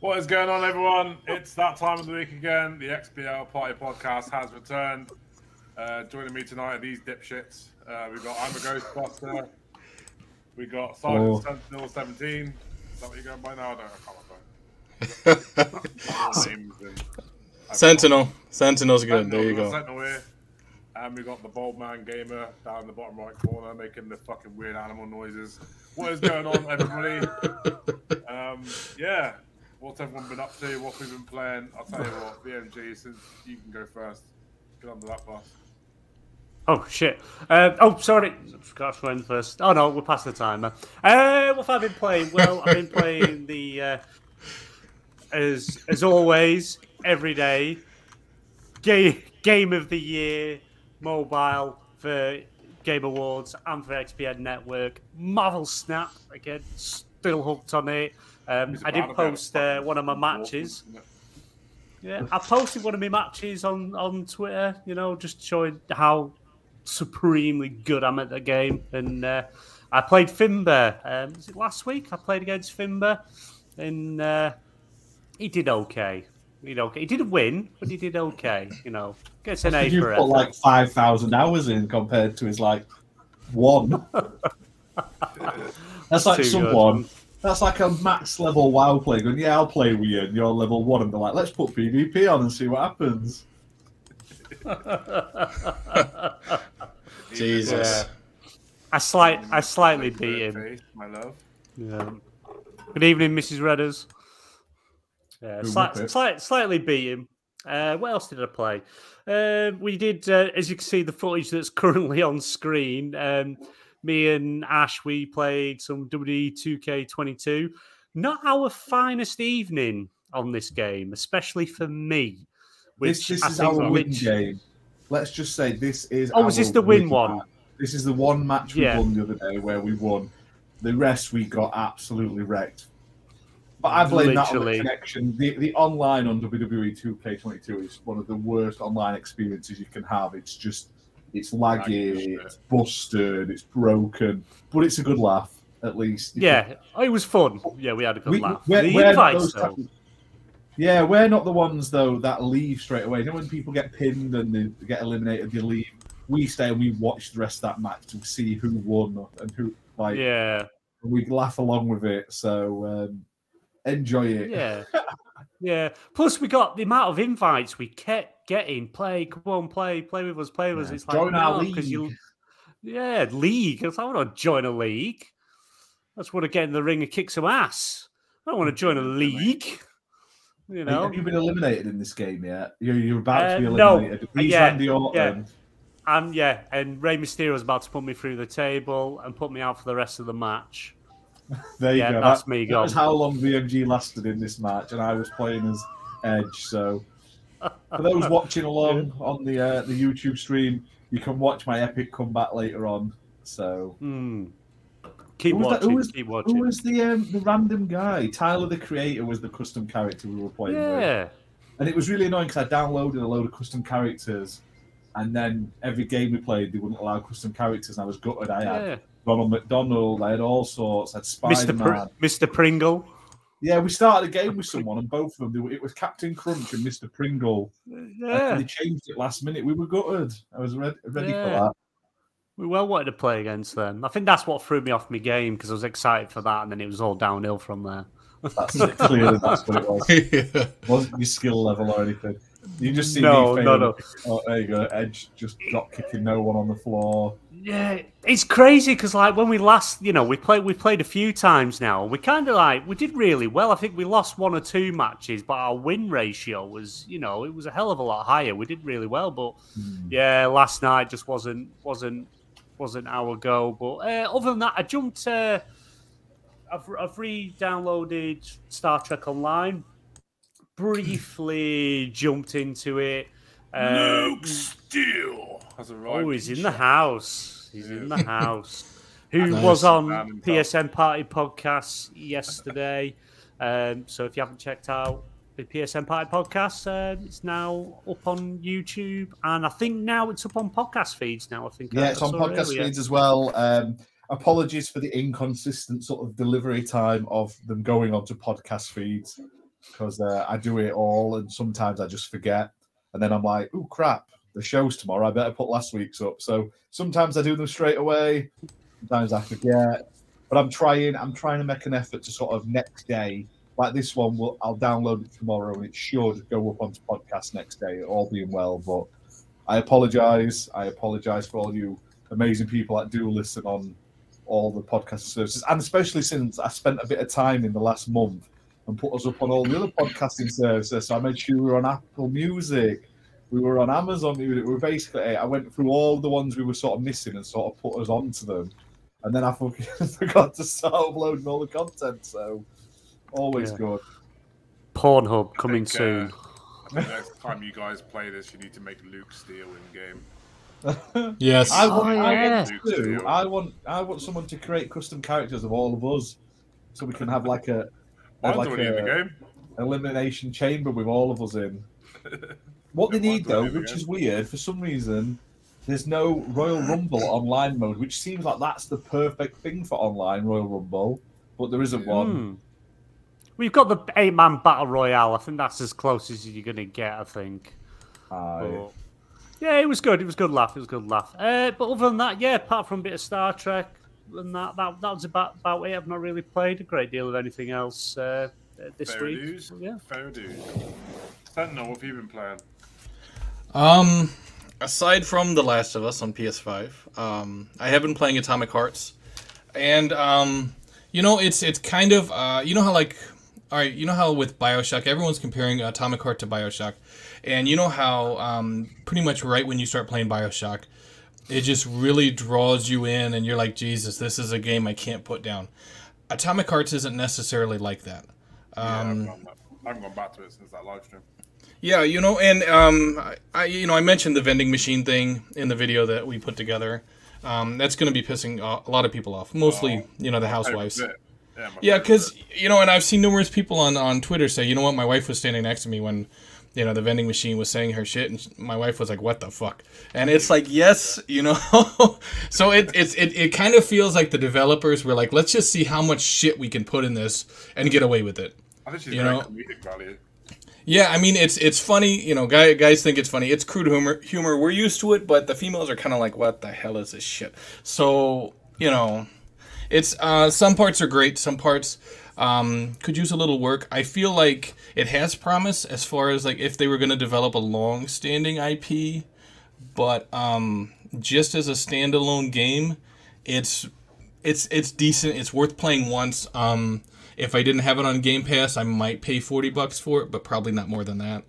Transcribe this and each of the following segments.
What is going on, everyone? It's that time of the week again. The XBL Party Podcast has returned. Uh, joining me tonight are these dipshits. Uh, we've got I'm a Ghostbuster. We got Sergeant Oh. Sentinel 17. Is that what you're going by now? I don't know. I can't remember. Sentinel. Sentinel's good. Sentinel, There you go. Sentinel here. And we've got the Bold Man Gamer down in the bottom right corner making the fucking weird animal noises. What is going on, everybody? um, yeah. What's everyone been up to? What we've been playing? I'll tell you what, BMG, since you can go first, get under that bus. Oh shit! Uh, oh, sorry, I forgot to win first. Oh no, we're past the timer. Uh, what have I been playing? Well, I've been playing the uh, as as always every day game game of the year mobile for Game Awards and for XPN Network. Marvel Snap again, still hooked on it. Um, I did about a bit of post uh, one of my matches. Yeah, I posted one of my matches on on Twitter. You know, just showing how supremely good I'm at the game. And uh, I played Finbar. Um, was it last week? I played against Finbar, and uh, he did okay. He did okay. He didn't win, but he did okay. You know, gets an A you for put like five thousand hours in compared to his like one. that's like Too good. Someone. That's like a max level WoW player going, yeah, I'll play with you, and you're level one, and they're like, let's put PvP on and see what happens. Jesus. I slight, I slightly beat him. Face, my love. Yeah. Good evening, Mrs. Redders. Yeah, Good slight, slight, slightly beat him. Uh, what else did I play? Uh, we did, uh, as you can see, the footage that's currently on screen. Um, me and Ash, we played some WWE 2K22. Not our finest evening on this game, especially for me. This, this I is our win which- game. Let's just say this is. Oh, is this the win one? match. This is the one match we Yeah. won the other day where we won. The rest we got absolutely wrecked. But I blame that on the connection. The, the online on WWE 2K22 is one of the worst online experiences you can have. It's just, it's Laggy as laggy, shit. it's busted, it's broken, but it's a good laugh at least. Yeah, it was fun. Yeah, we had a good We- laugh. we're- the we're not invites, those type- Yeah, we're not the ones though that leave straight away. You know when people get pinned and they get eliminated, they leave. We stay and we watch the rest of that match to see who won and who like. Yeah, We laugh along with it, so um, enjoy it. Yeah. Yeah. Plus, we got the amount of invites we kept getting. Play, come on, play, play with us, play with us. Yeah. It's like Join our no, You, league. yeah, league. I want to join a league. I just want to get in the ring and kick some ass. I don't want to join a league. You know. Have you been eliminated in this game yet? You're, you're about Uh, to be no. eliminated. Who's Yeah, Randy Orton? And yeah, and Rey Mysterio was about to put me through the table and put me out for the rest of the match. There you yeah, go. that's That- me That was how long VMG lasted in this match, and I was playing as Edge. So, for those watching along on the uh, the YouTube stream, you can watch my epic comeback later on. So, Hmm. Keep Who was that- who watching. was- keep who was the um, the random guy? Tyler the Creator was the custom character we were playing with, yeah. and it was really annoying because I downloaded a load of custom characters, and then every game we played, they wouldn't allow custom characters, and I was gutted. I had Yeah. Ronald McDonald, I had all sorts, I had Spider Mr. Pr- Mr. Pringle. Yeah, we started a game with someone, and both of them were, it was Captain Crunch and Mr. Pringle. Yeah. And they changed it last minute. We were gutted. I was ready, ready Yeah. for that. We well wanted to play against them. I think that's what threw me off my game because I was excited for that, and then it was all downhill from there. That's clearly that's what it was. yeah. It wasn't your skill level or anything. You just see No, me no, no. Oh, there you go. Edge just drop kicking no one on the floor. Yeah, it's crazy because like when we last, you know, we played we played a few times now. We kind of like we did really well. I think we lost one or two matches, but our win ratio was, you know, it was a hell of a lot higher. We did really well, but yeah, last night just wasn't wasn't wasn't our go. But uh, other than that, I jumped. Uh, I've I've re-downloaded Star Trek Online. Briefly jumped into it. Um, Luke Steele has arrived. Oh, he's in the house. He's in the house. Who was on Man. PSN Party podcast yesterday? Um, so if you haven't checked out the PSN Party podcast, um, it's now up on YouTube, and I think now it's up on podcast feeds. Now I think Yeah, I it's on podcast earlier. feeds as well. Um, apologies for the inconsistent sort of delivery time of them going onto podcast feeds. Because uh, I do it all, and sometimes I just forget, and then I'm like, "Oh crap, the show's tomorrow. I better put last week's up." So sometimes I do them straight away. Sometimes I forget, but I'm trying. I'm trying to make an effort to sort of next day, like this one. Will I'll download it tomorrow, and it should go up onto podcast next day, all being well. But I apologize. I apologize for all you amazing people that do listen on all the podcast services, and especially since I spent a bit of time in the last month and put us up on all the other podcasting services. So I made sure we were on Apple Music, we were on Amazon Music. We were basically, I went through all the ones we were sort of missing and sort of put us onto them. And then I forgot to start uploading all the content. So always Yeah. good. Pornhub coming think, uh, soon. I think next time you guys play this, you need to make Luke Steele in game. Yes. I want, Oh, I want to. I want, I want someone to create custom characters of all of us, so we can have like a, Mine's like already in the a game. elimination chamber with all of us in. What they need though, mine's already in which is weird, for some reason, there's no Royal Rumble online mode, which seems like that's the perfect thing for online Royal Rumble, but there isn't one. Hmm. We've got the eight man battle royale. I think that's as close as you're gonna get. I think. Aye. But- yeah, it was good. It was good laugh. It was good laugh. Uh, but other than that, yeah, apart from a bit of Star Trek and that, that, that was about about it. I've not really played a great deal of anything else uh, uh, this Fair week. dues. Yeah. Fair dues. Sentinel, what have you been playing? Um, aside from The Last of Us on PS5, um, I have been playing Atomic Hearts, and um, you know, it's it's kind of uh, you know how like, all right, you know how with Bioshock, everyone's comparing Atomic Heart to Bioshock, and you know how um, pretty much right when you start playing Bioshock, it just really draws you in, and you're like, Jesus, this is a game I can't put down. Atomic Hearts isn't necessarily like that. Yeah, Um, back- I haven't gone back to it since that live stream. Yeah, you know, and um, I- you know, I mentioned the vending machine thing in the video that we put together. Um, that's going to be pissing a lot of people off, mostly, Oh. you know, the housewives. Yeah, my Yeah, because you know, and I've seen numerous people on on Twitter say, you know what, my wife was standing next to me when, you know, the vending machine was saying her shit, and my wife was like, "What the fuck?" And it's like, yes, you know. so it it's it, it kind of feels like the developers were like, let's just see how much shit we can put in this and get away with it. I think she's you very know-. Yeah, I mean it's it's funny, you know, guy, guys think it's funny. It's crude humor. Humor. We're used to it, but the females are kind of like, "What the hell is this shit?" So you know, it's uh, some parts are great, some parts um, could use a little work. I feel like it has promise as far as like if they were going to develop a long-standing IP, but um, just as a standalone game, it's it's it's decent. It's worth playing once. Um, if I didn't have it on Game Pass, I might pay forty bucks for it, but probably not more than that.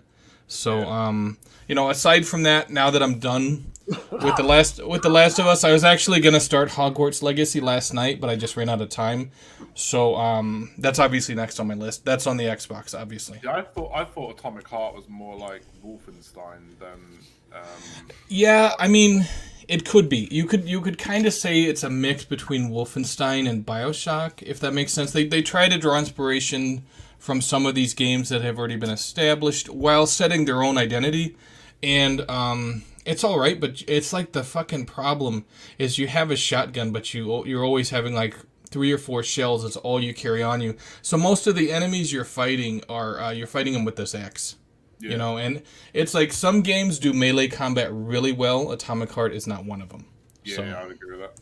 So, um, you know, aside from that, now that I'm done with the last with the Last of Us, I was actually gonna start Hogwarts Legacy last night, but I just ran out of time. So, um, that's obviously next on my list. That's on the Xbox, obviously. Yeah, I thought I thought Atomic Heart was more like Wolfenstein than. Um, Yeah, I mean, it could be. You could you could kind of say it's a mix between Wolfenstein and BioShock, if that makes sense. They they try to draw inspiration from some of these games that have already been established while setting their own identity, and um, it's all right. But it's like the fucking problem is you have a shotgun, but you you're always having like three or four shells. It's all you carry on you. So most of the enemies you're fighting are uh, you're fighting them with this axe. yeah. You know, and it's like some games do melee combat really well. Atomic Heart is not one of them. Yeah, so, yeah, I would agree with that.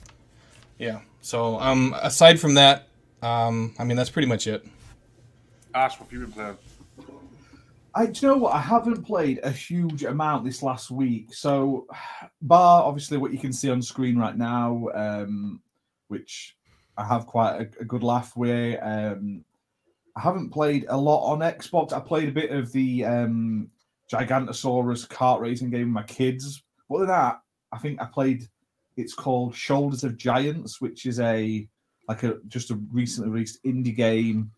yeah. So, um, aside from that, um, I mean, that's pretty much it. Ash, what have you been playing? I do you know what? I haven't played a huge amount this last week. So, bar obviously what you can see on screen right now, um, which I have quite a, a good laugh with. Um, I haven't played a lot on Xbox. I played a bit of the um, Gigantosaurus kart racing game with my kids. Other than that, I think I played. It's called Shoulders of Giants, which is a like a just a recently released indie game.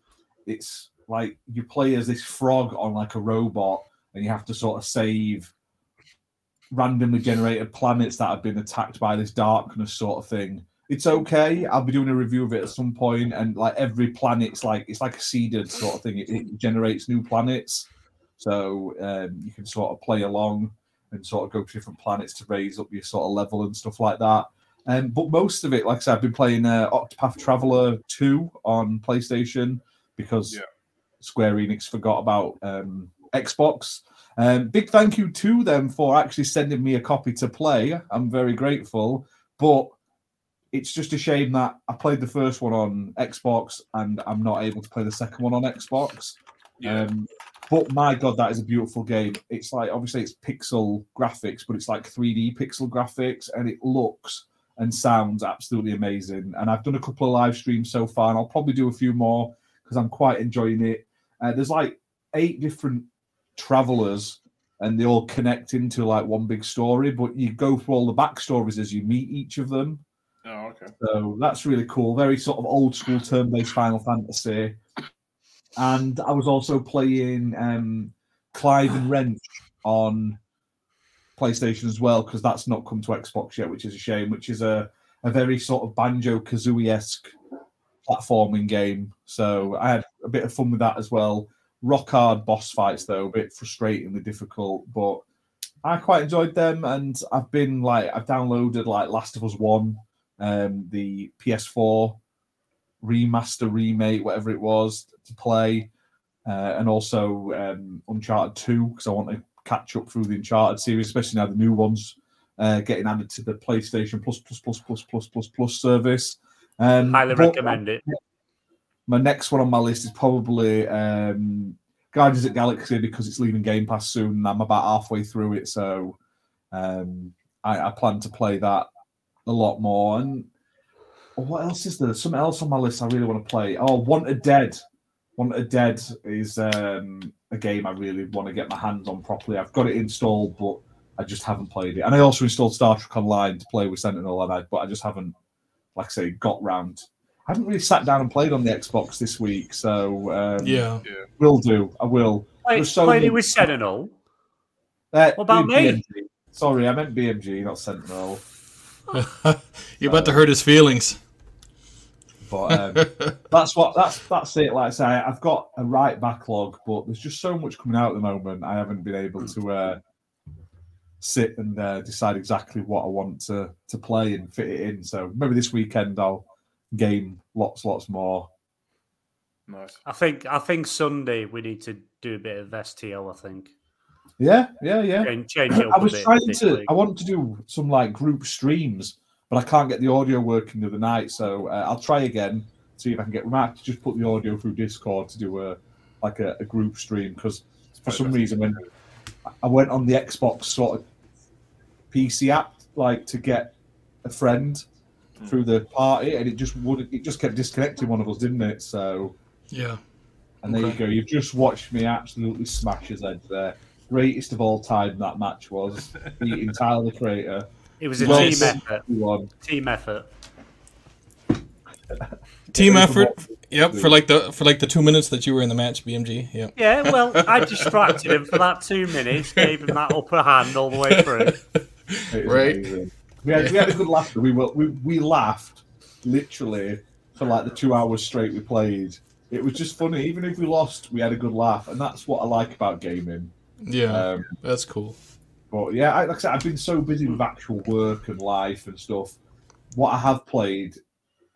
It's like you play as this frog on like a robot, and you have to sort of save randomly generated planets that have been attacked by this darkness sort of thing. It's okay. I'll be doing a review of it at some point, and like every planet's like it's like a seeded sort of thing. It, it generates new planets, so um, you can sort of play along and sort of go to different planets to raise up your sort of level and stuff like that. Um, but most of it, like I said, I've been playing uh, Octopath Traveler 2 on PlayStation because Yeah. Square Enix forgot about um, Xbox. Um, big thank you to them for actually sending me a copy to play. I'm very grateful, but it's just a shame that I played the first one on Xbox and I'm not able to play the second one on Xbox. Yeah. Um, but my god, that is a beautiful game. It's like obviously it's pixel graphics, but it's like 3D pixel graphics, and it looks and sounds absolutely amazing. And I've done a couple of live streams so far, and I'll probably do a few more because I'm quite enjoying it. Uh, there's like eight different travelers, and they all connect into like one big story. But you go through all the backstories as you meet each of them. oh, okay. So that's really cool. Very sort of old school turn based Final Fantasy. And I was also playing um, Clive 'N' Wrench on PlayStation as well, because that's not come to Xbox yet, which is a shame, which is a, a very sort of Banjo Kazooie esque platforming game. So I had a bit of fun with that as well. Rock hard boss fights, though, a bit frustratingly difficult, but I quite enjoyed them. And I've been like, I've downloaded like Last of Us 1 um, the PS4 remaster, remake, whatever it was, to play, uh, and also um, Uncharted 2 because I want to catch up through the Uncharted series, especially now the new ones uh, getting added to the PlayStation Plus Plus Plus Plus Plus Plus Plus service. Um, Highly recommend it. My next one on my list is probably um, Guardians of the Galaxy because it's leaving Game Pass soon, and I'm about halfway through it, so um, I, I plan to play that a lot more. And what else is there? Something else on my list I really want to play. Oh, Wanted Dead. Wanted Dead is um, a game I really want to get my hands on properly. I've got it installed, but I just haven't played it. And I also installed Star Trek Online to play with Sentinel, and I, but I just haven't, like I say, got round. I haven't really sat down and played on the Xbox this week, so um, Yeah. will do. I will. Play, There's so played it with Sentinel. Uh, What about me? BMG. Sorry, I meant BMG, not Sentinel. You're about to hurt his feelings. But um, that's what that's that's it. Like I say, I've got a right backlog, but there's just so much coming out at the moment. I haven't been able to uh, sit and uh, decide exactly what I want to to play and fit it in. So maybe this weekend I'll game lots, lots more. Nice. I think I think Sunday we need to do a bit of STL. I think Yeah, yeah, yeah. and change it up I was a bit. trying to. week. I wanted to do some like group streams, but I can't get the audio working the other night. So uh, I'll try again. See if I can get. We might to just put the audio through Discord to do a like a, a group stream because for some reason when I went on the Xbox sort of PC app like to get a friend hmm. through the party, and it just wouldn't. It just kept disconnecting one of us, didn't it? So. Yeah. And there you go. You've just watched me absolutely smash his head there. Greatest of all time that match was beating Tyler the Creator. It was a Well, team effort. everyone. Team effort. Team effort. Yep. For like the for like the two minutes that you were in the match, BMG. Yep. Yeah, well, I distracted him for that two minutes, gave him that upper hand all the way through. Right. amazing. We had, we had a good laugh. We were we, we laughed literally for like the two hours straight we played. It was just funny. Even if we lost, we had a good laugh, and that's what I like about gaming. Yeah. Um, That's cool. But yeah, I, like I said, I've been so busy with actual work and life and stuff. What I have played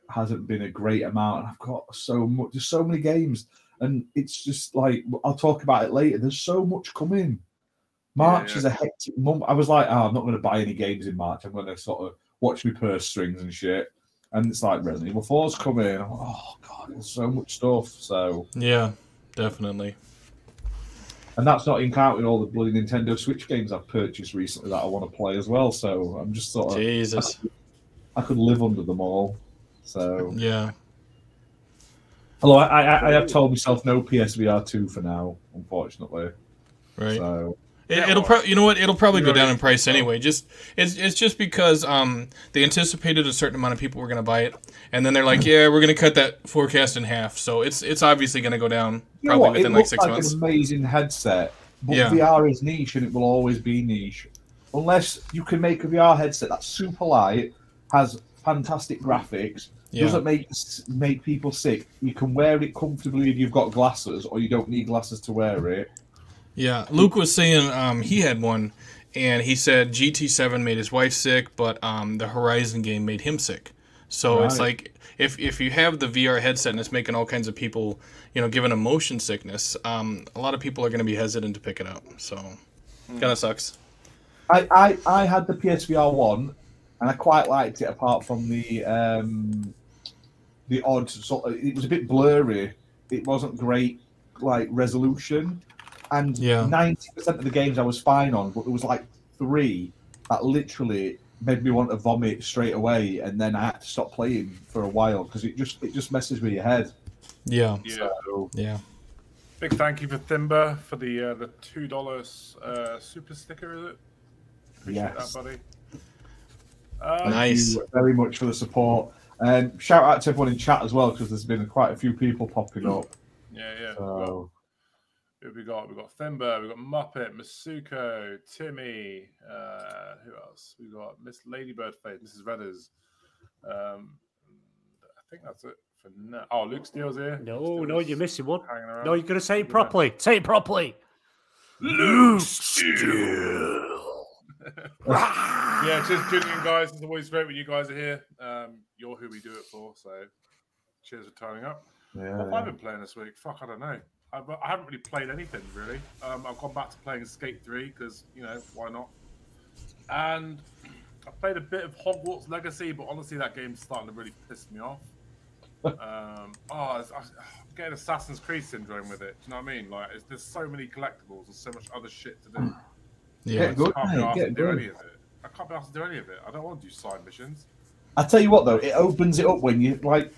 hasn't been a great amount, and I've got so much. There's so many games, and it's just like I'll talk about it later. There's so much coming. March Yeah, is a hectic month. I was like, oh, I'm not going to buy any games in March. I'm going to sort of watch my purse strings and shit. And it's like Resident Evil 4's coming. Like, oh god, there's so much stuff. So, Yeah. Definitely. and that's not counting all the bloody Nintendo Switch games I've purchased recently that I want to play as well. So I'm just sort of Jesus. I could live under them all. So, Yeah. although I, I, I have told myself no PSVR two for now, unfortunately. Right. So, It, well, pro- you know what it'll probably you go down in price anyway. Just it's it's just because um they anticipated a certain amount of people were going to buy it, and then they're like, yeah, we're going to cut that forecast in half. So it's it's obviously going to go down you know probably what? within it like looks six like months. an amazing headset, but Yeah. VR is niche and it will always be niche, unless you can make a VR headset that's super light, has fantastic graphics, Yeah. doesn't make make people sick. You can wear it comfortably if you've got glasses, or you don't need glasses to wear it. Yeah, Luke was saying um, he had one, and he said GT7 made his wife sick, but um, the Horizon game made him sick. So it's like if if you have the VR headset and it's making all kinds of people, you know, given a motion sickness, um, a lot of people are going to be hesitant to pick it up. So kind of sucks. I, I, I had the PSVR one, and I quite liked it. Apart from the um, the odd sort, of, it was a bit blurry. It wasn't great like resolution, and Yeah. ninety percent of the games I was fine on, but there was like three that literally made me want to vomit straight away, and then I had to stop playing for a while because it just it just messes with your head. Yeah, Yeah. So, yeah. Big thank you for Thimber for the uh, the two dollars uh, super sticker. Is it? Appreciate Yes. that, buddy. Um, Nice. you very much for the support. And shout out to everyone in chat as well because there's been quite a few people popping up. Yeah, yeah. So Who have we got? We've got Thimber, we've got Muppet, Masuko, Timmy. Uh, who else? We've got Miss Ladybird Face, Mrs. Redders. Um, I think that's it for now. Oh, Luke Steele's here. No, Steele's no, you're missing one. hanging around. No, you're gonna say it Yeah. properly. Say it properly. Luke Steele. yeah, just for tuning in, guys. It's always great when you guys are here. Um, you're who we do it for, so cheers for turning up. Yeah. What have I yeah. been playing this week? Fuck, I don't know. I've, I haven't really played anything really. Um, I've gone back to playing Escape Three because you know why not? And I played a bit of Hogwarts Legacy, but honestly, that game's starting to really piss me off. um, oh, it's, I'm getting Assassin's Creed syndrome with it. Do you know what I mean? Like, it's, there's so many collectibles and so much other shit to do. Yeah. Good, I can't be asked to do any of it. I can't be asked to do any of it. I don't want to do side missions. I tell you what though, it opens it up when you like,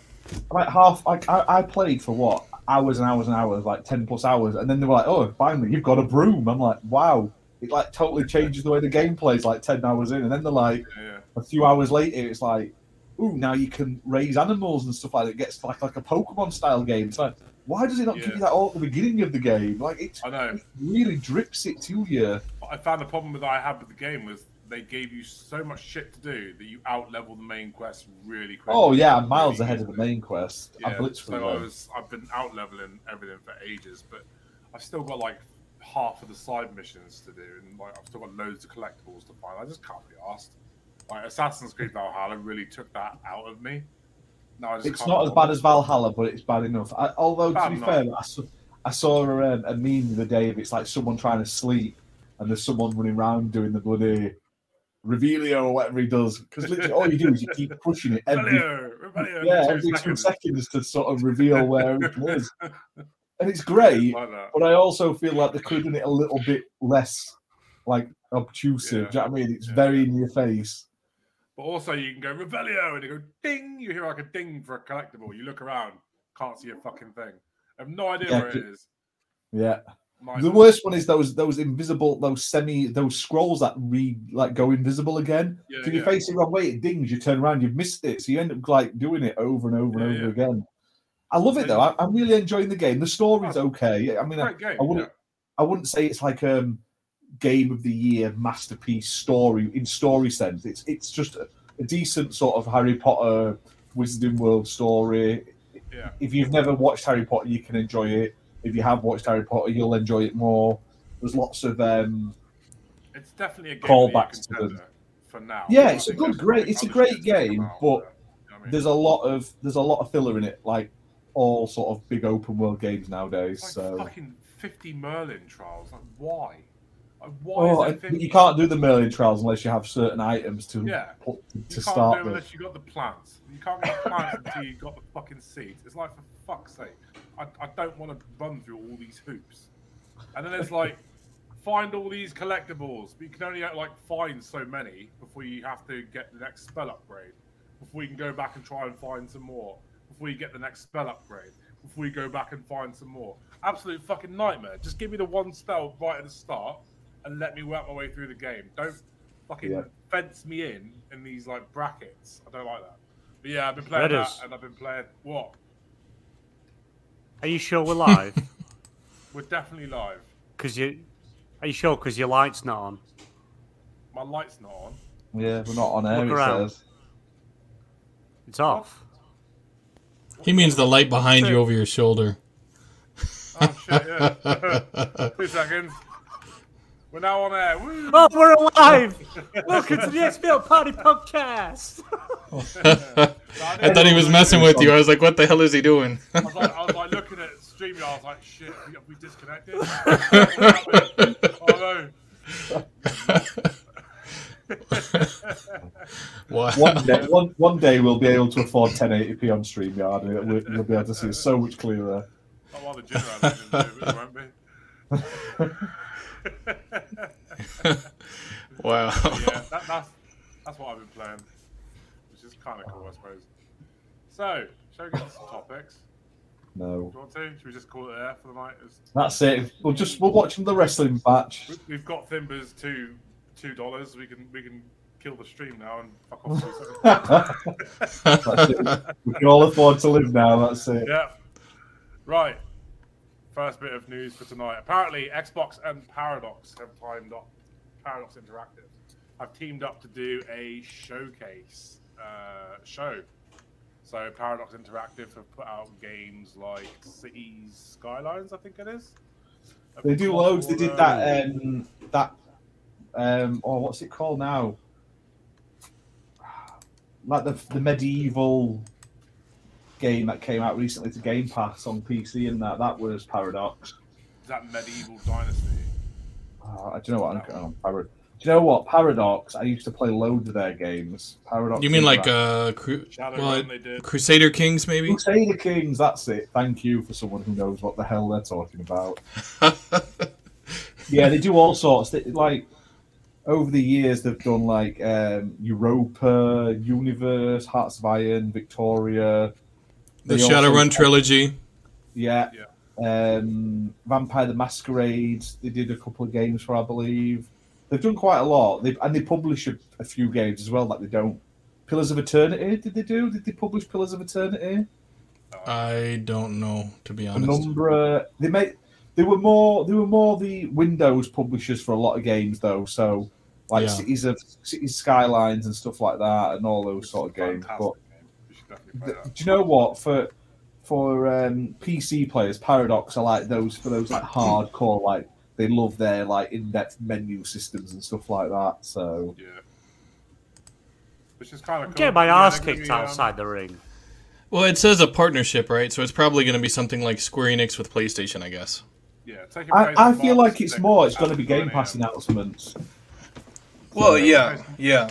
like half. Like I, I played for what hours and hours and hours, like ten plus hours, and then they were like, "Oh, finally, you've got a broom." I'm like, "Wow!" It like totally changes the way the game plays. Like ten hours in, and then they're like, Yeah, yeah. a few hours later, it's like, "Ooh, now you can raise animals and stuff like that." It gets like like a Pokemon style game. It's like, why does it not give you that all at the beginning of the game? Like it I know. really drips it to you. I found the problem that I had with the game was they gave you so much shit to do that you out level the main quest really quickly. Oh yeah, I'm miles Really ahead of the main quest. Yeah, blitzed so I was I've been out leveling everything for ages, but I've still got like half of the side missions to do, and like I've still got loads of collectibles to find. I just can't be asked. Like Assassin's Creed Valhalla really took that out of me. No, I just It's not as bad as Valhalla, but it's bad enough. I, although to be enough. fair, I saw, I saw a, um, a meme the other day of it's like someone trying to sleep and there's someone running around doing the bloody Revelio or whatever he does. Because literally all you do is you keep pushing it every yeah every two seconds. to sort of reveal where it is. and it's great. like. But I also feel like they could have done it a little bit less like obtrusive. Yeah. Do you know what I mean? It's Yeah. very in your face. But also, you can go Revelio and you go ding. You hear like a ding for a collectible. You look around, can't see a fucking thing. I have no idea Yeah, where it is. Yeah. My- The worst one is those those invisible those semi those scrolls that read like go invisible again. Yeah, so you yeah. face it wrong way, it dings. You turn around, you've missed it. So you end up like doing it over and over and over yeah. again. I love it though. I, I'm really enjoying the game. The story's okay. I mean, I. I wouldn't I wouldn't say it's like um game of the year masterpiece story in story sense. It's it's just a, a decent sort of Harry Potter Wizarding World story. Yeah. If you've never watched Harry Potter, you can enjoy it. If you have watched Harry Potter, you'll enjoy it more. There's lots of um It's definitely a game Callbacks to the the- for now. Yeah, it's a good, great- it's a great game, but you know I mean? there's a lot of there's a lot of filler in it, like all sort of big open world games nowadays. Like So fucking 50 Merlin trials. Like, why? Like, why oh, is and there 50? you can't do the Merlin trials unless you have certain items to Yeah. put, to start with. unless you got the plants. You can't get the plants until you got the fucking seeds. It's like, for fuck's sake, I, I don't want to run through all these hoops. And then there's like, find all these collectibles, but you can only like find so many before you have to get the next spell upgrade. Before you can go back and try and find some more. Before you get the next spell upgrade. Before you go back and find some more. Absolute fucking nightmare. Just give me the one spell right at the start and let me work my way through the game. Don't fucking Yeah. fence me in in these like brackets. I don't like that. But yeah, I've been playing That that, is- and I've been playing what? Are you sure we're live? We're definitely live. Because you, are you sure? Because your light's not on. My light's not on. Yeah, we're not on air. Look It around. says. It's off. He means the light behind you over your shoulder. Oh shit! Yeah. Two seconds. We're now on air. Woo! Oh, we're alive! Welcome to the XBL Party Podcast. I thought he was messing with you. I was like, what the hell is he doing? I was like, I was like looking at StreamYard. I was like, shit, we, we disconnected? oh Wow. One day, one, one day we'll be able to afford 1080p on StreamYard and we'll, we'll be able to see it so much clearer. Oh, no, not while the gym it won't be. wow. yeah, that, that's that's what I've been playing, which is kind of cool, I suppose. So, shall we get to some topics? No, Do you want to? Should we just call it there for the night? That's it. We'll just we'll watch the wrestling match. we- We've got Thimber's two two dollars. We can we can kill the stream now and fuck off. for a second. That's. We can all afford to live now. That's it. yeah. Right. First bit of news for tonight. Apparently, Xbox and Paradox have timed up. Paradox Interactive have teamed up to do a showcase uh, show. So Paradox Interactive have put out games like Cities Skylines, I think it is. They do loads. They did that. Um, that. Um, oh, what's it called now? Like the the medieval game that came out recently to Game Pass on PC, and that that was Paradox. Is that Medieval Dynasty? Uh, don't know what? I'm, do you know what? Paradox. I used to play loads of their games. Paradox. You mean like uh, cru- well, they did. Crusader Kings, maybe? Crusader Kings? That's it. Thank you for someone who knows what the hell they're talking about. Yeah, they do all sorts. They, like over the years, they've done like um, Europa Universalis, Hearts of Iron, Victoria. the They also- Shadowrun trilogy. Yeah. Yeah. Um, Vampire the Masquerade. They did a couple of games for, I believe. They've done quite a lot. They and they publish a, a few games as well that they don't. Pillars of Eternity. Did they do? Did they publish Pillars of Eternity? I don't know, to be honest. Penumbra. They made. They were more. They were more the Windows publishers for a lot of games, though. So, like Yeah. Cities of Cities Skylines and stuff like that, and all those sort of games. But game. You should definitely play th- do you know what? For for um, PC players, Paradox are like those for those like hardcore. Like they love their like in-depth menu systems and stuff like that. So Yeah. Which is kind of cool. Get my ass they're kicked be, um, outside the ring. Well, it says a partnership, right? So it's probably going to be something like Square Enix with PlayStation, I guess. Yeah, taking I, I feel like it's more. It's going to be Game Pass a.m. announcements. Well, yeah, yeah.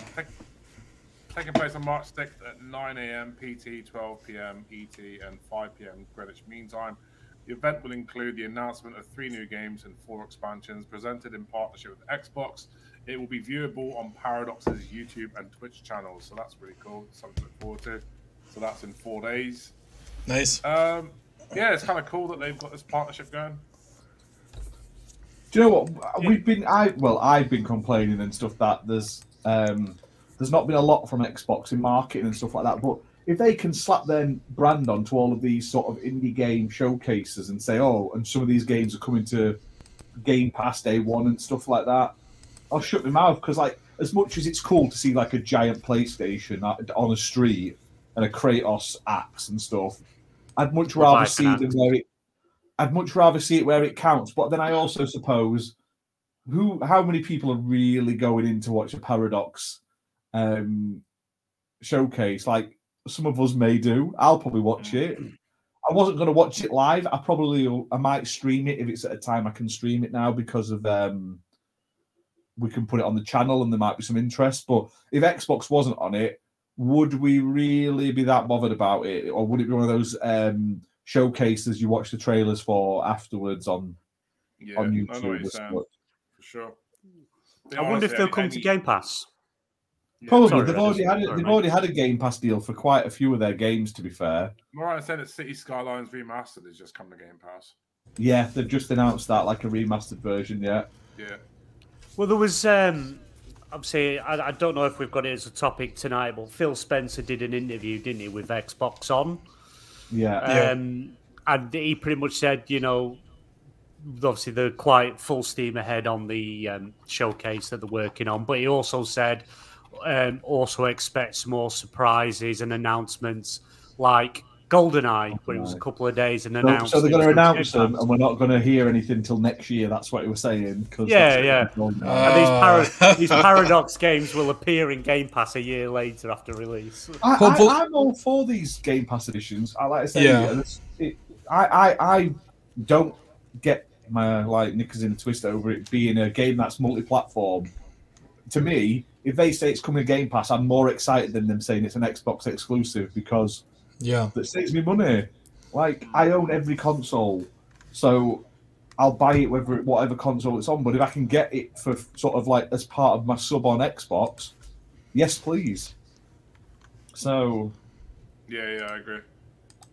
Taking place on March 6th at 9 a.m. PT, 12 p.m. ET, and 5 p.m. Greenwich Mean Time. The event will include the announcement of three new games and four expansions presented in partnership with Xbox. It will be viewable on Paradox's YouTube and Twitch channels, so that's really cool. Something to look forward to. So that's in four days. Nice. Um, yeah, it's kind of cool that they've got this partnership going. Do you know what we've been? I well, I've been complaining and stuff that there's um, there's not been a lot from Xbox in marketing and stuff like that. But if they can slap their brand onto all of these sort of indie game showcases and say, oh, and some of these games are coming to Game Pass Day One and stuff like that, I'll shut my mouth because like as much as it's cool to see like a giant PlayStation on a street and a Kratos axe and stuff, I'd much rather see them where it. I'd much rather see it where it counts. But then I also suppose who how many people are really going in to watch a paradox um showcase like some of us may do. I'll probably watch it. I wasn't going to watch it live. I probably i might stream it if it's at a time i can stream it now because of um we can put it on the channel and there might be some interest but if xbox wasn't on it would we really be that bothered about it? Or would it be one of those um showcases you watch the trailers for afterwards on Yeah, on I know what youtube you're saying, for sure. I wonder if they'll come to Game Pass. Yeah, Probably Sorry, they've already just- had it, sorry, they've already had a Game Pass deal for quite a few of their games. To be fair, More said that City Skylines Remastered has just come to Game Pass. yeah, they've just announced that like a remastered version. Yeah, Yeah. Well, there was. Um, obviously, I, I don't know if we've got it as a topic tonight, but Phil Spencer did an interview, didn't he, with Xbox On? yeah, Yeah. Um, and he pretty much said, you know, obviously they're quite full steam ahead on the um, showcase that they're working on, but he also said, um, also expects more surprises and announcements like GoldenEye, but it was a couple of days and So, announced. so they're going to announce them, and we're not going to hear anything till next year. That's what he was saying. 'cause Yeah, yeah. Uh, And these, Oh. para- these Paradox games will appear in Game Pass a year later after release. I, I, I'm all for these Game Pass editions. I like to say, Yeah. it, I, I, I don't get my like knickers in a twist over it being a game that's multi-platform. To me, if they say it's coming to Game Pass, I'm more excited than them saying it's an Xbox exclusive because Yeah. that saves me money. Like I own every console, so I'll buy it whether whatever console it's on. But if I can get it for sort of like as part of my sub on Xbox, yes, please. So, Yeah, yeah, I agree.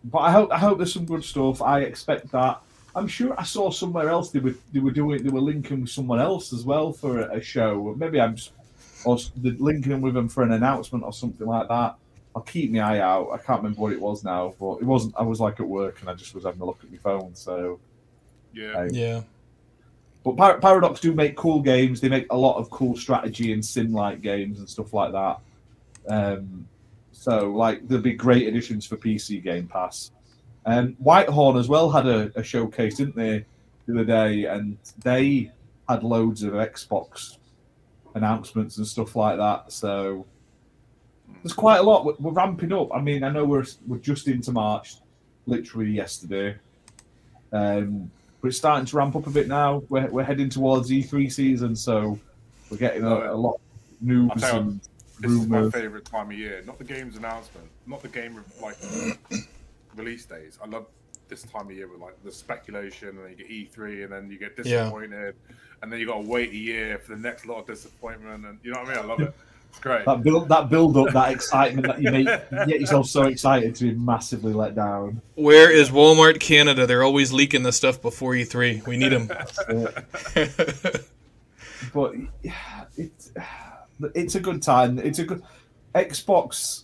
but I hope I hope there's some good stuff. I expect that. I'm sure I saw somewhere else they were they were doing they were linking with someone else as well for a, a show. Maybe I'm just or s- they're linking with them for an announcement or something like that. I'll keep my eye out. I can't remember what it was now, but it wasn't. I was like at work and I just was having a look at my phone. So, Yeah. I- Yeah. but Par- Paradox do make cool games. They make a lot of cool strategy and sim-like games and stuff like that. Um, so, like, there'll be great additions for PC Game Pass. Um, Whitethorn as well had a, a showcase, didn't they, the other day? And they had loads of Xbox announcements and stuff like that. So there's quite a lot. We're, ramping up. I mean, I know we're we're just into March, literally yesterday. Um, but it's starting to ramp up a bit now. We're, we're heading towards E3 season, so we're getting a, a lot of news I'll tell you, and This is my favorite time of year. Not the game's announcement, not the game like release days. I love this time of year with like the speculation, and then you get E3, and then you get Yeah. disappointed, and then you got to wait a year for the next lot of disappointment, and you know what I mean. I love it. It's great. That build, that build up, that excitement that you make, you get yourself so excited to be massively let down. Where is Walmart Canada? They're always leaking the stuff before E3. We need them. but it's it's a good time. It's a good Xbox.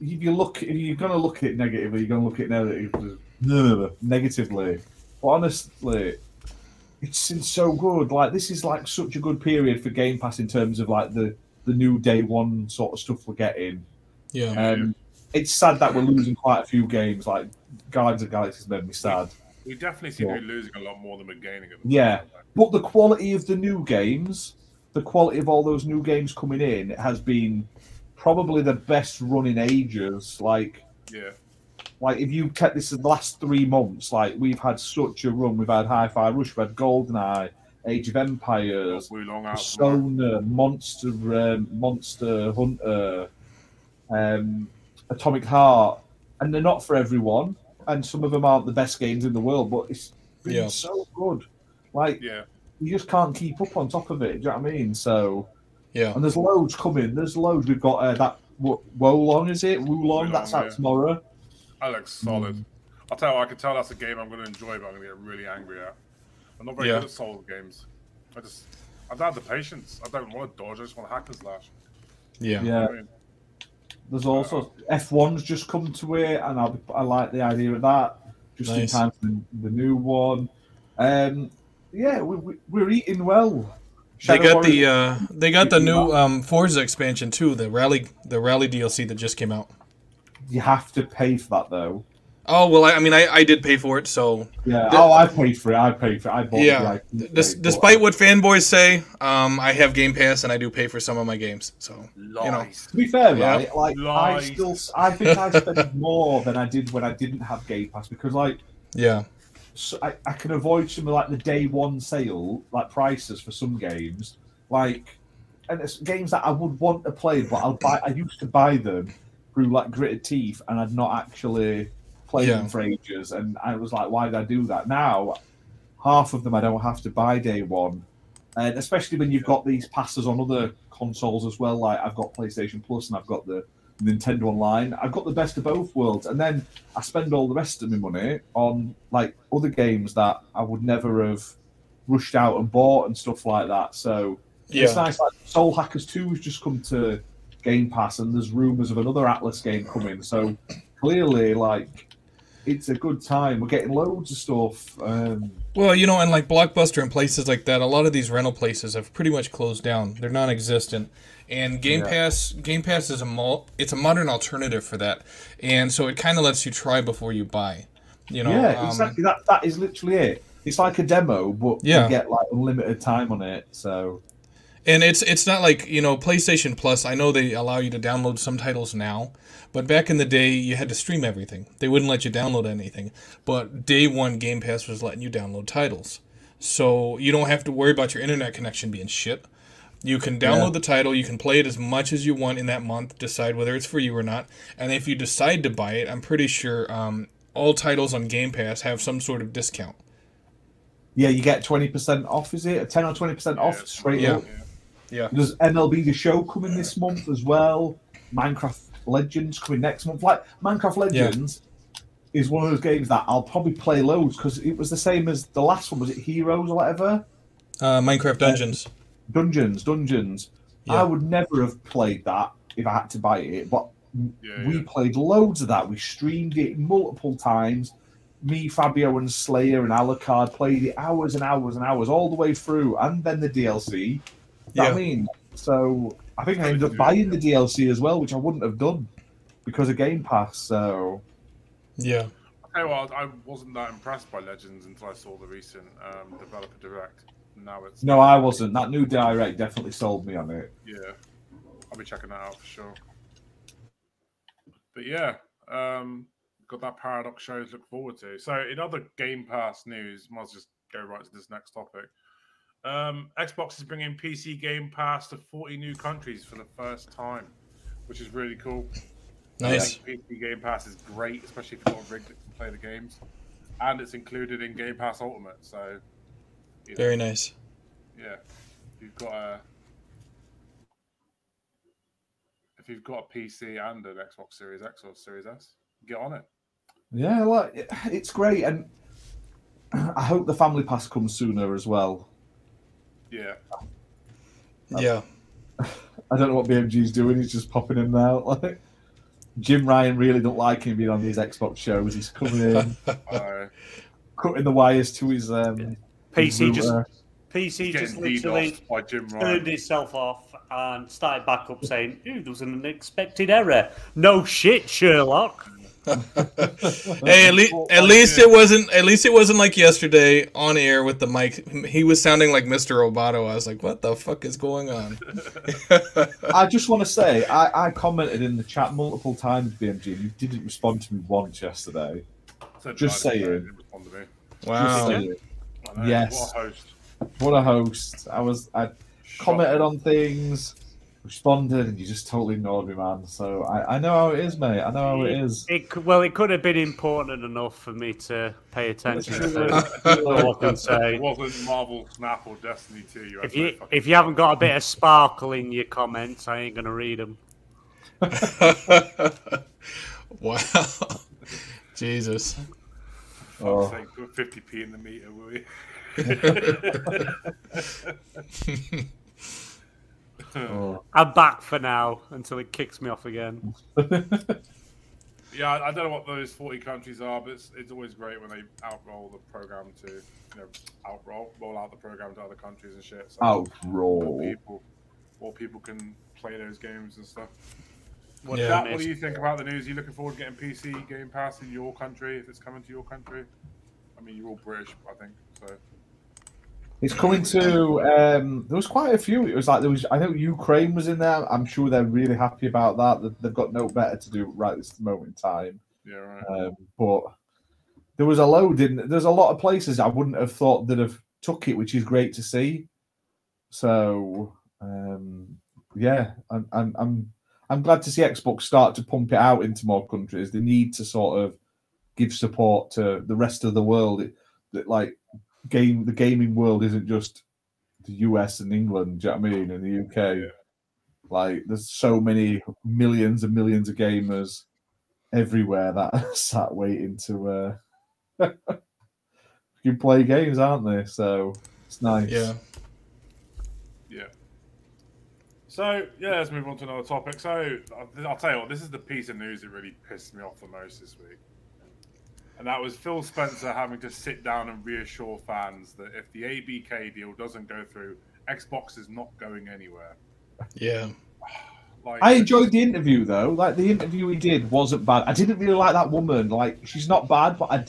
If you look, if you're gonna look at it negatively, you're gonna look at it negatively. No, no, no, negatively. But honestly, it's been so good. Like this is like such a good period for Game Pass in terms of like the the new day one sort of stuff we're getting. yeah. Um, it's sad that we're losing quite a few games. Like Guardians of the Galaxy's made me sad. We definitely seem to Yeah. be losing a lot more than we're gaining. At the Yeah. moment. But the quality of the new games, the quality of all those new games coming in has been probably the best run in ages. Like, Yeah. Like if you kept this in the last three months, like we've had such a run. We've had Hi-Fi Rush, we've had GoldenEye, Age of Empires, Got out. Persona, Monster, um, Monster Hunter, um, Atomic Heart, and they're not for everyone. And some of them aren't the best games in the world, but it's been Yeah. so good. Like Yeah. you just can't keep up on top of it. Do you know what I mean? So, Yeah. and there's loads coming. There's loads. We've got uh, that Wo- Wolong, is it? Wulong, Wulong, that's out yeah. tomorrow. That looks solid. Mm. I'll tell you, I can tell that's a game I'm going to enjoy, but I'm going to get really angry at. I'm not very Yeah. good at Souls games. I just, I don't have the patience. I don't want to dodge. I just want to hack and slash. Yeah. Yeah. I mean, There's also F1's just come to it, and I, I like the idea of that. Just in Nice. time for the, the new one. Um, yeah, we, we, we're eating well. They Shadow got the uh, they got the new um, Forza expansion too. The rally the rally DLC that just came out. You have to pay for that though. Oh well, I, I mean, I, I did pay for it, so Yeah. The- oh, I paid for it. I paid for it. I bought yeah. it. like, Des- but- despite what fanboys say, um, I have Game Pass and I do pay for some of my games. So you know. To be fair, Yeah. right? Like I still, I think I spent more than I did when I didn't have Game Pass because, like, yeah, so I, I can avoid some of like the day one sale like prices for some games, like, and it's games that I would want to play, but I'll buy. I used to buy them through like gritted teeth, and I'd not actually played Yeah. them for ages, and I was like, why did I do that? Now, half of them I don't have to buy day one, and especially when you've got these passes on other consoles as well. Like I've got PlayStation Plus and I've got the Nintendo Online. I've got the best of both worlds, and then I spend all the rest of my money on like other games that I would never have rushed out and bought and stuff like that. So yeah. it's nice. Like Soul Hackers Two has just come to Game Pass, and there's rumours of another Atlus game coming. So clearly, like it's a good time. We're getting loads of stuff. Um, Well, you know, and like Blockbuster and places like that, a lot of these rental places have pretty much closed down. They're non-existent. And Game Yeah. Pass, Game Pass is a mul- it's a modern alternative for that, and so it kind of lets you try before you buy. You know, yeah, um, exactly. That that is literally it. It's like a demo, but Yeah. you get like unlimited time on it. So And it's it's not like you know PlayStation Plus. I know they allow you to download some titles now, but back in the day you had to stream everything. They wouldn't let you download anything. But day one Game Pass was letting you download titles, so you don't have to worry about your internet connection being shit. You can download Yeah. the title, you can play it as much as you want in that month, decide whether it's for you or not. And if you decide to buy it, I'm pretty sure um, all titles on Game Pass have some sort of discount. yeah, you get twenty percent off. Is it ten or twenty percent off straight Yeah. up? Yeah. There's MLB the Show coming this month as well. Minecraft Legends coming next month. Like Minecraft Legends is one of those games that I'll probably play loads because it was the same as the last one. Was it Heroes or whatever? Uh, Minecraft Dungeons. Dungeons, Dungeons. Yeah. I would never have played that if I had to buy it, but Yeah, we yeah. played loads of that. We streamed it multiple times. Me, Fabio, and Slayer and Alucard played it hours and hours and hours all the way through, and then the DLC. You know what Yeah. I mean? So I think I ended up buying the DLC as well, which I wouldn't have done because of Game Pass. So Yeah. I tell you what, I wasn't that impressed by Legends until I saw the recent um, developer direct. Now it's no, I wasn't. That new direct definitely sold me on it. Yeah, I'll be checking that out for sure. But yeah, um, got that Paradox show to look forward to. So, in other Game Pass news, might as well just go right to this next topic. Um, Xbox is bringing PC Game Pass to 40 new countries for the first time, which is really cool. Nice. PC Game Pass is great, especially if you've got a rig that can play the games, and it's included in Game Pass Ultimate. So, you know, Very nice. yeah, if you've got a if you've got a PC and an Xbox Series X or Series S, get on it. Yeah, like it's great, and I hope the Family Pass comes sooner as well. Yeah, Yeah. I don't know what BMG's doing. He's just popping in and out. Like Jim Ryan really don't like him being on these Xbox shows. He's coming in, uh, cutting the wires to his um. his PC just router. PC just literally by Jim turned Ryan. itself off and started back up saying, Ooh, there was an unexpected error. No shit, Sherlock. Hey, at, le- at oh, least it wasn't. At least it wasn't like yesterday on air with the mic. He was sounding like Mr. Roboto. I was like, "What the fuck is going on?" I just want to say I, I commented in the chat multiple times, BMG, and you didn't respond to me once yesterday. Said just nice, saying. but respond to me. Just Wow. saying. Yes. What a host. What a host! I was I commented on things, responded, and you just totally ignored me, man. So I, I know how it is, mate. I know how it is. It, well, it could have been important enough for me to pay attention True. to. all I can say. It wasn't Marvel Snap or Destiny 2. You If you if you haven't got a bit of sparkle in your comments, I ain't gonna read them. wow. Jesus. Oh. Fuck's sake, put 50p in the meter, will you? Oh. I'm back for now until it kicks me off again. Yeah, I I don't know what those 40 countries are, but it's, it's always great when they outroll the program to, you know, outroll, roll out the program to other countries and shit. So Out more people, more people can play those games and stuff. What, Yeah. Jack, what do you think about the news? Are you looking forward to getting PC Game Pass in your country if it's coming to your country? I mean, you're all British, I think. So It's coming to. Um, there was quite a few. It was like there was. I know Ukraine was in there. I'm sure they're really happy about that. That They've got no better to do right this moment in time. yeah, right. Um, but there was a load in. There's a lot of places I wouldn't have thought that have took it, which is great to see. So um, yeah, I'm, I'm I'm I'm glad to see Xbox start to pump it out into more countries. They need to sort of give support to the rest of the world. It, that like game, the gaming world isn't just the US and England. Do you know what I mean? In the UK, Yeah. like there's so many millions and millions of gamers everywhere that are sat waiting to uh you can play games, aren't they? So it's nice. Yeah. Yeah. So yeah, let's move on to another topic. So I'll- I'll tell you what, this is the piece of news that really pissed me off the most this week. And that was Phil Spencer having to sit down and reassure fans that if the ABK deal doesn't go through, Xbox is not going anywhere. Yeah. Like, I enjoyed the interview though. Like the interview he did wasn't bad. I didn't really like that woman. Like she's not bad, but I,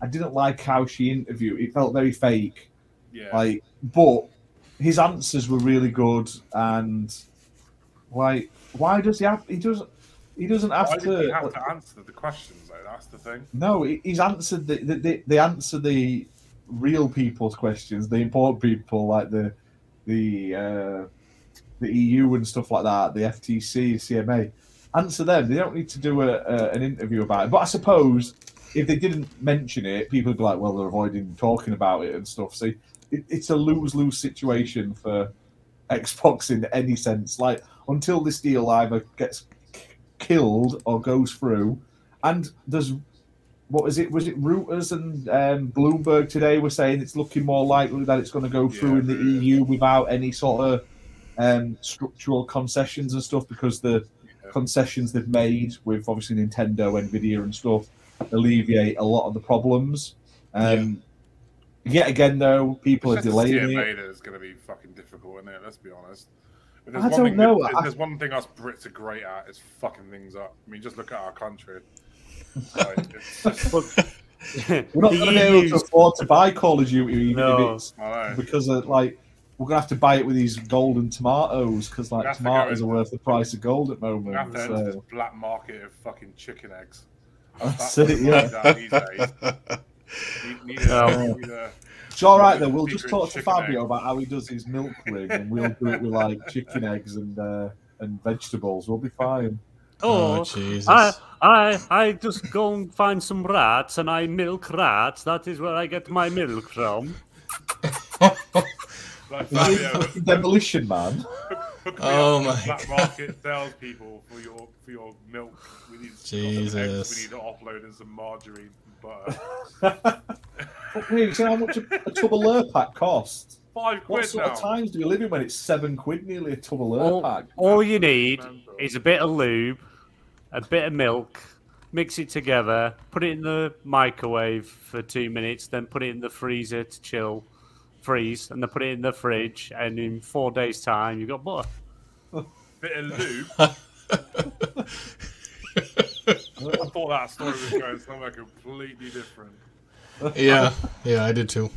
I didn't like how she interviewed. It felt very fake. Yeah, Like, but his answers were really good. And like, why does he have? He doesn't. He doesn't have why to. did he have to answer the questions? Like that's the thing. No, he's answered the, the, the they answer the real people's questions, the important people like the the uh, the EU and stuff like that, the FTC, CMA. Answer them. They don't need to do a, a, an interview about it. But I suppose if they didn't mention it, people would be like, well, they're avoiding talking about it and stuff. So it, it's a lose lose situation for Xbox in any sense. Like until this deal either gets killed or goes through, and there's what was it? Was it Reuters and um, Bloomberg today were saying it's looking more likely that it's going to go through Yeah, in the yeah. EU without any sort of um, structural concessions and stuff because the Yeah. concessions they've made with obviously Nintendo, Nvidia, and stuff alleviate a lot of the problems. Um, Yet again, though, people are It's just delaying it. That is going to be fucking difficult, isn't it? Let's be honest. But I one don't thing, know. There's, I- there's one thing us Brits are great at is fucking things up. I mean, just look at our country. Like, it's just, We're not going to be able to afford to buy Call of Duty No. if it's because of like we're gonna have to buy it with these golden tomatoes because like have to tomatoes are worth the price of gold at the We moment. have to enter this black market of fucking chicken eggs. That's what it, yeah. down these days. Need, need a, um, need a, it's all right though. We'll just talk to Fabio egg. about how he does his milk rig, and we'll do it with like chicken eggs and uh, and vegetables. We'll be fine. Oh, Oh, Jesus. I, I, I just go and find some rats and I milk rats. That is where I get my milk from. like Is Fabio, fucking demolition man? Oh my black market salespeople for your for your milk. We need some eggs, Jesus. We need to offload in some margarine and butter. Fuck you see how much a, a tub of Lurpak costs? Five quid What sort now. of times do we live in when it's seven quid nearly a tub of All, Lurpak? all you need Mental. is a bit of lube, a bit of milk, mix it together, put it in the microwave for two minutes, then put it in the freezer to chill, freeze, and then put it in the fridge, and in four days' time, you've got butter. Bit of lube. I thought that story was going somewhere completely different. yeah, yeah, I did too.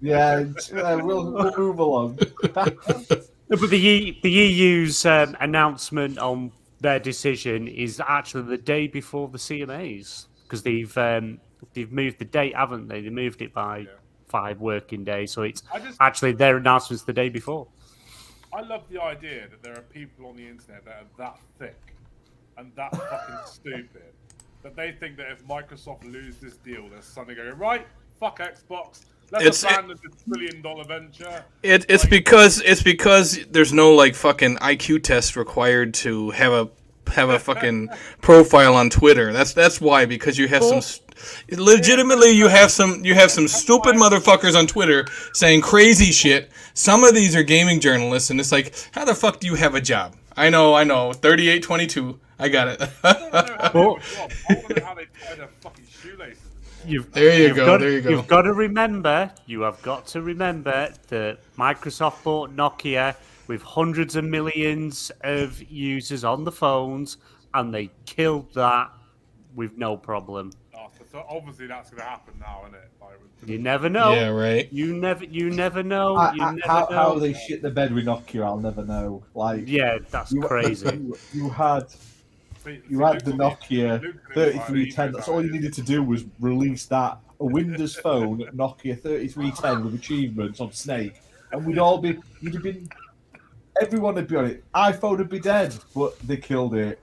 Yeah, it's- uh, we'll, we'll move along. But the E- the EU's um, announcement on their decision is actually the day before the CMAs because they've um, they've moved the date, haven't they? They moved it by Yeah. five working days, so it's just actually their announcement's the day before. I love the idea that there are people on the internet that are that thick and that fucking stupid that they think that if Microsoft lose this deal, there's suddenly going right. Fuck Xbox. Let's It's- abandon this trillion dollar venture. It, it's Like- because it's because there's no like fucking IQ test required to have a have a fucking profile on Twitter. That's that's why because you have some legitimately you have some you have some stupid motherfuckers on Twitter saying crazy shit. Some of these are gaming journalists and it's like how the fuck do you have a job? I know, I know. 3822. I got it. I don't know how they Well- got a job. I want to know how they tie their fucking shoelaces. You've, There you you've go, Got, there you go. You've got to remember. You have got to remember that Microsoft bought Nokia with hundreds of millions of users on the phones, and they killed that with no problem. So, so obviously that's going to happen now, isn't it? Like, You never know. yeah, right. You never, you never know. I- you I- never how, know. how they shit the bed with Nokia, I'll never know. Like, Yeah, that's you, crazy. You, you had See- you see, had Luke's the Nokia Luke's gonna be like, 3310. That's all you needed to do was release that a Windows phone Nokia 3310 with achievements on Snake, and we'd all be. You'd have been. Everyone would be on it. iPhone would be dead, but they killed it.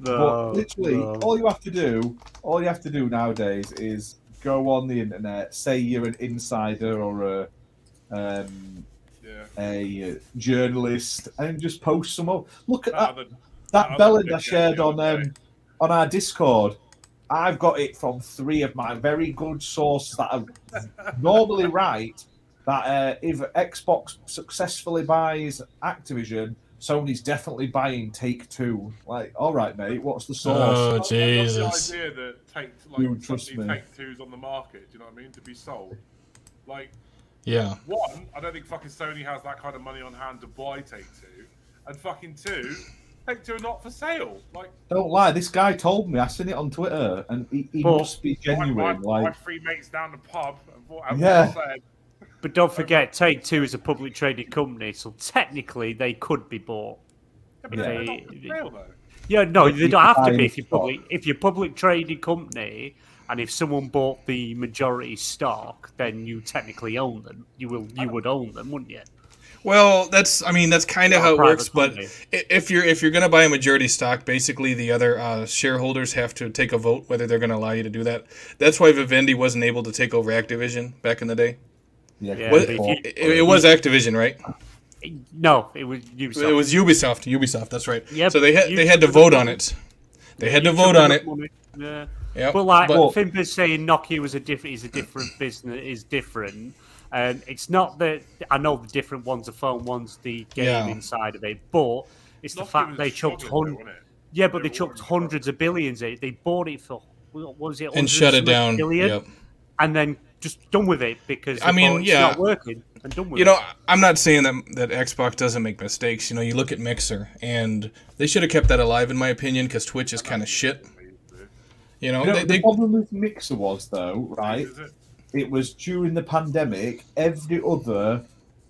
No, but literally, no. all you have to do, all you have to do nowadays is go on the internet, say you're an insider or a um, Yeah. a uh, journalist, and just post some up. Look at That that other- that that bellend I shared on um, on our Discord. I've got it from three of my very good sources that are normally right. That uh, if Xbox successfully buys Activision, Sony's definitely buying Take Two. Like, all right, mate, what's the source? Oh, I love Jesus. The idea that take like Dude, trust me. take twos on the market. Do you know what I mean? To be sold. Like Yeah. one, I don't think fucking Sony has that kind of money on hand to buy Take Two, and fucking two, Take Two are not for sale. Like Don't lie, this guy told me. I seen it on Twitter, and he, he Well, must be my, my, genuine. my Like, three mates down the pub and bought and Yeah. said, But don't forget, Take Two is a public traded company, so technically they could be bought. yeah, but Yeah. they're not for sale. Yeah, no, If they you don't have to be if you're public. If you're public traded company, and if someone bought the majority stock, then you technically own them. You will, you would own them, wouldn't you? Well, that's I mean that's kind of how it works. But company. i- if you're if you're gonna buy a majority stock, basically the other uh, shareholders have to take a vote whether they're gonna allow you to do that. That's why Vivendi wasn't able to take over Activision back in the day. Yeah, Yeah, Was- but if before- you- It, it was Activision, right? No, it was Ubisoft. It was Ubisoft. Ubisoft. That's right. Yeah, so they had they had to vote on it. They had to vote on it. Yeah. Yep. But like But- Fimper's saying, Nokia was a different is a different business is different. And it's not that I know the different one's a phone, one's the game Yeah. inside of it, but it's the fact they chucked struggling, hun- though, wasn't it? yeah, but They they chucked hundreds of billions. it. They bought it for what was it and shut it down. billion, Yep. and then just done with it because I mean, it's yeah. not working and done with You it. know, I'm not saying that that Xbox doesn't make mistakes. You know, you look at Mixer, and they should have kept that alive, in my opinion, because Twitch is kind of shit. You know, You know, they, the they, problem with Mixer was though, right? It? It was during the pandemic. Every other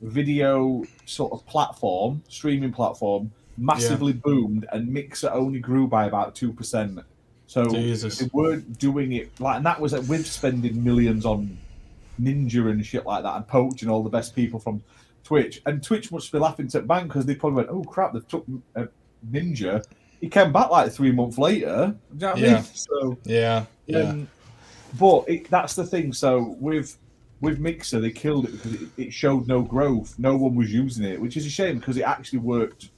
video sort of platform, streaming platform, massively boomed, and Mixer only grew by about two percent. So Jesus. they weren't doing it like, and that was it with spending millions on Ninja and shit like that, and poaching all the best people from Twitch. And Twitch must be laughing to the bank because they probably went, "Oh crap, they've took uh, Ninja." He came back like three months later. Do you know what I Yeah. mean? So. yeah, yeah, Um, but it, that's the thing. So with with Mixer, they killed it because it, it showed no growth. No one was using it, which is a shame because it actually worked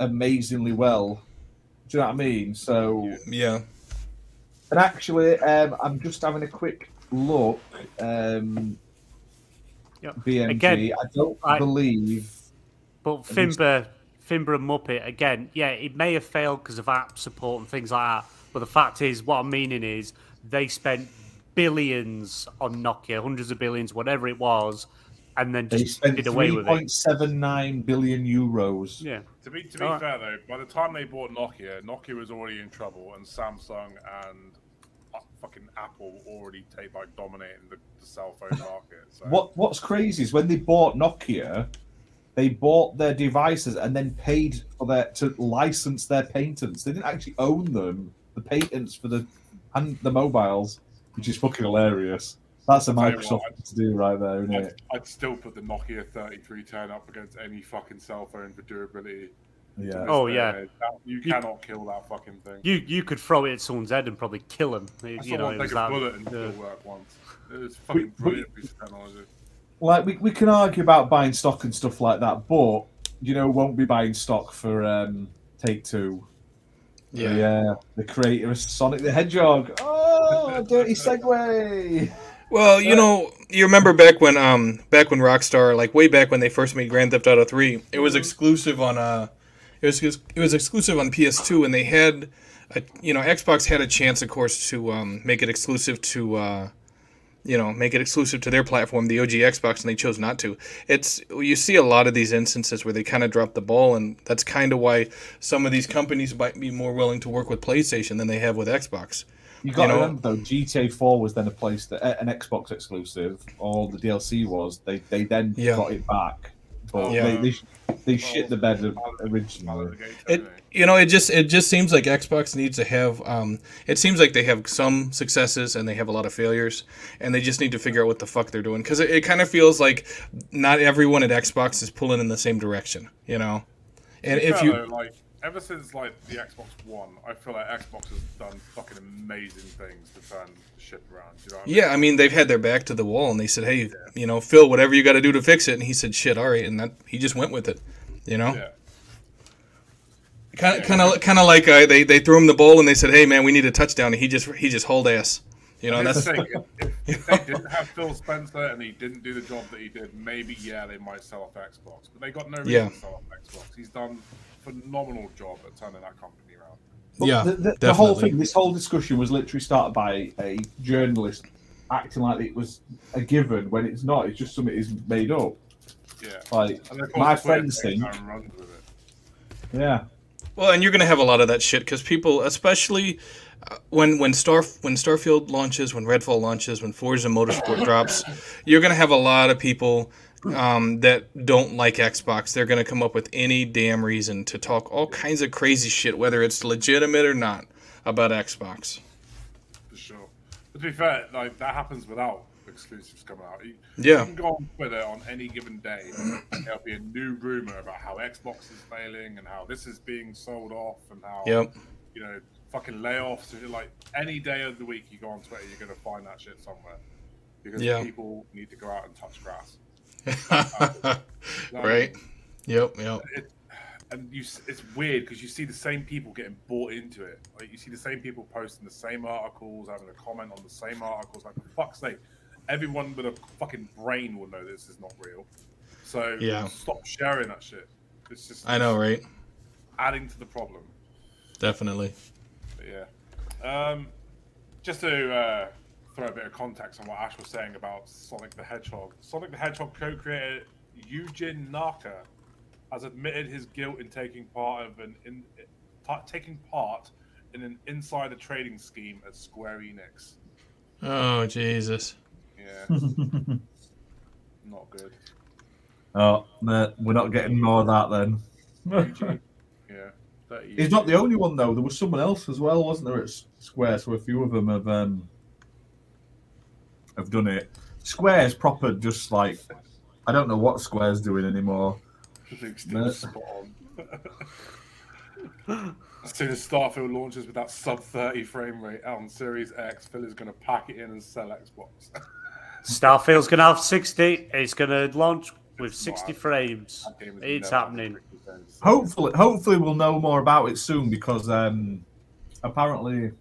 amazingly well. Do you know what I mean? So, yeah. and actually, um, I'm just having a quick look. Um, Yep. BMG. Again, I don't I- believe. But Fimber, Fimber and Muppet again, yeah, it may have failed because of app support and things like that. But the fact is, what I'm meaning is, they spent billions on Nokia, hundreds of billions, whatever it was, and then They just spent did away with it. 3.79 billion euros. Yeah, To be to be Alright. fair though, by the time they bought Nokia, Nokia was already in trouble, and Samsung and fucking Apple already take like dominating the, the cell phone market. So. What What's crazy is when they bought Nokia, they bought their devices and then paid for their to license their patents. They didn't actually own them, the patents for the and the mobiles, which is fucking hilarious. That's a I'll tell you Microsoft what, to do right there, isn't I'd, it? I'd still put the Nokia 3310 up against any fucking cell phone for durability. Yeah. Oh, yeah. and age. That- you You- cannot kill that fucking thing. you you could throw it at someone's head and probably kill them. I You saw know, one it take was a that. bullet and uh, still work once. It was fucking We- we- piece of technology. Like we, we can argue about buying stock and stuff like that, but you know, won't be buying stock for um, Take Two. Yeah. yeah. The creator of Sonic the Hedgehog. Oh, dirty segue. Well, you know, you remember back when um back when Rockstar like way back when they first made Grand Theft Auto 3, it was exclusive on uh it was it was exclusive on PS2 and they had a, you know, Xbox had a chance of course to um make it exclusive to uh you know, make it exclusive to their platform, the OG Xbox, and they chose not to. It's you see a lot of these instances where they kind of drop the ball, and that's kind of why some of these companies might be more willing to work with PlayStation than they have with Xbox. You got You to remember though, GTA Four was then a place that an Xbox exclusive. All the DLC was. They they then Yeah. got it back, but Yeah. they, they they shit the bed originally. It you know it just it just seems like Xbox needs to have um it seems like they have some successes and they have a lot of failures and they just need to figure out what the fuck they're doing because it, it kind of feels like not everyone at Xbox is pulling in the same direction you know and if you like ever since like the Xbox One, I feel like Xbox has done fucking amazing things to turn the ship around. You know I mean? yeah I mean they've had their back to the wall and they said hey you know Phil whatever you got to do to fix it and he said shit all right and that he just went with it you know Yeah. kind of kind of kind of like uh, they they threw him the ball and they said hey man we need a touchdown and he just he just hauled ass You know, that's the thing, if, if they didn't have Phil Spencer and he didn't do the job that he did, maybe yeah, they might sell off Xbox. But they got no reason Yeah. to sell off Xbox. He's done phenomenal job at turning that company around. But yeah, the, the, the whole thing, this whole discussion was literally started by a journalist acting like it was a given when it's not. It's just something he's made up. Yeah. Like And of course, my friends takes think, that and runs with it. yeah, Well, and you're going to have a lot of that shit because people, especially uh, when when Star when Starfield launches, when Redfall launches, when Forza Motorsport drops, you're going to have a lot of people um, that don't like Xbox. They're going to come up with any damn reason to talk all kinds of crazy shit, whether it's legitimate or not, about Xbox. for sure. But to be fair, like that happens without exclusives coming out. You, Yeah. you can go on Twitter on any given day, there'll be a new rumor about how Xbox is failing and how this is being sold off and how Yep. you know fucking layoffs. Like any day of the week, you go on Twitter, you're gonna find that shit somewhere because Yeah. people need to go out and touch grass. right. Yep. Yep. It, and you, it's weird because you see the same people getting bought into it. Like you see the same people posting the same articles, having a comment on the same articles. Like for fuck's sake, everyone with a fucking brain will know this is not real. So Yeah. stop sharing that shit. It's just I know, right? adding to the problem. Definitely. But yeah. Um, just to uh, throw a bit of context on what Ash was saying about Sonic the Hedgehog. Sonic the Hedgehog co-creator Yuji Naka has admitted his guilt in taking part of an in, ta- taking part in an insider trading scheme at Square Enix. Oh Jesus. Yeah, not good. oh, no, we're not getting more of that then. Eugene, yeah, He's not the only one though. There was someone else as well, wasn't there? At Square, so a few of them have um, have done it. Square's proper, just like I don't know what Square's doing anymore. I think still No. spot on. as soon as Starfield launches with that sub 30 frame rate on Series X, Phil is going to pack it in and sell Xbox. Starfield's going to have 60. It's going to launch with It's 60 happening. frames. That game is It's happening. Hopefully, hopefully we'll know more about it soon because um, apparently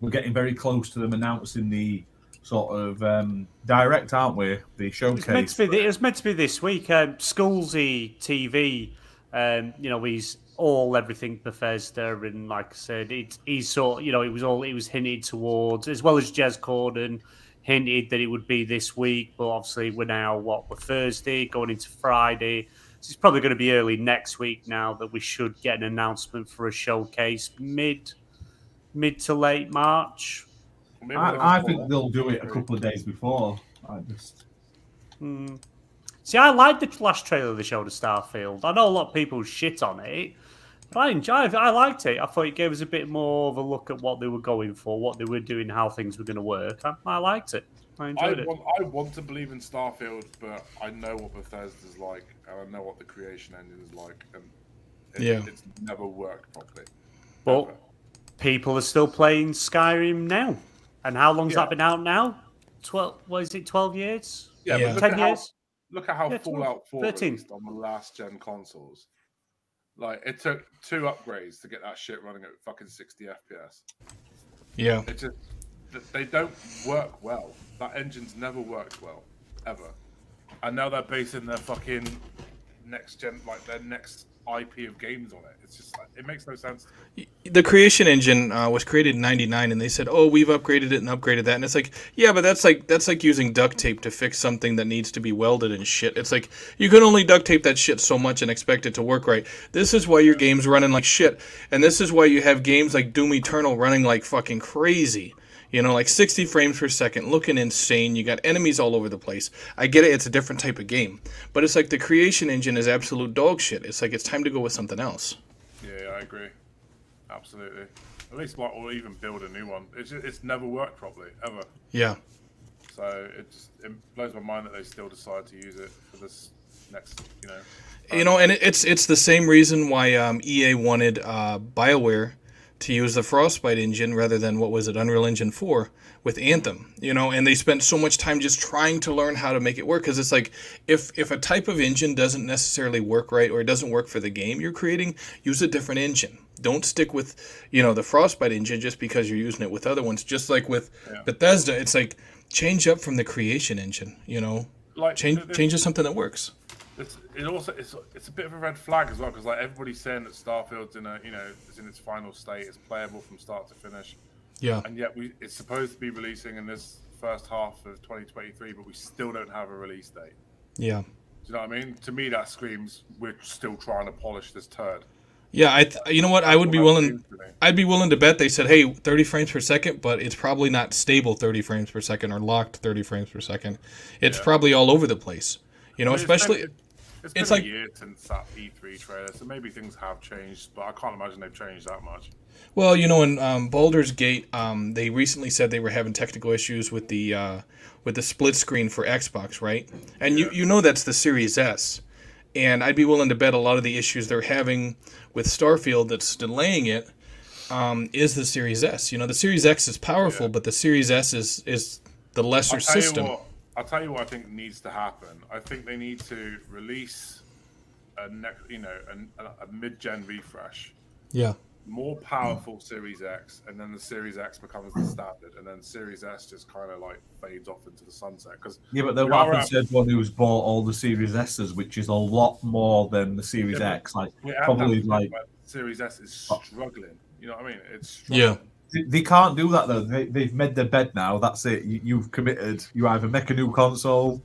we're getting very close to them announcing the sort of um, direct, aren't we? The It was meant showcase. to be. It was meant to be this week. Um, Schoolsy TV. Um, you know, he's all everything Bethesda, and like I said, it's he's sort. You know, it was all it was hinted towards, as well as Jez Corden hinted that it would be this week. But obviously, we're now what we're Thursday, going into Friday. So it's probably going to be early next week now that we should get an announcement for a showcase mid mid to late March. Maybe I, I think it. they'll do it a couple of days before. I just Hmm. See, I liked the last trailer they showed of Starfield. I know a lot of people shit on it, but I enjoyed. I liked it. I thought it gave us a bit more of a look at what they were going for, what they were doing, how things were going to work. I, I liked it. I I enjoyed it. want, I want to believe in Starfield, but I know what Bethesda's like, and I know what the creation engine is like, and it, Yeah. it's never worked properly. But Ever. people are still playing Skyrim now. And how long's Yeah. that been out now? Twelve? What is it? Twelve years? yeah, Yeah. but Ten at how, years? look at how Yeah, Fallout 4 13. released on the last gen consoles. Like it took two upgrades to get that shit running at fucking 60 FPS. Yeah. It just they don't work well. That engine's never worked well, ever. And now they're basing their fucking next gen, like their next IP of games on it. It's just like it makes no sense. the creation engine uh, was created in 99 and they said oh we've upgraded it and upgraded that. And it's like yeah but that's like that's like using duct tape to fix something that needs to be welded and shit. It's like you can only duct tape that shit so much and expect it to work right. This is why your game's running like shit. And this is why you have games like doom eternal running like fucking crazy you know like 60 frames per second looking insane you got enemies all over the place i get it it's a different type of game but it's like the creation engine is absolute dog shit it's like it's time to go with something else Yeah, I agree. Absolutely. At least like, or even build a new one. It's just, it's never worked properly ever. yeah So it just it blows my mind that they still decide to use it for this next, you know. You know, and it's it's the same reason why um, EA wanted uh, Bioware to use the Frostbite engine rather than what was it, Unreal Engine 4 with Anthem, you know, and they spent so much time just trying to learn how to make it work because it's like if if a type of engine doesn't necessarily work right or it doesn't work for the game you're creating, use a different engine. Don't stick with, you know, the Frostbite engine just because you're using it with other ones. Just like with Yeah. Bethesda, it's like change up from the creation engine, you know. Like Change th- th- change to something that works. It's it also it's it's a bit of a red flag as well because like everybody's saying that Starfield's in a you know is in its final state, it's playable from start to finish, Yeah. and yet we it's supposed to be releasing in this first half of 2023, but we still don't have a release date. Yeah. Do you know what I mean? To me, that screams we're still trying to polish this turd. Yeah, I th- you know what? I would be willing seems to me. I'd be willing to bet they said, "Hey, 30 frames per second, but it's probably not stable 30 frames per second or locked 30 frames per second. It's Yeah. probably all over the place." You know, I mean, it's been- especially it's been it's a like- year since that E3 trailer, so maybe things have changed, but I can't imagine they've changed that much. Well, you know, in um, Baldur's Gate, um, they recently said they were having technical issues with the uh, with the split screen for Xbox, right? And you you know that's the Series S, and I'd be willing to bet a lot of the issues they're having with Starfield that's delaying it um, is the Series S. You know, the Series X is powerful, Yeah. but the Series S is is the lesser system. What, I'll tell you what I think needs to happen. I think they need to release a next, you know, a, a mid-gen refresh, Yeah. more powerful Series X, and then the Series X becomes the standard, and then Series S just kind of like fades off into the sunset. Because Yeah, but then We what are happens to everyone who's bought all the Series S's, which is a lot more than the Series Yeah, X? Like Probably like- Series S is oh. struggling. You know what I mean? It's Yeah. struggling. they, they can't do that though. They, they've made their bed now. That's it. You, you've committed. You either make a new console.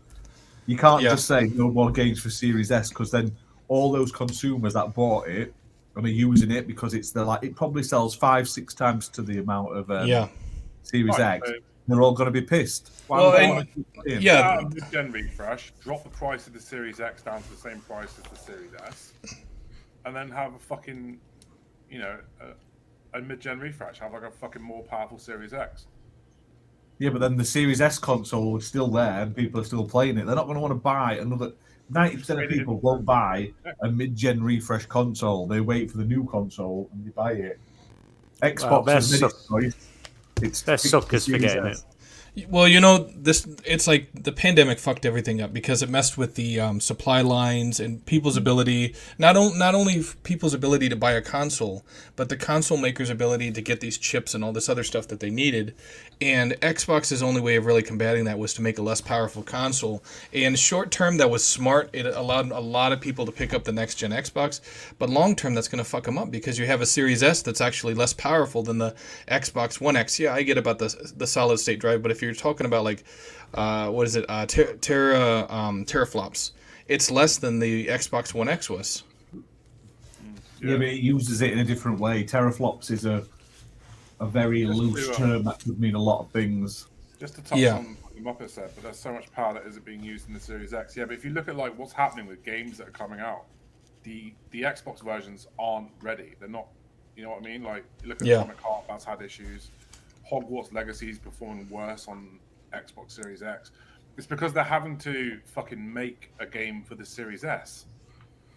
You can't Yeah. just say no more games for Series S because then all those consumers that bought it and are using it because it's the like it probably sells five six times to the amount of um, Yeah. Series Right, X. so- They're all going to be pissed. Why Well, would they and- wanna keep it? Yeah. Start a mid-gen refresh, drop the price of the Series X down to the same price as the Series S, and then have a fucking, you know, a, a mid-gen refresh. Have like a fucking more powerful Series X. Yeah, but then the Series S console is still there and people are still playing it. They're not going to want to buy another. Ninety percent of people won't buy a mid-gen refresh console. They wait for the new console and they buy it. Xbox Well, they're suck- its. It's it's suckers for getting it. Well, you know, this it's like the pandemic fucked everything up because it messed with the um, supply lines and people's ability not on, not only people's ability to buy a console, but the console makers' ability to get these chips and all this other stuff that they needed. And Xbox's only way of really combating that was to make a less powerful console. And short term, that was smart. It allowed a lot of people to pick up the next gen Xbox. But long term, that's going to fuck them up because you have a Series S that's actually less powerful than the Xbox One X. Yeah, I get about the the solid state drive, but if you're talking about like, uh, what is it, uh, ter- Terra um, teraflops, it's less than the Xbox One X was. Yeah, but it uses it in a different way. Teraflops is a a very Just loose do, um, term that could mean a lot of things. Just to touch Yeah. on what the Muppet said, but there's so much power that isn't being used in the Series X. Yeah, but if you look at like what's happening with games that are coming out, the the Xbox versions aren't ready. They're not. You know what I mean? Like you look at Yeah. Atomic Heart, that's had issues. Hogwarts Legacy is performing worse on Xbox Series X. It's because they're having to fucking make a game for the Series S.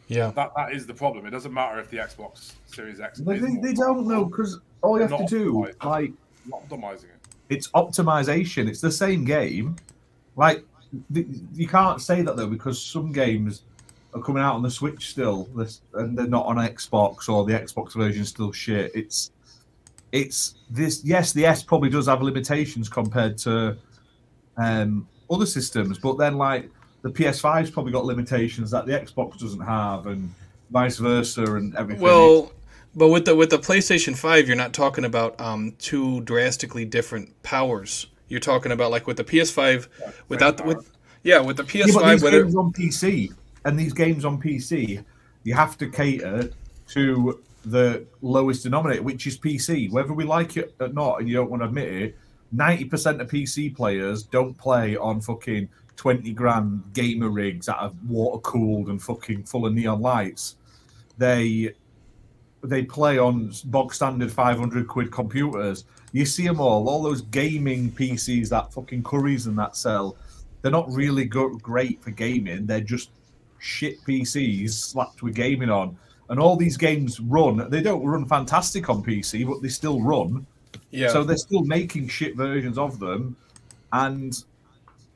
Yeah. That that is the problem. It doesn't matter if the Xbox Series X. They, they, they don't know because all you have to do, optimized. like, not optimizing it. it's optimization. It's the same game. Like th- you can't say that though because some games are coming out on the Switch still, this- and they're not on Xbox or the Xbox version still shit. It's it's this. Yes, the S probably does have limitations compared to um, other systems, but then like the PS5's probably got limitations that the Xbox doesn't have, and vice versa, and everything. Well, but with the with the PlayStation Five, you're not talking about um, two drastically different powers. You're talking about like with the PS5, without the, with yeah, with the Yeah, but PS5, these whether games on PC and these games on PC, you have to cater to the lowest denominator, which is PC. Whether we like it or not, and you don't want to admit it, ninety percent of PC players don't play on fucking twenty grand gamer rigs that are water cooled and fucking full of neon lights. They they play on bog standard 500 quid computers. You see them all, all those gaming PCs that fucking Currys and that sell. They're not really go- great for gaming. They're just shit PCs slapped with gaming on. and all these games run. They don't run fantastic on PC, but they still run. Yeah. So they're still making shit versions of them, and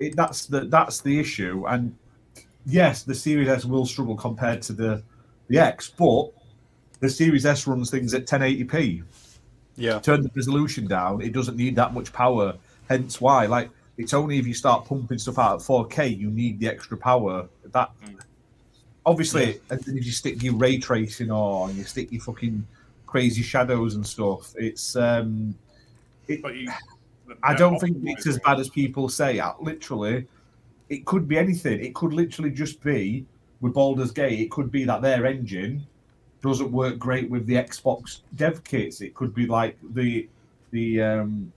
it, that's the that's the issue. And yes, the Series S will struggle compared to the the X, but the Series S runs things at 1080p. yeah. Turn the resolution down; it doesn't need that much power. Hence why, like, it's only if you start pumping stuff out at 4K you need the extra power. That obviously, and if you stick your ray tracing on, you stick your fucking crazy shadows and stuff. It's um, But you, I don't think it's as bad as people say. Uh, Literally, it could be anything. It could literally just be with Baldur's Gate. It could be that their engine doesn't work great with the Xbox dev kits. It could be like the the um,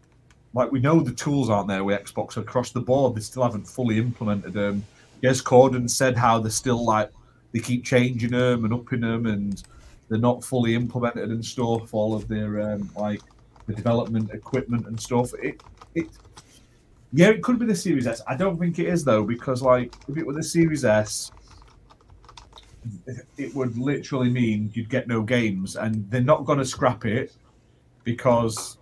like we know the tools aren't there with Xbox across the board. They still haven't fully implemented them. Jez Corden said how they're still like they keep changing them and upping them, and they're not fully implemented and stuff. All of their um, like the development equipment and stuff. It it yeah, it could be the Series S. I don't think it is though, because like if it were the Series S, it would literally mean you'd get no games, and they're not going to scrap it because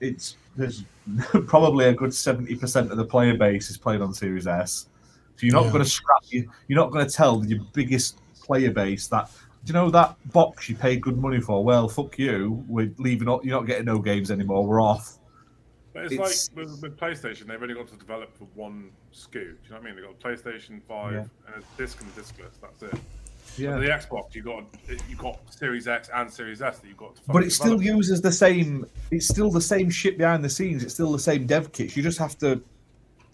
it's there's probably a good seventy percent of the player base is playing on Series S. So you're not Yeah. going to scrap you. You're not going to tell your biggest player base that. Do you know that box you paid good money for? Well, fuck you. We're leaving. You're not getting no games anymore. We're off. But it's, It's- like with, with PlayStation, they've only got to develop for one SKU. Do you know what I mean? They've got PlayStation 5 Yeah. and a disc and a discless. That's it. Yeah. The Xbox, you got you got Series X and Series S that you've got to. But it still uses the same. It's still the same shit behind the scenes. It's still the same dev kits. You just have to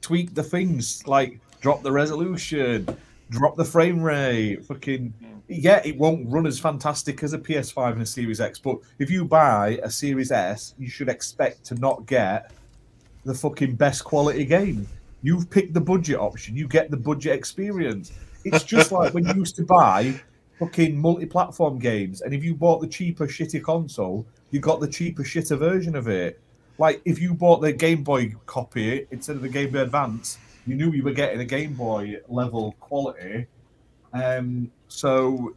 tweak the things, like drop the resolution, drop the frame rate. Fucking hmm. yeah, it won't run as fantastic as a PS5 and a Series X. But if you buy a Series S, you should expect to not get the fucking best quality game. You've picked the budget option. You get the budget experience. It's just like when you used to buy fucking multi-platform games, and if you bought the cheaper, shitty console, you got the cheaper, shitter version of it. Like if you bought the Game Boy copy instead of the Game Boy Advance, you knew you were getting a Game Boy level quality. Um, so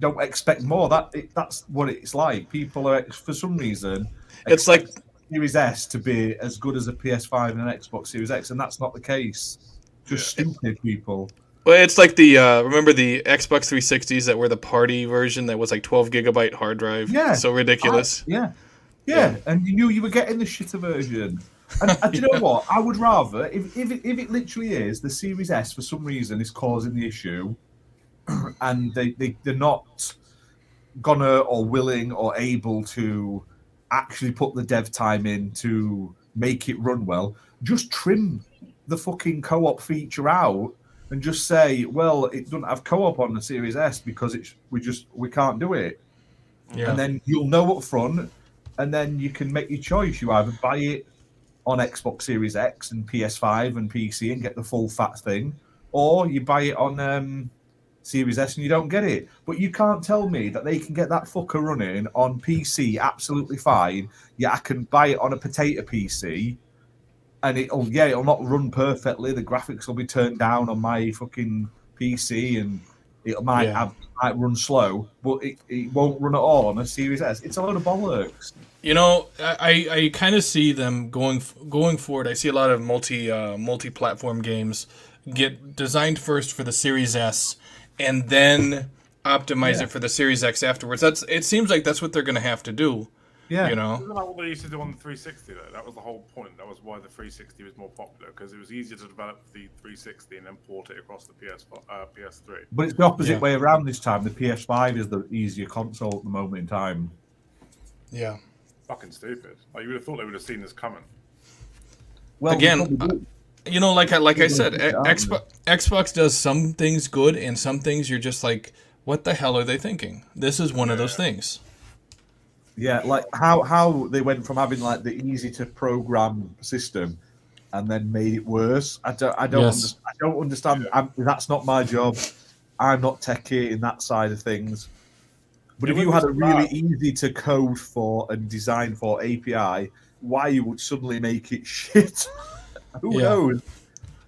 don't expect more. That it, that's what it's like. People are for some reason It's like Series S to be as good as a PS5 and an Xbox Series X, and that's not the case. Just stupid people. Well, it's like the uh, remember the Xbox 360s that were the party version that was like 12 gigabyte hard drive. Yeah. So ridiculous. I- yeah. yeah, and you knew you were getting the shitter version. And, and do you know what? I would rather if if it, if it literally is the Series S for some reason is causing the issue, and they, they they're not gonna or willing or able to actually put the dev time in to make it run well, just trim the fucking co-op feature out and just say, well, it doesn't have co-op on the Series S because it's we just we can't do it Yeah. and then you'll know up front, and then you can make your choice. You either buy it on Xbox Series X and PS5 and PC and get the full fat thing, or you buy it on um, Series S and you don't get it. But you can't tell me that they can get that fucker running on PC absolutely fine. Yeah, I can buy it on a potato PC. And it'll yeah, it'll not run perfectly. The graphics will be turned down on my fucking PC, and it might Yeah. have might run slow, but it, it won't run at all on a Series S. It's a load of bollocks. You know, I, I kind of see them going going forward. I see a lot of multi uh, multi platform games get designed first for the Series S, and then optimize Yeah. it for the Series X afterwards. That's it. Seems like that's what they're going to have to do. Yeah, You know. Isn't that what they used to do on the 360 though? That was the whole point. That was why the 360 was more popular because it was easier to develop the 360 and then port it across the PS uh, PS3. but it's the opposite Yeah. way around this time. The PS5 is the easier console at the moment in time. Yeah. Fucking stupid. Like you would have thought they would have seen this coming. Well, Again, they. You know, like I like I said, yeah, Xbox Xbox does some things good, and some things you're just like, what the hell are they thinking? This is one of those things. Yeah, like how how they went from having like the easy to program system, and then made it worse. I don't I don't Yes. under, I don't understand. I'm, that's not my job. I'm not techie in that side of things. But It if you had a really bad. easy to code for and design for API, why you would suddenly make it shit? Who Yeah. knows?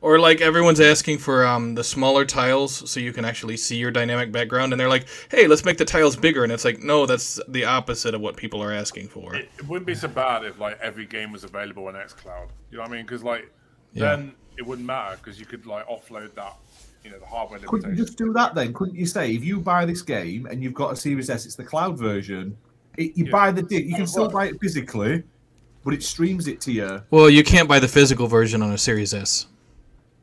Or like everyone's asking for um, the smaller tiles so you can actually see your dynamic background, and they're like, "Hey, let's make the tiles bigger," and it's like, no, that's the opposite of what people are asking for. It, it wouldn't be so bad if like every game was available on XCloud. You know what I mean? Because like Yeah. then it wouldn't matter because you could like offload that, you know, the hardware Couldn't you just do that then? Couldn't you say if you buy this game and you've got a Series S, it's the cloud version. It, you Yeah. buy the disc. You can still buy it physically, but it streams it to you. Well, you can't buy the physical version on a Series S.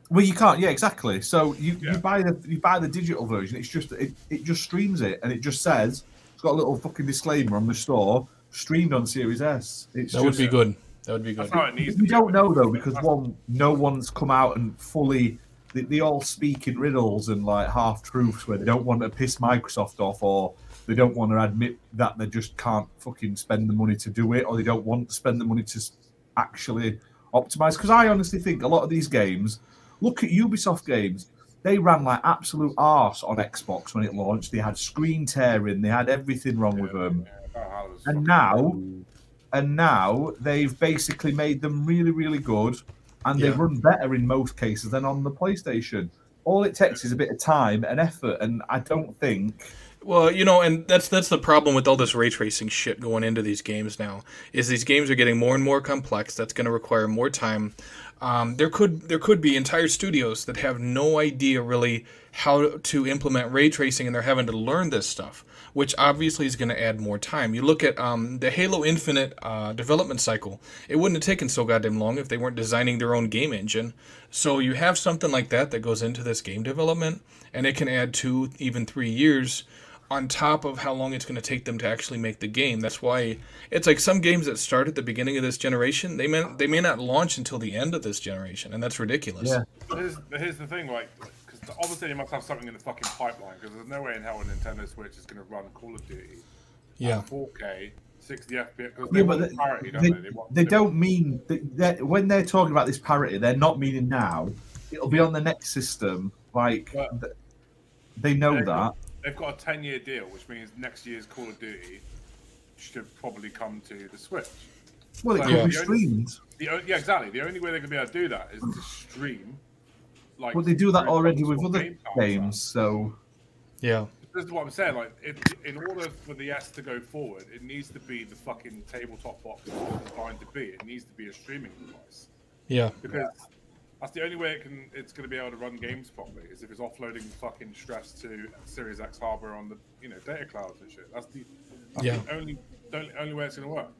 Well, you can't. Yeah, exactly. So you, Yeah. you buy the you buy the digital version. It's just it, it just streams it and it just says it's got a little fucking disclaimer on the store. Streamed on Series S. It's That would be good. That would be good. That's how it needs to We don't know though because one, no one's come out and fully. They, they all speak in riddles and like half truths where they don't want to piss Microsoft off or they don't want to admit that they just can't fucking spend the money to do it or they don't want to spend the money to actually optimize. Because I honestly think a lot of these games, look at Ubisoft games, they ran like absolute arse on Xbox when it launched. They had screen tearing, they had everything wrong with them Yeah, about how it was and fucking- now and now they've basically made them really really good and they run better in most cases than on the playstation all it takes is a bit of time and effort and i don't think Well, you know, and that's that's the problem with all this ray tracing shit going into these games now. Is these games are getting more and more complex. That's going to require more time. Um, there could there could be entire studios that have no idea really how to implement ray tracing, and they're having to learn this stuff, which obviously is going to add more time. You look at um, the Halo Infinite uh, development cycle; it wouldn't have taken so goddamn long if they weren't designing their own game engine. So you have something like that that goes into this game development, and it can add two, even three years on top of how long it's going to take them to actually make the game. That's why it's like some games that start at the beginning of this generation, they may they may not launch until the end of this generation, and that's ridiculous. Yeah. Here's, here's the thing, like, because obviously you must have something in the fucking pipeline, because there's no way in hell a Nintendo Switch is going to run Call of Duty Yeah. at 4K, 60 FPS, because they yeah, want but parity, don't they, they? They, want, they don't mean that, that when they're talking about this parity they're not meaning now it'll be on the next system like But- they know They've that got- They've got a 10 year deal, which means next year's Call of Duty should probably come to the Switch. well it Yeah. could be The only- streamed The, yeah, exactly. The only way they're going to be able to do that is to stream. Like, but they do that already with other game games so Yeah. This is what I'm saying. Like, if, in order for the S to go forward, it needs to be the fucking tabletop box it's designed to be. It needs to be a streaming device Yeah. because that's the only way it can. It's going to be able to run games properly. Is if it's offloading fucking stress to Series X hardware on the you know data clouds and shit. That's the that's Yeah. the only the only- only way it's going to work.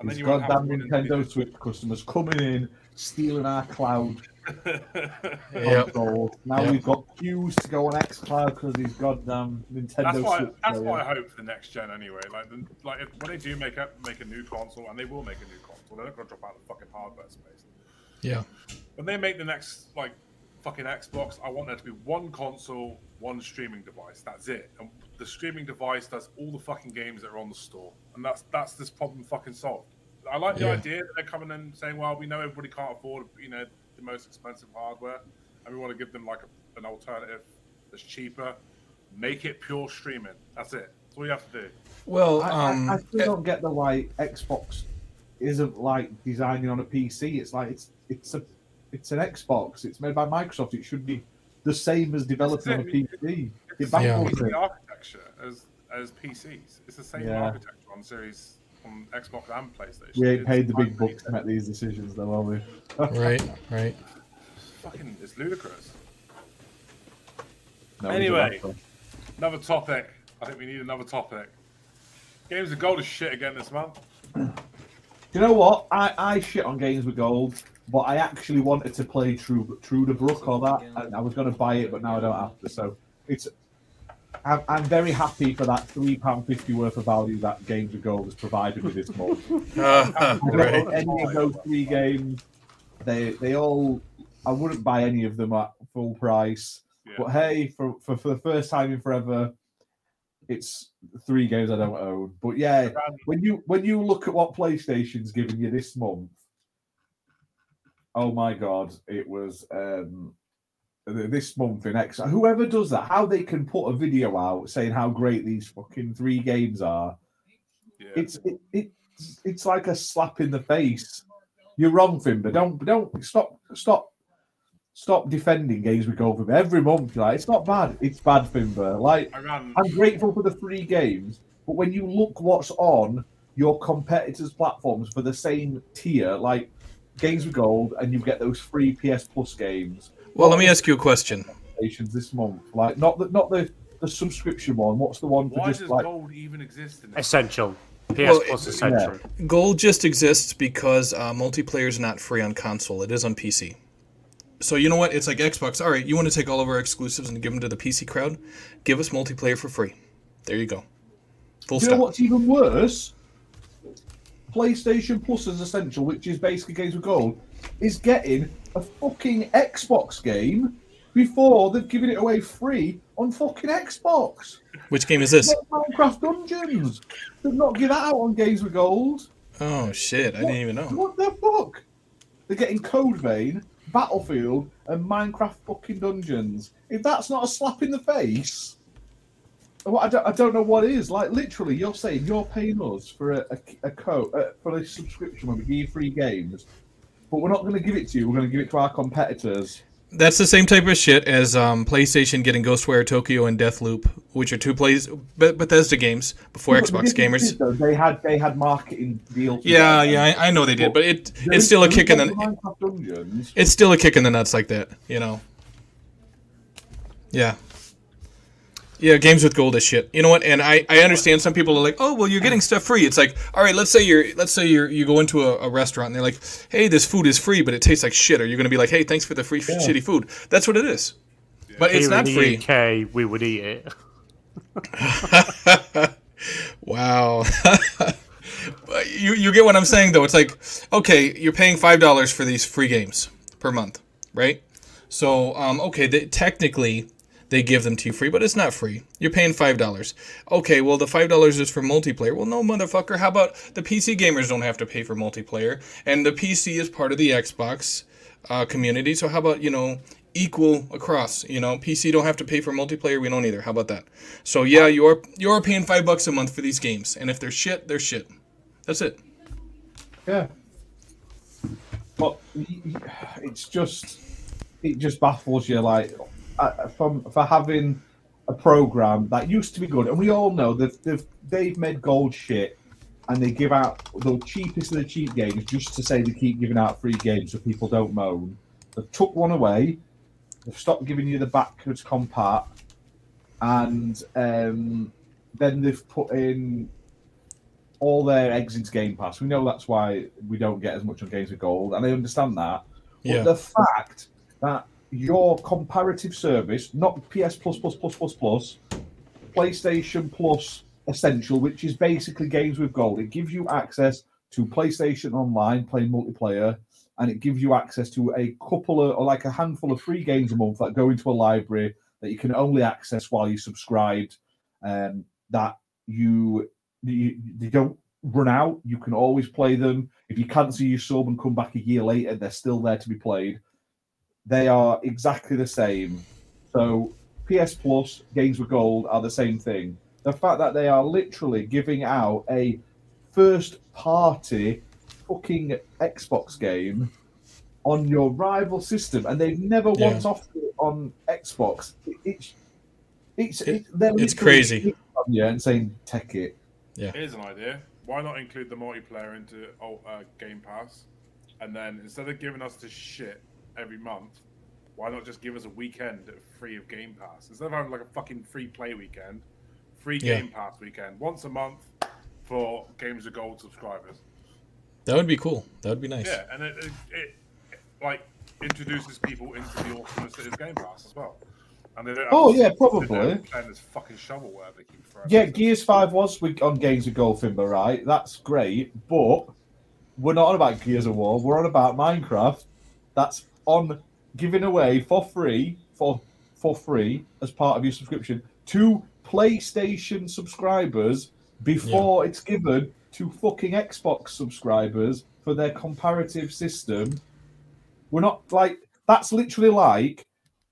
And These then you won't have goddamn Nintendo into- Switch customers coming in, stealing our cloud Yep. Now Yep. we've got queues to go on X Cloud because these goddamn Nintendo That's why. Switch. That's players. what I hope for the next gen anyway. Like, the, like if, when they do make a make a new console, and they will make a new console, they're not going to drop out the fucking hardware space. Yeah. When they make the next like fucking Xbox, I want there to be one console, one streaming device. That's it. And the streaming device does all the fucking games that are on the store, and that's that's this problem fucking solved. I like the Yeah. idea that they're coming in saying, "Well, we know everybody can't afford, you know, the most expensive hardware, and we want to give them like a, an alternative that's cheaper. Make it pure streaming. That's it. That's all you have to do." Well, I, um, I, I still don't get the why Xbox isn't like designing on a PC. It's like it's it's a it's an Xbox. It's made by Microsoft. It should be the same as developing on a PC. It It's Yeah. the baffles same architecture as as PCs. It's the same Yeah. architecture on Series on Xbox and PlayStation. We ain't It's paid the big fucking- bucks to make these decisions, though, are we? right, right. Fucking, it's ludicrous. No, Anyway. Another topic. I think we need another topic. Games of Gold is shit again this month. you know what? I, I shit on games with gold, but I actually wanted to play True Truberbrook or that, and I was going to buy it, but now I don't have to. So it's. I'm, I'm very happy for that three pound fifty worth of value that Games with Gold has provided me this month. Uh, right. any of those three games. They they all. I wouldn't buy any of them at full price. Yeah. But hey, for, for for the first time in forever, it's three games I don't own. But yeah, when you when you look at what PlayStation's giving you this month, oh my god, it was um this month in X. Whoever does that, how they can put a video out saying how great these fucking three games are, Yeah. it's it, it's it's like a slap in the face. You're wrong, Fimber. Don't don't stop stop stop defending games with gold from every month. Like it's not bad. It's bad, Fimber. Like. I'm grateful for the three games, but when you look what's on your competitors' platforms for the same tier, like games with gold, and you get those free PS Plus games. Well, let me ask you a question. Stations this month, like not the not the the subscription one. What's the one for Why just does like? gold even exist in? Essential. PS Well, Plus it- Essential. Gold just exists because uh, multiplayer is not free on console. It is on PC. So you know what? It's like Xbox. All right, you want to take all of our exclusives and give them to the PC crowd? Give us multiplayer for free. There you go. Full Do you know stop. what's even worse? PlayStation Plus is essential, which is basically games with gold, is getting a fucking Xbox game before they've given it away free on fucking Xbox. Which game is this? Minecraft Dungeons. They've not give that out on games with gold. Oh shit! I didn't even know. What the fuck? They're getting Code Vein, Battlefield, and Minecraft fucking Dungeons. If that's not a slap in the face, well, I don't, I don't know what is. Like literally, you're saying you're paying us for a, a, a code uh, for a subscription when we give you free games, but we're not going to give it to you. We're going to give it to our competitors. That's the same type of shit as um, PlayStation getting Ghostwire Tokyo and Deathloop, which are two plays Beth- Bethesda games before Xbox difference gamers. is, though, they had they had marketing deals. Yeah, yeah, I, I know they did, but it it's still a kick in the Minecraft Dungeons. it's still a kick in the nuts like that, you know. Yeah. Yeah, games with gold is shit. You know what? And I, I understand some people are like, oh well, you're getting stuff free. It's like, all right, let's say you're let's say you're you go into a, a restaurant and they're like, hey, this food is free, but it tastes like shit. Are you gonna be like, hey, thanks for the free Yeah. shitty food? That's what it is. But it's Here not in free. the UK, we would eat it. Wow. But you you get what I'm saying though. It's like okay, you're paying five dollars for these free games per month, right? So um, okay, they, technically they give them to you free, but it's not free. You're paying five dollars. Okay, well the five dollars is for multiplayer. Well, no, motherfucker. How about the PC gamers don't have to pay for multiplayer, and the PC is part of the Xbox uh, community. So how about you know equal across? You know, PC don't have to pay for multiplayer. We don't either. How about that? So yeah, you're you're paying five bucks a month for these games, and if they're shit, they're shit. That's it. Yeah. But it's just, it just baffles you. Like, uh, from for having a program that used to be good, and we all know that they've they've made gold shit, and they give out the cheapest of the cheap games just to say they keep giving out free games so people don't moan. They've took one away. They've stopped giving you the backwards compat, and um, then they've put in all their eggs into Game Pass. We know that's why we don't get as much on Games with Gold, and I understand that. But Yeah. the fact that your comparative service, not PS Plus Plus Plus Plus Plus, PlayStation Plus Essential, which is basically Games with Gold, it gives you access to PlayStation Online playing multiplayer, and it gives you access to a couple of or like a handful of free games a month that go into a library that you can only access while you're subscribed. Um, that you you, they don't run out. You can always play them. If you cancel your sub and come back a year later, they're still there to be played. They are exactly the same. So PS Plus games with gold are the same thing. The fact that they are literally giving out a first party fucking Xbox game on your rival system, and they've never Yeah. once offered it on Xbox. It, it's it's It- they're it's crazy. Yeah, on you and saying take it. Yeah. Here's an idea. Why not include the multiplayer into uh, Game Pass? And then instead of giving us the shit every month, why not just give us a weekend free of Game Pass? Instead of having like a fucking free play weekend, free Yeah. Game Pass weekend, once a month for Games of Gold subscribers. That would be cool. That would be nice. Yeah, and it, it, it, like introduces people into the awesomeness that is Game Pass as well. And they don't have Oh, yeah, probably. Playing this fucking shovelware they keep throwing. Yeah. Gears Five was on Games of gold, Goldfinger, right? That's great, but we're not on about Gears of War. We're on about Minecraft. That's on giving away for free for for free as part of your subscription to PlayStation subscribers before it's given to fucking Xbox subscribers for their comparative system. We're not like that's literally like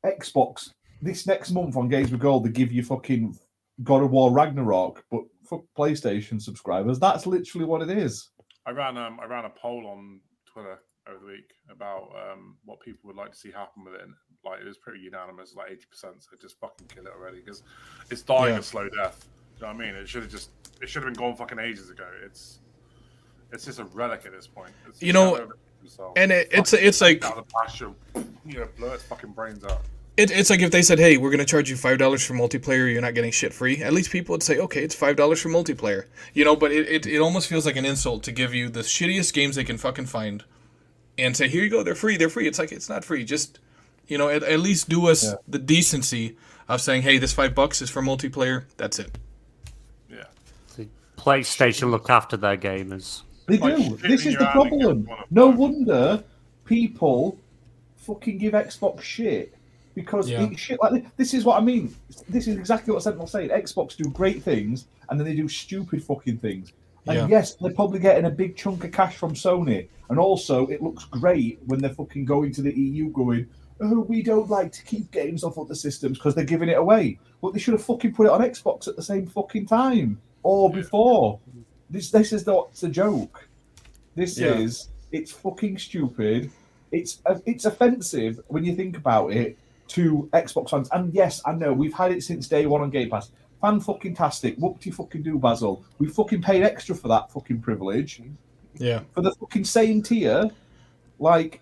Xbox this next month on Games with Gold. They give you fucking God of War Ragnarok, but for PlayStation subscribers, that's literally what it is. I ran um I ran a poll on Twitter over the week about um, what people would like to see happen with it. And, like it was pretty unanimous, like eighty percent. So just fucking kill it already because it's dying Yeah. a slow death. You know what I mean? It should have just it should have been gone fucking ages ago. It's it's just a relic at this point. It's You know, just over themselves. and it, it's it's like out of the pasture, you know, blow its fucking brains out. It, it's like if they said, "Hey, we're gonna charge you five dollars for multiplayer. You're not getting shit free." At least people would say, "Okay, it's five dollars for multiplayer." You know, but it, it, it almost feels like an insult to give you the shittiest games they can fucking find, and say, "Here you go, they're free, they're free." It's like it's not free. Just you know, at, at least do us Yeah. the decency of saying, "Hey, this five bucks is for multiplayer." That's it. Yeah. PlayStation look after their gamers. They do. shit This is the problem. get one of No wonder people fucking give Xbox shit because Yeah. shit like this. This is what I mean. This is exactly what Sentinel's saying. Xbox do great things and then they do stupid fucking things. And Yeah. yes, they're probably getting a big chunk of cash from Sony. And also, it looks great when they're fucking going to the EU going, oh, we don't like to keep games off other systems because they're giving it away. But they should have fucking put it on Xbox at the same fucking time or before. This this is not a joke. This Yeah. is it's fucking stupid. It's it's offensive when you think about it to Xbox fans. And yes, I know we've had it since day one on Game Pass. Fan fucking tastic. What do you fucking do, Basil? We fucking paid extra for that fucking privilege Yeah, for the fucking same tier. Like,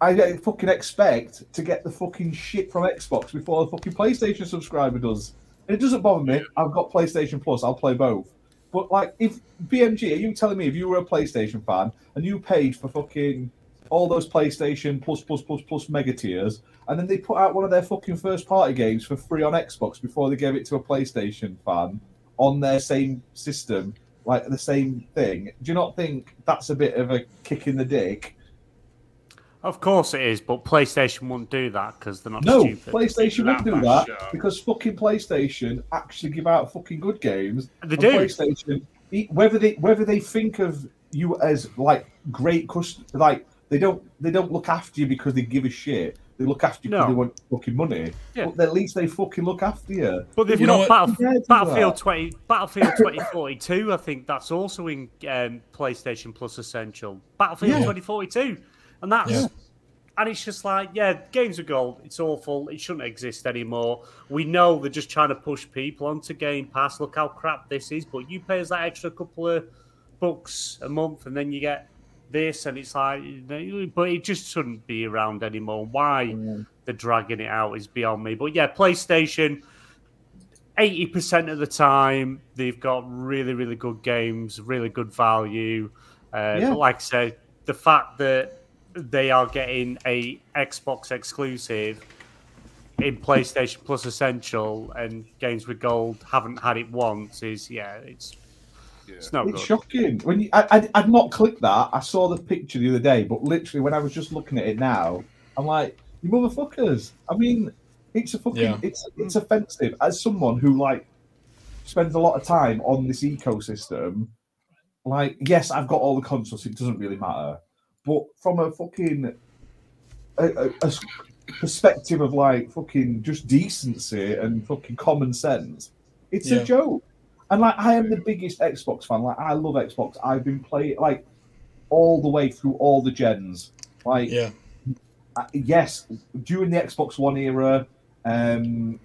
I fucking expect to get the fucking shit from Xbox before the fucking PlayStation subscriber does. And it doesn't bother me. I've got PlayStation Plus. I'll play both. But like, if BMG, are you telling me if you were a PlayStation fan and you paid for fucking all those PlayStation Plus Plus Plus Plus mega tiers, and then they put out one of their fucking first party games for free on Xbox before they gave it to a PlayStation fan on their same system, like the same thing? Do you not think that's a bit of a kick in the dick? Of course it is, but PlayStation won't do that because they're not No, stupid. PlayStation won't do That because fucking PlayStation actually give out fucking good games. They do. PlayStation, whether they whether they think of you as like great cust like they don't they don't look after you because they give a shit. They look after you because No. they want fucking money. Yeah. But at least they fucking look after you. But they've You know got? Battle, Battlefield that. twenty, Battlefield twenty forty two. I think that's also in um, PlayStation Plus Essential. Battlefield Yeah. twenty forty two, and that's Yeah. and it's just like yeah, games are gold. It's awful. It shouldn't exist anymore. We know they're just trying to push people onto Game Pass. Look how crap this is. But you pay us that extra couple of bucks a month, and then you get this, and it's like, but it just shouldn't be around anymore. Why they're dragging it out is beyond me. But yeah, PlayStation. 80% of the time they've got really really good games really good value uh, Yeah. like i said the fact that they are getting a xbox exclusive in playstation plus essential and games with gold haven't had it once is yeah it's Yeah. it's not It's good shocking. When you, I, I, I'd not clicked that. I saw the picture the other day, but literally when I was just looking at it now, I'm like, you motherfuckers. I mean, it's a fucking, Yeah. it's it's offensive. As someone who like spends a lot of time on this ecosystem, like, yes, I've got all the consoles. It doesn't really matter. But from a fucking a, a- a s- perspective of like fucking just decency and fucking common sense, it's Yeah. a joke. And like, I am the biggest Xbox fan. Like, I love Xbox. I've been playing like all the way through all the gens. Like, yeah, uh, yes, during the Xbox One era, um,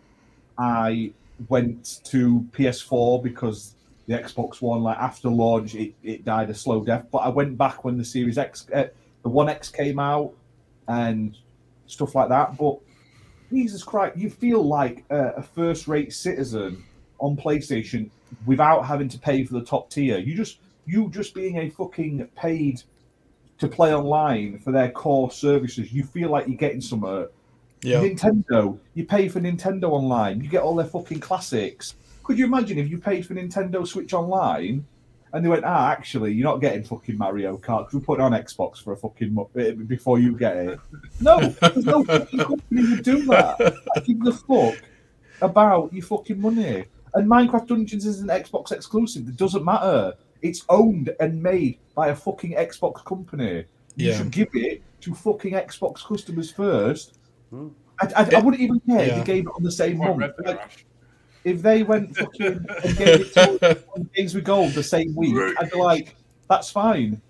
I went to PS4 because the Xbox One, like after launch, it, it died a slow death. But I went back when the Series X, uh, the One X came out, and stuff like that. But Jesus Christ, you feel like a, a first-rate citizen on PlayStation without having to pay for the top tier. You just you just being a fucking paid to play online for their core services. You feel like you're getting somewhere. yeah, Nintendo, you pay for Nintendo Online, you get all their fucking classics. Could you imagine if you paid for Nintendo Switch Online and they went, ah, actually, you're not getting fucking Mario Kart 'cause we put it on Xbox for a fucking mo- eh, before you get it? No, there's no fucking company would do that. I give the fuck about your fucking money. And Minecraft Dungeons is an Xbox exclusive. It doesn't matter. It's owned and made by a fucking Xbox company. You Yeah. should give it to fucking Xbox customers first. Hmm. I, I, I wouldn't even care if they gave it on the same Quite month. Like, if they went fucking and gave it to on Games with Gold the same week, I'd be like, that's fine.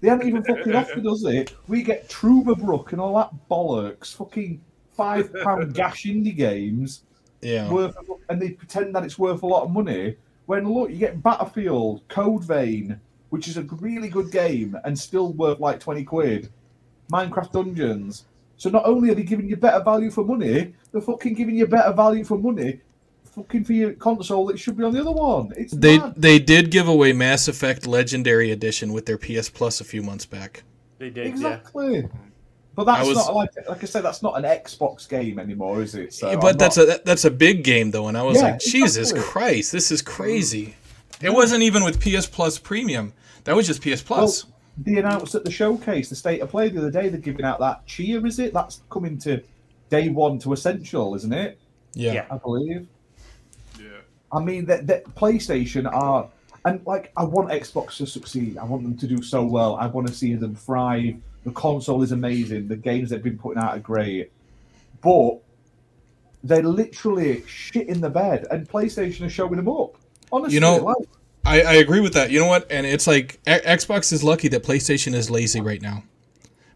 They haven't even fucking offered us it. We get Truberbrook and all that bollocks. Fucking five pound gash indie games Yeah. worth, and they pretend that it's worth a lot of money. When look, you get Battlefield, Code Vein, which is a really good game and still worth like twenty quid. Minecraft Dungeons. So not only are they giving you better value for money, they're fucking giving you better value for money, fucking for your console that should be on the other one. It's They mad. they did give away Mass Effect Legendary Edition with their PS Plus a few months back. They did, yeah. Exactly. But that's I was- not like like I said, that's not an Xbox game anymore, is it? So Yeah, but I'm that's not- a that's a big game though, and I was Yeah, like, Jesus exactly. Christ, this is mm. crazy. It wasn't even with PS Plus Premium. That was just PS Plus. Well, they announced at the showcase, the state of play the other day, they're giving out that cheer, is it? That's coming to day one to essential, isn't it? yeah. yeah. I believe. Yeah. I mean, that that PlayStation are, and like, I want Xbox to succeed. I want them to do so well. I want to see them thrive. The console is amazing. The games they've been putting out are great, but they're literally shit in the bed, and PlayStation are showing them up. Honestly, You know, like, I, I agree with that. You know what? And it's like X- Xbox is lucky that PlayStation is lazy right now.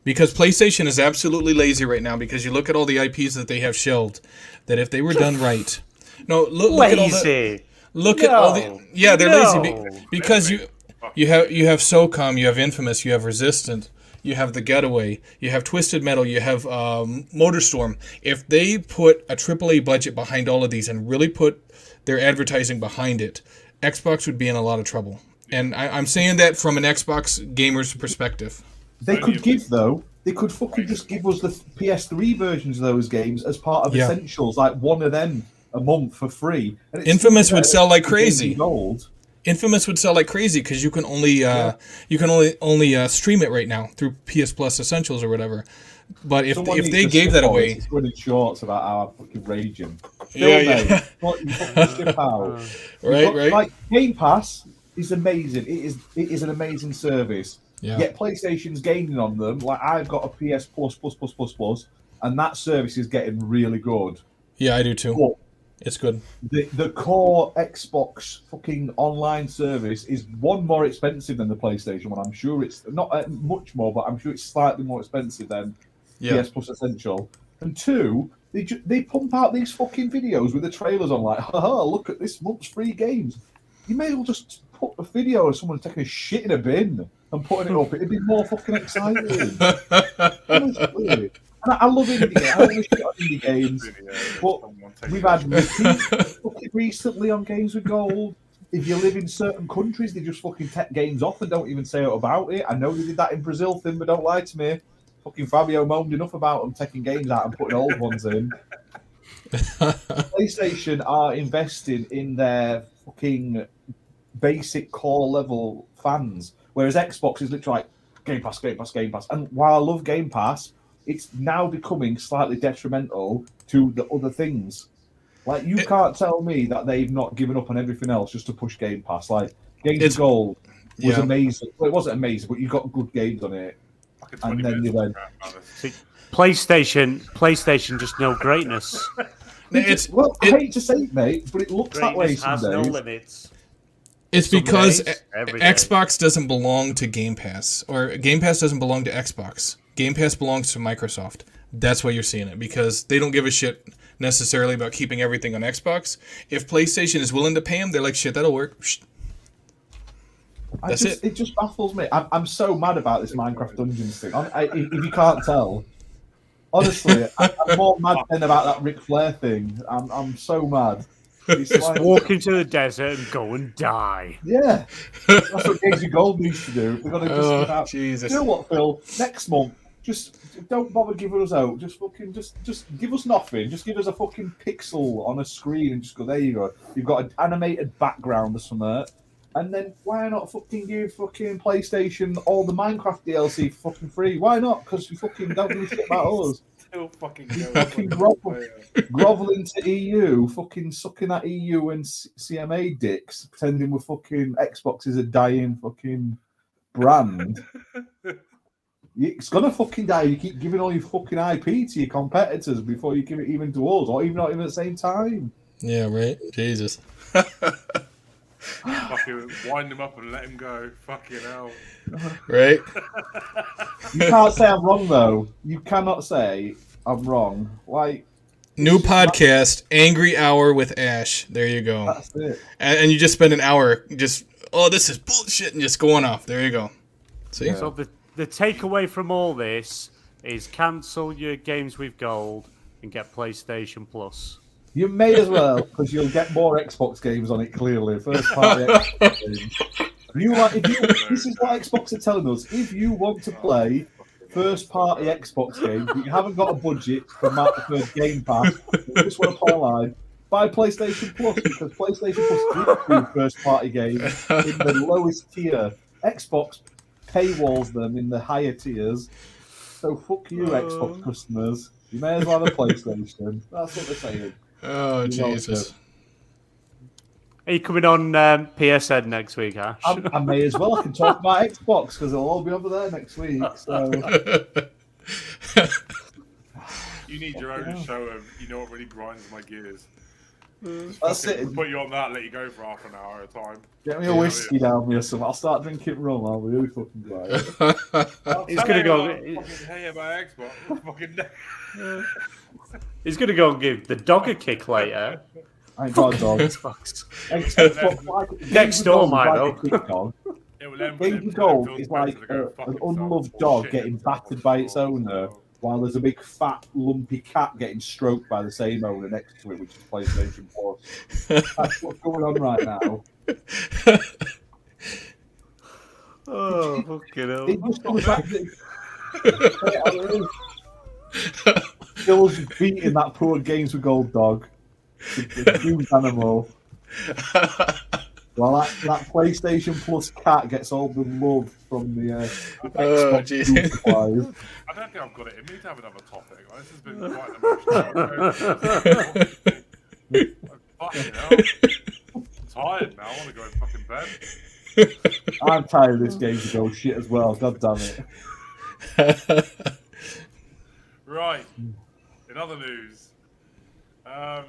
Because PlayStation is absolutely lazy right now because you look at all the IPs that they have shelved that if they were done right. No, look, look at all the Lazy. look at all the Yeah, they're lazy be- because you you have you have SOCOM, you have Infamous, you have Resistance, you have The Getaway, you have Twisted Metal, you have um, Motorstorm. If they put a AAA budget behind all of these and really put their advertising behind it, Xbox would be in a lot of trouble. And I, I'm saying that from an Xbox gamer's perspective. They could give though. They could fucking just give us the PS3 versions of those games as part of Yeah. essentials, like one of them a month for free. And Infamous would sell like crazy. Gold. Infamous would sell like crazy because you can only uh, Yeah. you can only only uh, stream it right now through PS Plus Essentials or whatever. But if Someone if they gave that away, it's running shorts about our fucking raging. Yeah, yeah. what you fucking ship out. right, But, right, Like Game Pass is amazing. It is it is an amazing service. yeah, Yet PlayStation's gaining on them. Like I've got a PS Plus Plus Plus Plus Plus, and that service is getting really good. yeah, I do too. But It's good. the the core Xbox fucking online service is one more expensive than the PlayStation one. I'm sure it's not uh, much more, but I'm sure it's slightly more expensive than Yeah, PS Plus Essential. And two, they ju- they pump out these fucking videos with the trailers on, like, haha, look at this month's free games. You may as well just put a video of someone taking a shit in a bin and putting it up. It'd be more fucking exciting. And I, I love indie games. I the shit on indie games. But We've had fucking recently on Games with Gold. If you live in certain countries, they just fucking take games off and don't even say about it. I know they did that in Brazil, thing, but don't lie to me. Fucking Fabio moaned enough about them taking games out and putting old ones in. PlayStation are investing in their fucking basic core level fans, whereas Xbox is literally like Game Pass, Game Pass, Game Pass. And while I love Game Pass, it's now becoming slightly detrimental to the other things. Like you can't tell me that they've not given up on everything else just to push Game Pass. Like Games of Gold was yeah. amazing. Well, it wasn't amazing, but you got good games on it. Fucking and then you went- crap about this. See, PlayStation, PlayStation just no greatness. it's well, I it- hate to say it, mate, but it looks that way Greatness some has no limits. it's Some because days. Xbox doesn't belong to Game Pass, or Game Pass doesn't belong to Xbox. Game Pass belongs to Microsoft. That's why you're seeing it because they don't give a shit necessarily about keeping everything on Xbox. If PlayStation is willing to pay them, they're like, shit, that'll work. Psh, I That's just, it. just baffles me. I'm, I'm so mad about this Minecraft Dungeons thing. I, I, if you can't tell, honestly, I, I'm more mad than about that Ric Flair thing. I'm, I'm so mad. It's like, Walk into the desert and go and die. yeah, that's what Games of Gold needs to do. We've got to just Oh, give out. Jesus. You know what, Phil? Next month, just don't bother giving us out. Just fucking, just, just give us nothing. Just give us a fucking pixel on a screen and just go. There you go. You've got an animated background or something. And then why not fucking give fucking PlayStation all the Minecraft DLC for fucking free? Why not? Because you fucking don't give a shit about us. Still fucking fucking grovel. Oh, Groveling to EU, fucking sucking that EU and CMA dicks, pretending we're fucking Xbox is a dying fucking brand. It's gonna fucking die. You keep giving all your fucking IP to your competitors before you give it even to us, or even not even at the same time. Yeah, right. Jesus. fucking wind him up and let him go. Fucking hell. Right? You can't say I'm wrong though. You cannot say I'm wrong. Like New podcast, Angry Hour with Ash. There you go. that's it. And, and you just spend an hour just, oh, this is bullshit, and just going off. There you go. See? Yeah. So the the takeaway from all this is cancel your games with gold and get PlayStation Plus. You may as well because you'll get more Xbox games on it. Clearly, first party Xbox games. You like, if you, this is what Xbox are telling us. If you want to play first party Xbox games, but you haven't got a budget for, for Game Pass, you just want to play buy PlayStation Plus because PlayStation Plus gives you first party games in the lowest tier. Xbox paywalls them in the higher tiers. So fuck you, Xbox customers. You may as well have a PlayStation. That's what they're saying. Oh, You Jesus. Are you coming on um, PSN next week, Ash? I, I may as well. I can talk about Xbox because it'll all be over there next week. So You need your own show of you know what really grinds my gears. Mm. that's Fucking it. Put you on that, let you go for half an hour at a time. Get me a Yeah, whiskey down me or something. I'll start drinking rum. I'll be really fucking glad. He's gonna you go- what, I'll fucking tell you about Xbox. Fucking He's going to go and give the dog a kick later. I ain't got a dog. Xbox. Xbox, Next door, of Gold is Milo. a dog. it will end with Games him of telling Gold Phil is like Spencer to go a- an unloved dog getting battered by its owner, so- while there's a big fat lumpy cat getting stroked by the same owner next to it, which is PlayStation Plus. That's what's going on right now. Oh, fucking hell. It just comes back Phil's beating that poor Games with Gold dog, the, huge animal, while that, that PlayStation Plus cat gets all the love from the, uh, the Oh, Xbox jeez. food supplies. I don't think I've got it in me to have another topic. This has been quite an emotional. fucking hell. I'm tired now. I want to go and fucking bed. I'm tired of this Games with Gold shit as well. God damn it! Right. In other news, um,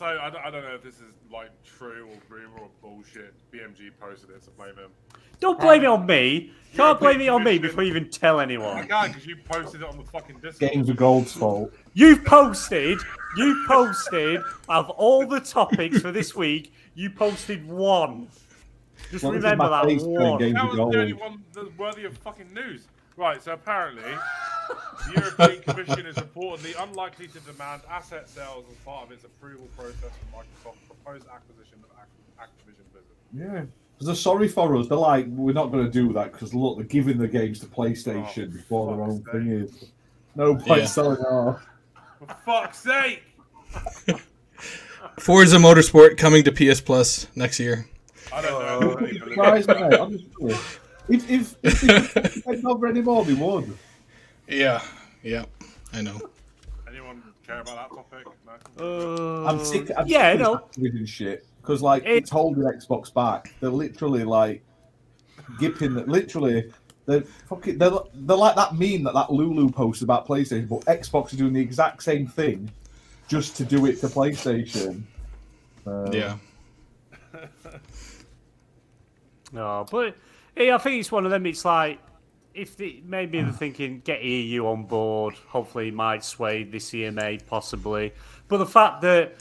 so I don't, I don't know if this is like true or rumor or bullshit. BMG posted it, so blame him. Don't blame it on me. Can't Yeah, blame it on me before you even tell I anyone. can't because you posted it on the fucking Discord. Games with Gold's fault. You've posted, you posted of all the topics for this week, you posted one. Just Well, this is remember my that face doing one. Games That with was the only Gold. one that's worthy of fucking news. Right, so apparently, the European Commission is reportedly unlikely to demand asset sales as part of its approval process for Microsoft's proposed acquisition of Activision Blizzard. Yeah. Because they're sorry for us. They're like, we're not going to do that because look, they're giving the games to PlayStation Oh, before their own fuck's thing is. No point Yeah. selling off. For fuck's sake! Forza Motorsport coming to PS Plus next year. I don't know. Oh, if any believe Surprise me, mate, honestly. If if if they didn't over anymore, they would. Yeah, yeah, I know. Anyone care about that topic? No. Uh, I'm sick. I'm yeah, sick no. of Activision shit because like It- it's holding Xbox back. They're literally like gipping. That Literally, they're fucking. They're, they're like that meme that that Lulu posted about PlayStation, but Xbox are doing the exact same thing, just to do it to PlayStation. Um, Yeah. No, but yeah, I think it's one of them. It's like if the, maybe they're thinking get EU on board. Hopefully, it might sway the CMA possibly. But the fact that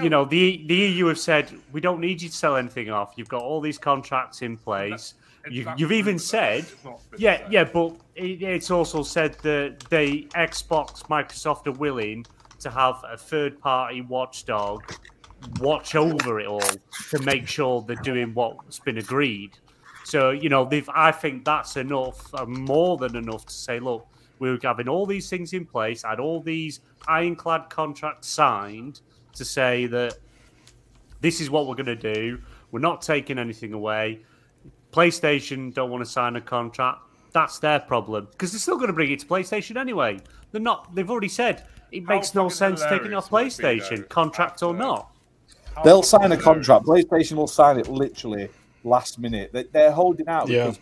you know the the EU have said we don't need you to sell anything off. You've got all these contracts in place. You, you've even said it's not been yeah, said. yeah, but it, it's also said that they Xbox, Microsoft are willing to have a third party watchdog watch over it all to make sure they're doing what's been agreed. So you know, they've. I think that's enough, uh, more than enough to say, look, we're having all these things in place, had all these ironclad contracts signed to say that this is what we're going to do. We're not taking anything away. PlayStation don't want to sign a contract. That's their problem because they're still going to bring it to PlayStation anyway. They're not. They've already said it How makes no sense taking it off hilarious be, PlayStation, though, contract or not. How They'll sign a contract. PlayStation will sign it literally last minute. They, they're holding out Yeah. because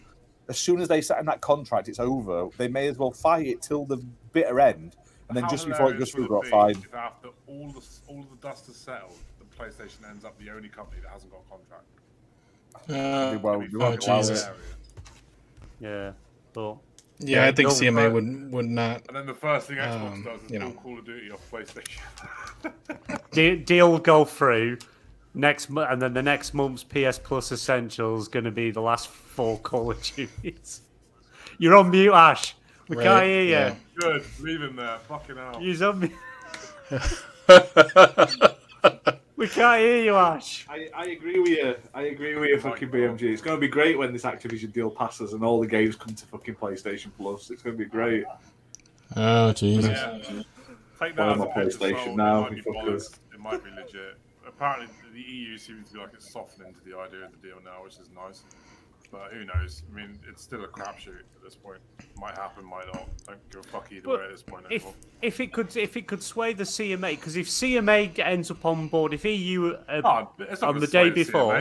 as soon as they sign that contract, it's over. They may as well fight it till the bitter end, and then How just before it hilarious goes through, got it fined. if After all the all the dust has settled, the PlayStation ends up the only company that hasn't got a contract. Uh, well, It'd oh, fucking Jesus. Yeah, but yeah, I think don't- CMA would would not. And then the first thing Xbox Um, does is you know. Call of Duty off PlayStation. de- deal go through next month, and then the next month's PS Plus Essentials going to be the last four Call of Duties. You're on mute, Ash. We Right, can't hear you. yeah. Good, leave him there. Fucking hell. You're on mute. we can't hear you, Ash. I, I agree with you. I agree with you, fucking BMG. It's going to be great when this Activision deal passes and all the games come to fucking PlayStation Plus. It's going to be great. Oh Jesus. Yeah. Take Buy that as my a pinch of PlayStation now, It might, be you fuckers. it might be legit. Apparently, the EU seems to be like it's softening to the idea of the deal now, which is nice. But who knows? I mean, it's still a crapshoot at this point. Might happen, might not. Don't give a fuck either But way at this point If anymore. if it could if it could sway the CMA, because if CMA ends up on board, if EU uh, Oh, on the day before,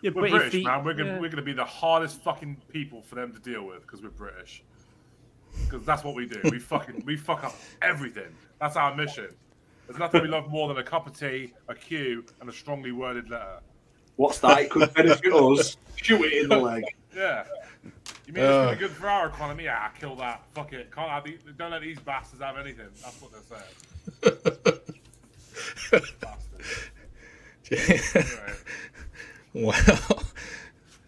yeah, We're but British, if the, man. We're gonna yeah. we're gonna be the hardest fucking people for them to deal with because we're British. Because that's what we do. We fucking we fuck up everything. That's our mission. There's nothing we love more than a cup of tea, a queue, and a strongly worded letter. What's that? It could benefit us. Shoot it in the leg. Yeah. You mean it's Uh. gonna be good for our economy? Yeah, kill that. Fuck it. Can't have the, don't let these bastards have anything. That's what they're saying. Bastards. Anyway. wow. Oh,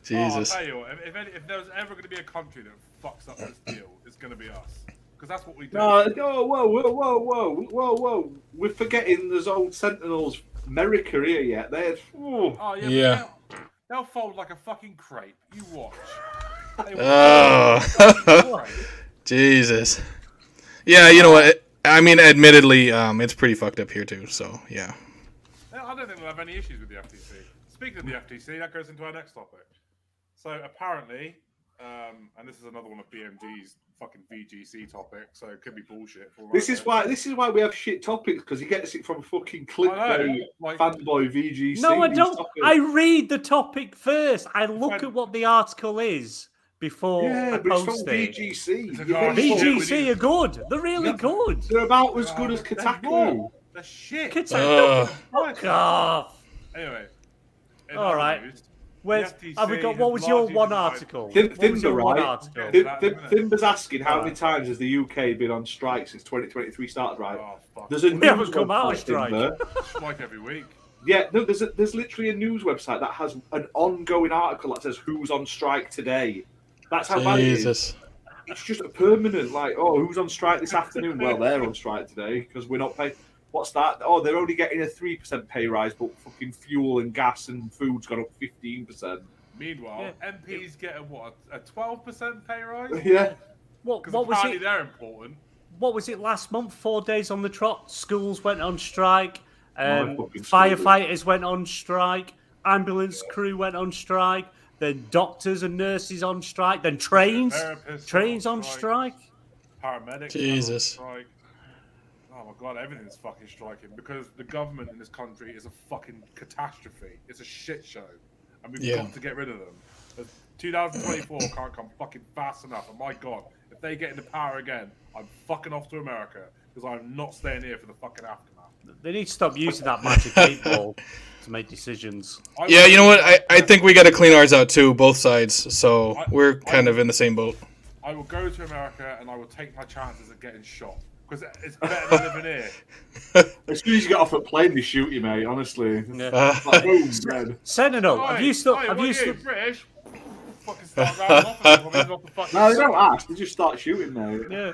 Jesus. I'll tell you what, if, if, any, if there's ever going to be a country that fucks up this deal, it's going to be us. Because that's what we do. No, no, whoa, whoa, whoa, whoa, whoa, whoa. We're forgetting there's old Sentinels America here yet. They're. Ooh. Oh, yeah. Yeah. They'll, they'll fold like a fucking crepe. You watch. Oh. fold like a crepe. Jesus. Yeah, you know what? I mean, admittedly, um, it's pretty fucked up here too. So yeah. I don't think we'll have any issues with the FTC. Speaking of the FTC, that goes into our next topic. So apparently, um, and this is another one of BMG's fucking VGC topic, so it could be bullshit. For This is know. why. This is why we have shit topics because he gets it from fucking clickbait like- fanboy VGC. No, I don't. topics. I read the topic first. I look Fine. at what the article is before Yeah, I but it's from post it. VGC. It's a You're guy- VGC are good. They're really Yeah. good. They're about as good as They're Kotaku. raw. They're shit. Kotaku- Uh, Fuck off. Anyway. in All other right. news, Where's, FTC have we got? What was your one article? Thin- What was your Thimber, one right? article? Thim- Thim- Thimber's asking how many times has the UK been on strike since 2023 started, right? Oh, fuck. There's a We news haven't come out of website, strike. Strike every week. Yeah, no, there's a, there's literally a news website that has an ongoing article that says who's on strike today. That's how bad it is. It's just a permanent, like, oh, who's on strike this afternoon? Well, they're on strike today because we're not paying. What's that? Oh, they're only getting a three percent pay rise, but fucking fuel and gas and food's gone up fifteen percent. Meanwhile, Yeah. MPs get a what? A twelve percent pay rise? Yeah, What, Because what was it? they're important. What was it last month? Four days on the trot. Schools went on strike. Um, fucking school did. firefighters went on strike. Ambulance crew went on strike. Then doctors and nurses on strike. Then trains, Therapists trains went on strike. Paramedics. Jesus. on strike. Oh my god, everything's fucking striking because the government in this country is a fucking catastrophe. It's a shit show, and we've Yeah. got to get rid of them. The 2024 can't come fucking fast enough. And my god, if they get into power again, I'm fucking off to America because I'm not staying here for the fucking aftermath. They need to stop using that magic eight ball to make decisions. Yeah, you know what? I, I think we got to clean ours out too, both sides. So we're kind of in the same boat. I will go to America and I will take my chances of getting shot because it's better than living here. as soon as you get off a plane, they shoot you, mate. Honestly, Yeah. Uh, like, boom, dead. Sentinel, have you still? oi, Have what you still? British? Fucking start rounding off and coming off the fucking No, they don't ask. They just start shooting, mate. Yeah.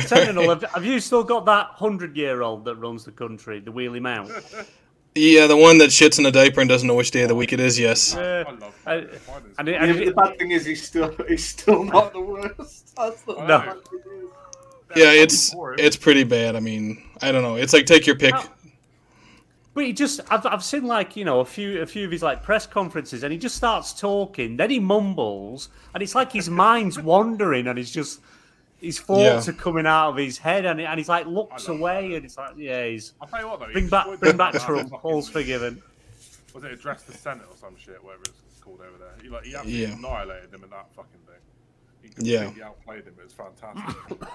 Sentinel, have, have you still got that hundred-year-old that runs the country, the wheelie mount? yeah, the one that shits in a diaper and doesn't know which day of the week it is. Yes. Yeah. I love I- that. Mine is- And, Yeah, and but it, the bad thing is, he's still he's still not the worst. That's the No. Bad. Yeah, it's for it's pretty bad. I mean, I don't know. It's like take your pick. Oh. But he just, I've, I've seen like, you know, a few, a few of his like press conferences and he just starts talking, then he mumbles and it's like his mind's wandering and he's just, his thoughts Yeah. are coming out of his head and, and he's like looks I love away and it's like, yeah, he's, I'll tell you what though. he bring back, destroyed bring the- back that Trump, fucking- all's forgiven. Was it address the Senate or some shit, whatever it's called over there? He like he absolutely Yeah. annihilated him in that fucking thing. He Yeah. completely outplayed him. It was fantastic.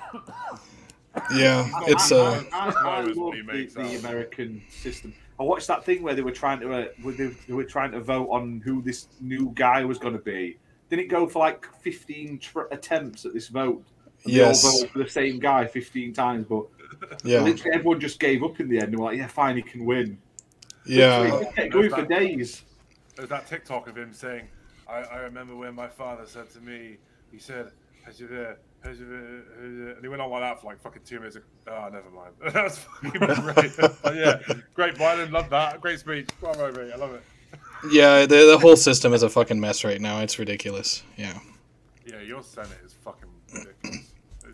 Yeah, it's uh, I, I, I Knows love the, the. American system. I watched that thing where they were trying to uh, they, they were trying to vote on who this new guy was going to be. Didn't it go for like fifteen tr- attempts at this vote? And they all voted for the same guy fifteen times, but yeah, literally everyone just gave up in the end. They were like, "Yeah, fine, he can win." yeah, Literally, kept going for days. There's that TikTok of him saying, I, I remember when my father said to me, he said, and he went on like that for like fucking two minutes. Oh, never mind. That's fucking great. but yeah, great Biden, love that. Great speech. Bravo, mate. I love it. yeah. The the whole system is a fucking mess right now. It's ridiculous. Yeah. Yeah, your Senate is fucking ridiculous.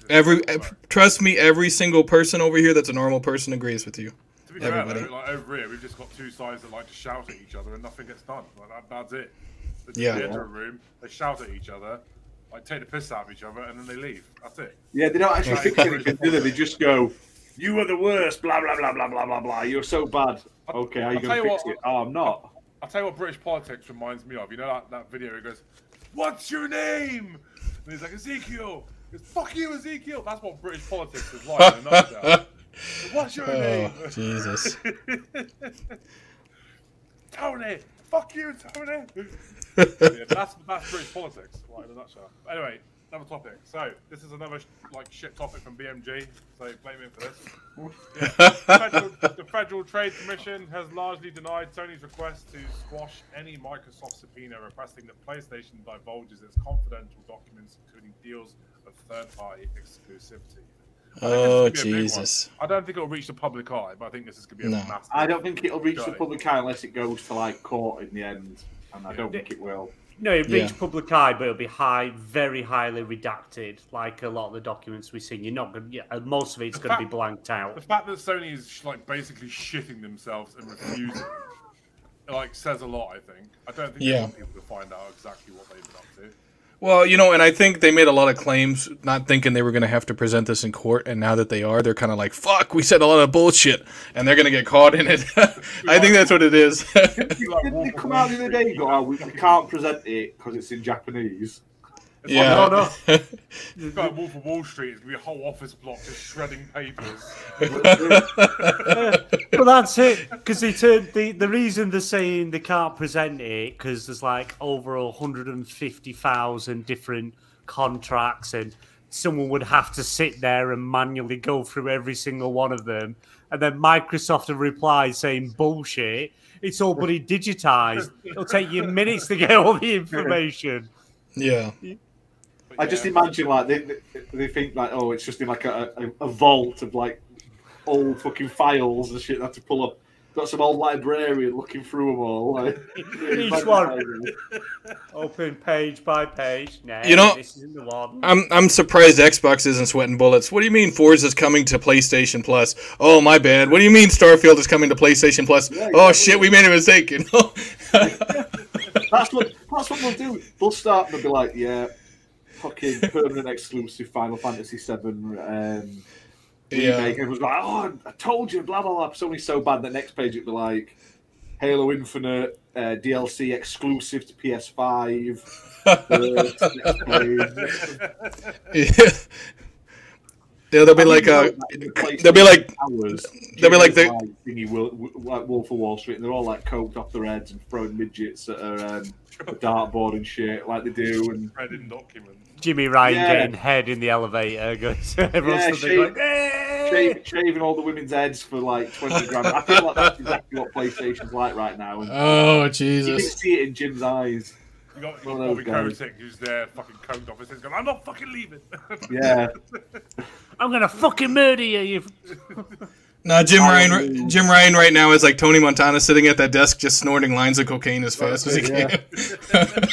Every trust me, every single person over here that's a normal person agrees with you. To be fair, everybody. though, like over here, we've just got two sides that like to shout at each other and nothing gets done. Like that, that's it. They Yeah. enter a room, they shout at each other, like take the piss out of each other, and then they leave. That's it. Yeah, they don't actually Right. fix anything, do they? They just go, "You are the worst." Blah blah blah blah blah blah blah. You're so bad. Okay, how you I'll gonna tell you fix what- it? Oh, I'm not. I'll tell you what British politics reminds me of. You know that, that video? It goes, "What's your name?" And he's like Ezekiel. He goes, "Fuck you, Ezekiel." That's what British politics is like. In a nutshell. What's your name? Oh Jesus. Tony. Fuck you, Tony. yeah, that's that's British politics, right, in a nutshell. Anyway, another topic. So this is another like shit topic from BMG. So blame him for this. Yeah. Federal, the Federal Trade Commission has largely denied Sony's request to squash any Microsoft subpoena requesting that PlayStation divulges its confidential documents, including deals of third-party exclusivity. I think this is Oh gonna be a big one. Jesus. I don't think it'll reach the public eye, but I think this is going to be a No. massive. I don't think it'll reach the public eye unless it goes to like court in the end, and I don't think it will. No, it reached Yeah. public eye, but it'll be high, very highly redacted, like a lot of the documents we've seen. You're not going. Yeah, uh, most of it's going to be blanked out. The fact that Sony is like basically shitting themselves and refusing, like, says a lot. I think. I don't think Yeah. people to find out exactly what they've been up to. Well, you know, and I think they made a lot of claims, not thinking they were going to have to present this in court, and now that they are, they're kind of like, "Fuck, we said a lot of bullshit," and they're going to get caught in it. I think that's what it is. Didn't they come out the other day go, oh, we can't present it because it's in Japanese? It's yeah. No, no. It's like Wolf of Wall Street. It's gonna be a whole office block just shredding papers. but that's it because they turn the the reason they're saying they can't present it because there's like over 150,000 different contracts and someone would have to sit there and manually go through every single one of them and then Microsoft have replied saying bullshit it's all bloody digitized it'll take you minutes to get all the information yeah. But I just yeah. imagine like they, they, they think like, oh, it's just in like a, a, a vault of like old fucking files and shit. They have to pull up. Got some old librarian looking through them all. Like, Each one. open page by page no You know- this isn't the one I'm I'm surprised Xbox isn't sweating bullets. What do you mean Forza's coming to PlayStation Plus? Oh my bad. What do you mean Starfield is coming to PlayStation Plus? Yeah, oh shit, we made a mistake. You know? That's what that's what they'll do. They'll start. and They'll be like, yeah, fucking permanent exclusive Final Fantasy Seven. Um, Yeah. remake. It was like, oh, I told you, blah blah blah. Sony's so bad. The next page it'd be like, Halo Infinite uh, DLC exclusive to PS5. uh, yeah, they'll be like uh, they'll be like hours. they'll be like the- thingy, Wil- like Wolf of Wall Street, and they're all like coked off their heads and throwing midgets at a, um, a dartboard and shit, like they do. And Shredding documents. Jimmy Ryan Yeah. getting head in the elevator goes everyone's Yeah, stood shave- going, "Eh!" shave, shaving all the women's heads for like twenty grand. I feel like that's exactly what PlayStation's like right now. And Oh Jesus. you can Jesus. see it in Jim's eyes. You got, you got Bobby Kotick who's there, fucking coked off his head, going, "I'm not fucking leaving." Yeah, I'm gonna fucking murder you. you No, Jim Ryan. Jim Ryan right now is like Tony Montana sitting at that desk, just snorting lines of cocaine as fast as he Yeah. can.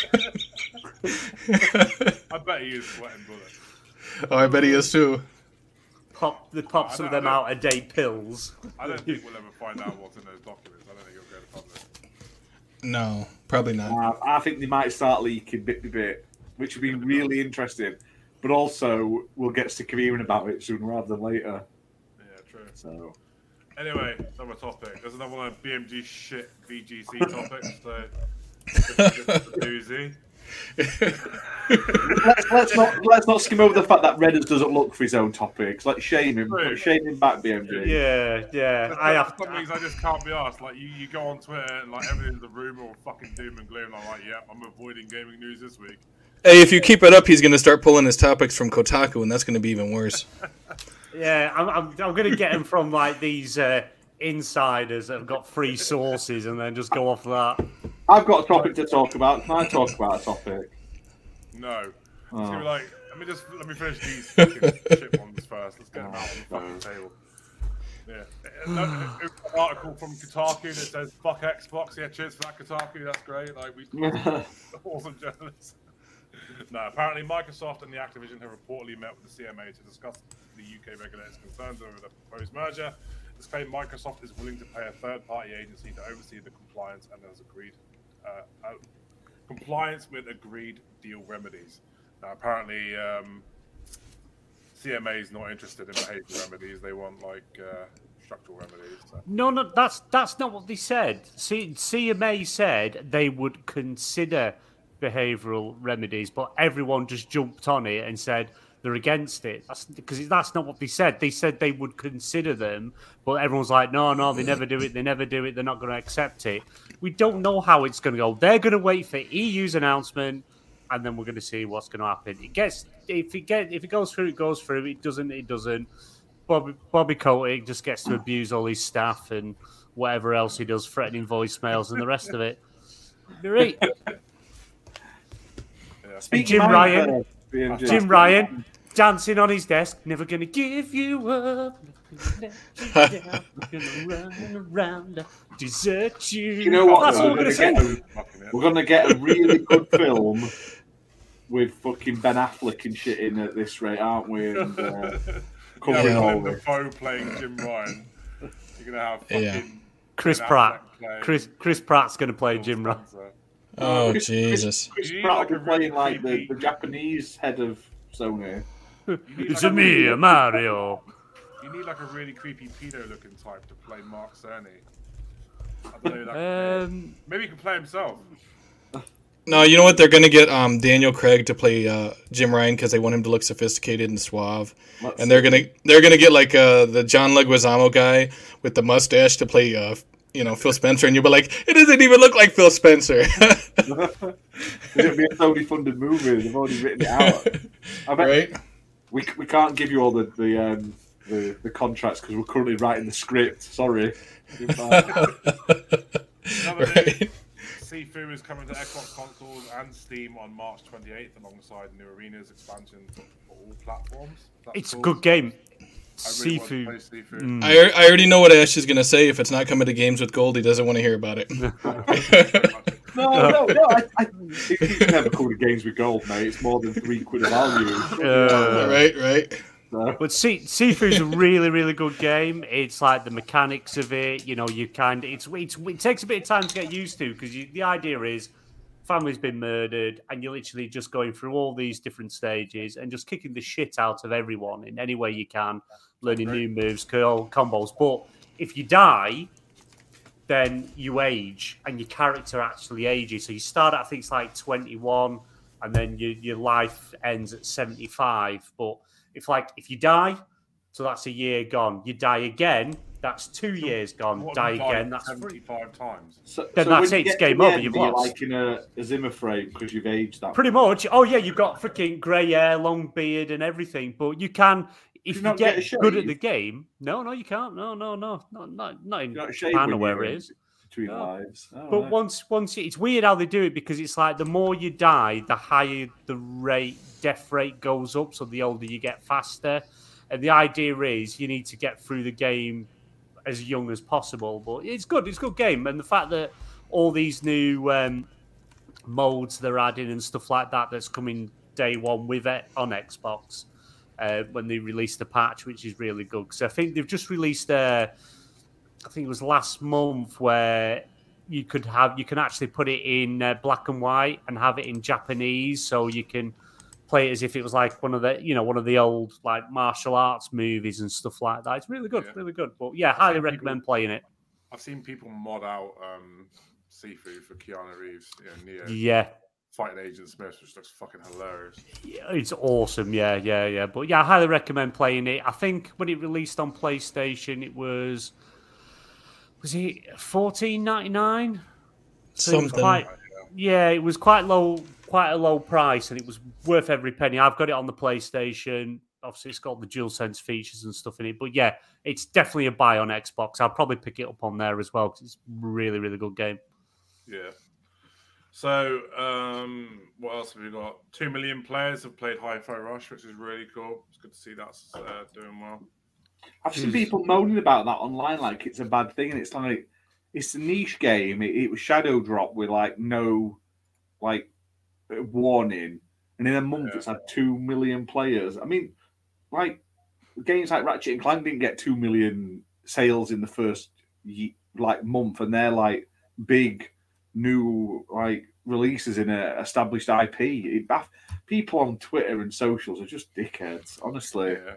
I bet he is sweating bullets. oh, I bet he is too. pop the pop some of them out of day pills. I don't think we'll ever find out what's in those documents. I don't think it'll go to public. No, probably not. uh, I think they might start leaking bit by bit, which would be really interesting. But also, we'll get sick of hearing about it sooner rather than later. Yeah, true. So Anyway, another topic. There's another one of BMG shit VGC topics. So, just a doozy. Let's, let's not let's not skim over the fact that Reddit doesn't look for his own topics. Let's shame him. Right. Shame him back, BMG. Yeah, yeah. There's I have. some things I just can't be asked. Like you, you go on Twitter and like everything's a rumor or fucking doom and gloom. I'm like, yeah, I'm avoiding gaming news this week. Hey, if you keep it up, he's going to start pulling his topics from Kotaku, and that's going to be even worse. Yeah, I'm. I'm, I'm going to get him from like these uh, insiders that have got free sources, and then just go off that. I've got a topic to talk about. Can I talk about a topic? No. Oh. gonna be oh. like, let me just let me finish these shit ones first. Let's get them out on the oh, fucking table. Yeah. No, it- it's an article from Kotaku that says "fuck Xbox." Yeah, cheers for that, Kotaku. That's great. Like we awesome journalists. no, apparently Microsoft and the Activision have reportedly met with the CMA to discuss the UK regulators' concerns over the proposed merger. This claim Microsoft is willing to pay a third-party agency to oversee the compliance and has agreed uh, uh, compliance with agreed deal remedies. Now, apparently, um, CMA is not interested in behavioural remedies. They want like uh, structural remedies. So. No, no, that's that's not what they said. C- CMA said they would consider behavioural remedies, but everyone just jumped on it and said they're against it. That's because that's not what they said. They said they would consider them, but everyone's like, no, no, they never do it. They never do it. They're not going to accept it. We don't know how it's going to go. They're going to wait for EU's announcement, and then we're going to see what's going to happen. It gets if it get if it goes through, it goes through. It doesn't, it doesn't. Bobby Bobby Kotick just gets to abuse all his staff and whatever else he does, threatening voicemails and the rest of it. Great. Speaking Jim Ryan- uh, Jim Ryan dancing on his desk, never gonna give you up. never let you down, gonna run around, desert you. You know what? That's though? what we're We're gonna gonna say. get a- We're gonna get a really good film with fucking Ben Affleck and shit in at this rate, aren't we? And, uh, Yeah, covering with all Willem this. Playing Jim Ryan. You're gonna have fucking Yeah. Chris Ben Pratt. Chris Chris Pratt's gonna play Phil Jim Ryan. Oh, Chris- Jesus. Chris You need Pratt like will be playing like the, the Japanese head of Sony. You need It's like a me, Mario. You need like a really creepy pedo-looking type to play Mark Cerny. I don't know. who That could Um. Maybe he can play himself. No, you know what? They're going to get um, Daniel Craig to play uh, Jim Ryan because they want him to look sophisticated and suave. Let's And they're gonna they're gonna get like uh, the John Leguizamo guy with the mustache to play uh, you know Phil Spencer, and you'll be like, it doesn't even look like Phil Spencer. It'll be a Sony funded movie. They've already written it out. I bet right? We, we can't give you all the the um, the, the contracts because we're currently writing the script. Sorry. Another right. Sifu is coming to Xbox consoles and Steam on March 28th alongside New Arena's expansion for all platforms. That's it's a cool. good game. I really want to Seafood. play Sifu. Mm. I, I already know what Ash is gonna say. If it's not coming to games with gold, he doesn't want to hear about it. No, no, no. I, I, it, it's never called a games with gold, mate. It's more than three quid of value. Uh, right, right. So, But sea, Seafood's a really, really good game. It's like the mechanics of it. You know, you kind of it's, it's it takes a bit of time to get used to because the idea is family's been murdered and you're literally just going through all these different stages and just kicking the shit out of everyone in any way you can, learning new moves, curl combos. But if you die, then you age and your character actually ages. So you start at I think it's like 21 and then your your life ends at 75. But if like if you die, so that's a year gone. You die again, that's two years gone. What, Die again, that's three. 75 times. so, Then so that's when it, it's game over, you've you're lost. like in a, a Zimmer frame because you've aged that. Pretty much. Oh yeah, you've got freaking grey hair, long beard, and everything. But you can, if you you, get, get good at the game. No, no, you can't. No, no, no, not not not in shave Japan or where it is. between No. lives. But right. once, once it's weird how they do it because it's like the more you die, the higher the rate, death rate goes up. So the older you get, faster. And the idea is you need to get through the game as young as possible. But it's good. It's a good game, and the fact that all these new um, modes they're adding and stuff like that that's coming day one with it on Xbox uh, when they released the patch, which is really good. So I think they've just released a. I think it was last month where you could have you can actually put it in uh, black and white and have it in Japanese, so you can play it as if it was like one of the you know one of the old like martial arts movies and stuff like that. It's really good, Yeah. really good. But yeah, highly People- recommend playing it. I've seen people mod out um, Sifu for Keanu Reeves. Yeah, Neo. Yeah, fighting Agent Smith, which looks fucking hilarious. Yeah, It's awesome, yeah, yeah, yeah. But yeah, I highly recommend playing it. I think when it released on PlayStation, it was was it fourteen ninety nine? Something. Quite, yeah, it was quite low, quite a low price, and it was worth every penny. I've got it on the PlayStation. Obviously, it's got the dual sense features and stuff in it. But yeah, it's definitely a buy on Xbox. I'll probably pick it up on there as well because it's really, really good game. Yeah. So, um, what else have we got? Two million players have played Hi-Fi Rush, which is really cool. It's good to see that's uh, doing well. I've seen people moaning about that online, like it's a bad thing, and it's like it's a niche game. It, it was shadow drop with like no like warning, and in a month Yeah. it's had two million players. I mean, like games like Ratchet and Clank didn't get two million sales in the first like month, and they're like big new like releases in a established IP. It people on Twitter and socials are just dickheads, honestly. Yeah.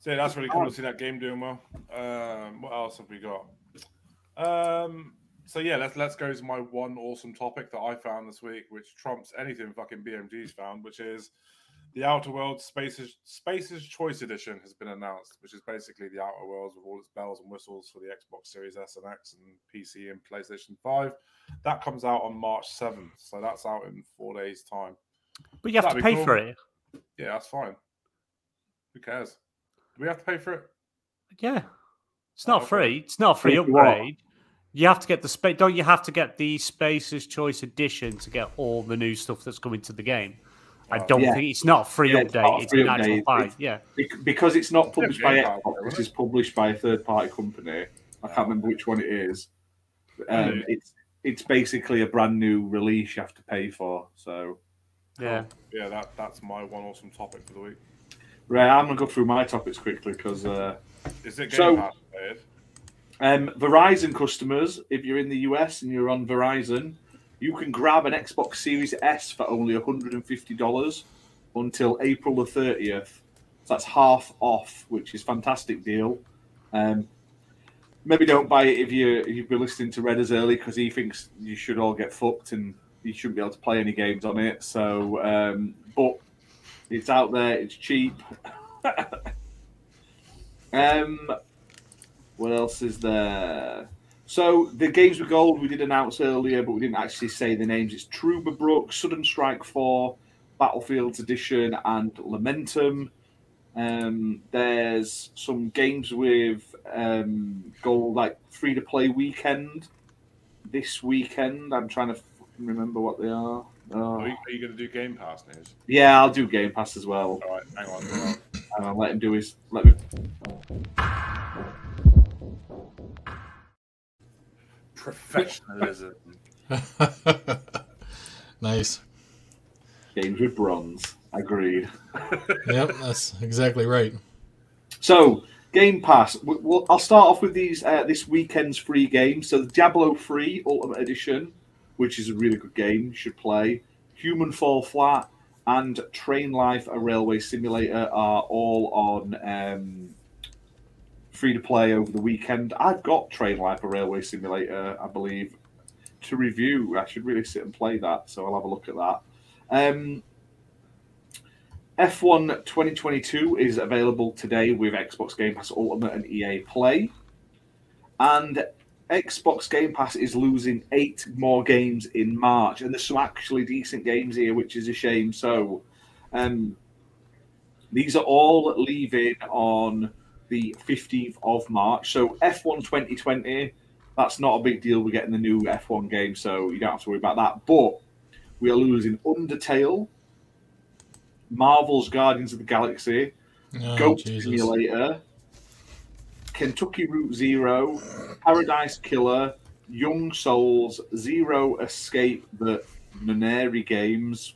So yeah, that's really cool to see that game doing well. Um, what else have we got? Um, so yeah, let's let's go to my one awesome topic that I found this week, which trumps anything fucking BMG's found, which is the Outer Worlds Spaces Spaces Choice Edition has been announced, which is basically the Outer Worlds with all its bells and whistles for the Xbox Series S and X and PC and PlayStation Five. That comes out on March seventh, so that's out in four days' time. But you have That'd to pay cool. for it. Yeah, that's fine. Who cares? Do we have to pay for it? Yeah, it's not okay. free. It's not a free Pay what? upgrade. You have to get the space. Don't you have to get the Spaces Choice Edition to get all the new stuff that's coming to the game? I Oh. don't Yeah. think it's not a free Yeah, it's not update. It's, free an actual update. buy. It's- Yeah, because it's not published by Xbox, though, this isn't published by a third party company. I can't remember which one it is. Um, Really? it's it's basically a brand new release you have to pay for. So yeah. Yeah, that that's my one awesome topic for the week. right, I'm gonna go through my topics quickly because uh, Is it Game So- Pass um, Verizon customers, if you're in the US and you're on Verizon, you can grab an Xbox Series S for only 150 dollars until April the 30th. So that's half off, which is fantastic deal. Um, maybe don't buy it if you if you've been listening to Red as early because he thinks you should all get fucked and you shouldn't be able to play any games on it. So, um, but it's out there. It's cheap. um, what else is there? So the games with gold we did announce earlier, but we didn't actually say the names. It's Truberbrook, Sudden Strike Four, Battlefields Edition, and Lamentum. Um, there's some games with um, gold, like free to play weekend this weekend. I'm trying to remember what they are. Oh. Are you, you going to do Game Pass news? Yeah, I'll do Game Pass as well. All right, hang on. hang on. And I'll let him do his. Let me. Professionalism. nice. Games with bronze. Agreed. Yep, that's exactly right. So, Game Pass. w- Well, I'll start off with these uh, this weekend's free games. So, the Diablo 3 Ultimate Edition, which is a really good game, you should play. Human Fall Flat and Train Life, a railway simulator, are all on um, free to play over the weekend. I've got Train Life, a railway simulator, I believe, to review. I should really sit and play that, so I'll have a look at that. Um, F1 2022 is available today with Xbox Game Pass Ultimate and EA Play. And Xbox Game Pass is losing eight more games in March. And there's some actually decent games here, which is a shame. So um, these are all leaving on the 15th of March. So F1 2020, that's not a big deal. We're getting the new F1 game, so you don't have to worry about that. But we are losing Undertale, Marvel's Guardians of the Galaxy, Oh, Goat Jesus. Simulator, Kentucky Route Zero, Paradise Killer, Young Souls, Zero Escape, the Nonary games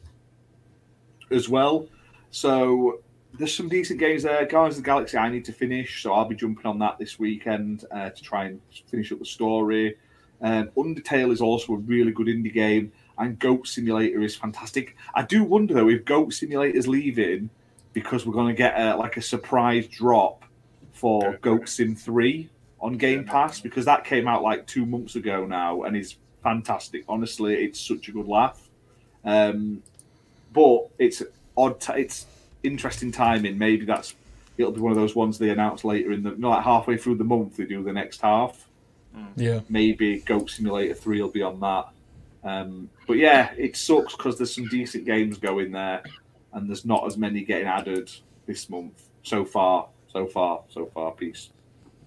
as well. So there's some decent games there. Guardians of the Galaxy I need to finish, so I'll be jumping on that this weekend uh, to try and finish up the story. Um, Undertale is also a really good indie game, and Goat Simulator is fantastic. I do wonder though if Goat Simulator's leaving because we're going to get a, like a surprise drop for. Goat Sim 3 on Game Pass because that came out like two months ago now and is fantastic. Honestly, it's such a good laugh. Um, but it's odd. T- it's interesting timing. Maybe that's it'll be one of those ones they announce later in the not like halfway through the month. They do the next half. Yeah. Maybe Goat Simulator Three will be on that. Um, but yeah, it sucks because there's some decent games going there, and there's not as many getting added this month so far. So far, so far. Peace.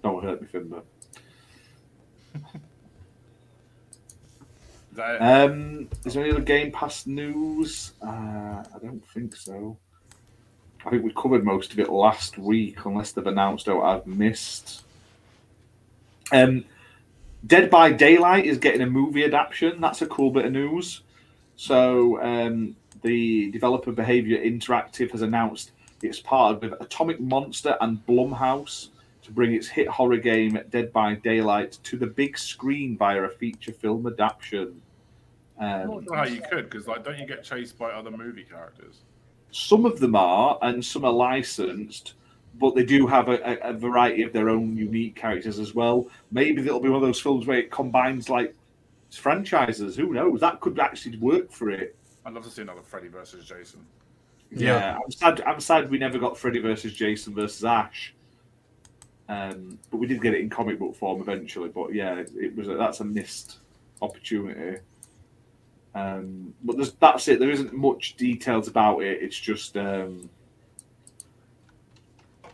Don't hurt me, Finbar. Is? Um, is there any other Game Pass news? Uh, I don't think so. I think we covered most of it last week, unless they've announced out I've missed. Um, Dead by Daylight is getting a movie adaptation. That's a cool bit of news. So um, the developer Behavior Interactive has announced it's partnered with Atomic Monster and Blumhouse to bring its hit horror game Dead by Daylight to the big screen via a feature film adaptation. I'm Um, not sure how you could, because like, don't you get chased by other movie characters? Some of them are, and some are licensed, but they do have a, a, a variety of their own unique characters as well. Maybe it'll be one of those films where it combines like franchises. Who knows? That could actually work for it. I'd love to see another Freddy versus Jason. Yeah. I'm sad. I'm sad we never got Freddy versus Jason versus Ash. Um, but we did get it in comic book form eventually. But yeah, it, it was a, that's a missed opportunity. Um, but there's, that's it. There isn't much details about it. It's just um,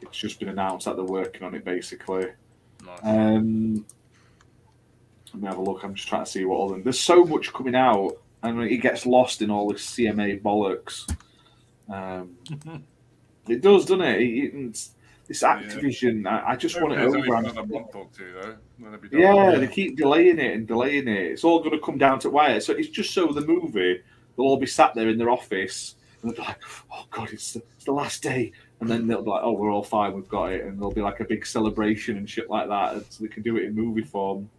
it's just been announced that they're working on it basically. Nice. Um, let me have a look. I'm just trying to see what all them. There's so much coming out, and it gets lost in all this CMA bollocks. Um, it does, doesn't it? it it's, this Activision, I, I just want it over. only for I'm- another month or two, though. Be done. yeah, they keep delaying it and delaying it. It's all going to come down to wire. So it's just so the movie, they'll all be sat there in their office and they'll be like, oh, God, it's the, it's the last day. And then they'll be like, oh, we're all fine, we've got it. And there'll be like a big celebration and shit like that. So they can do it in movie form.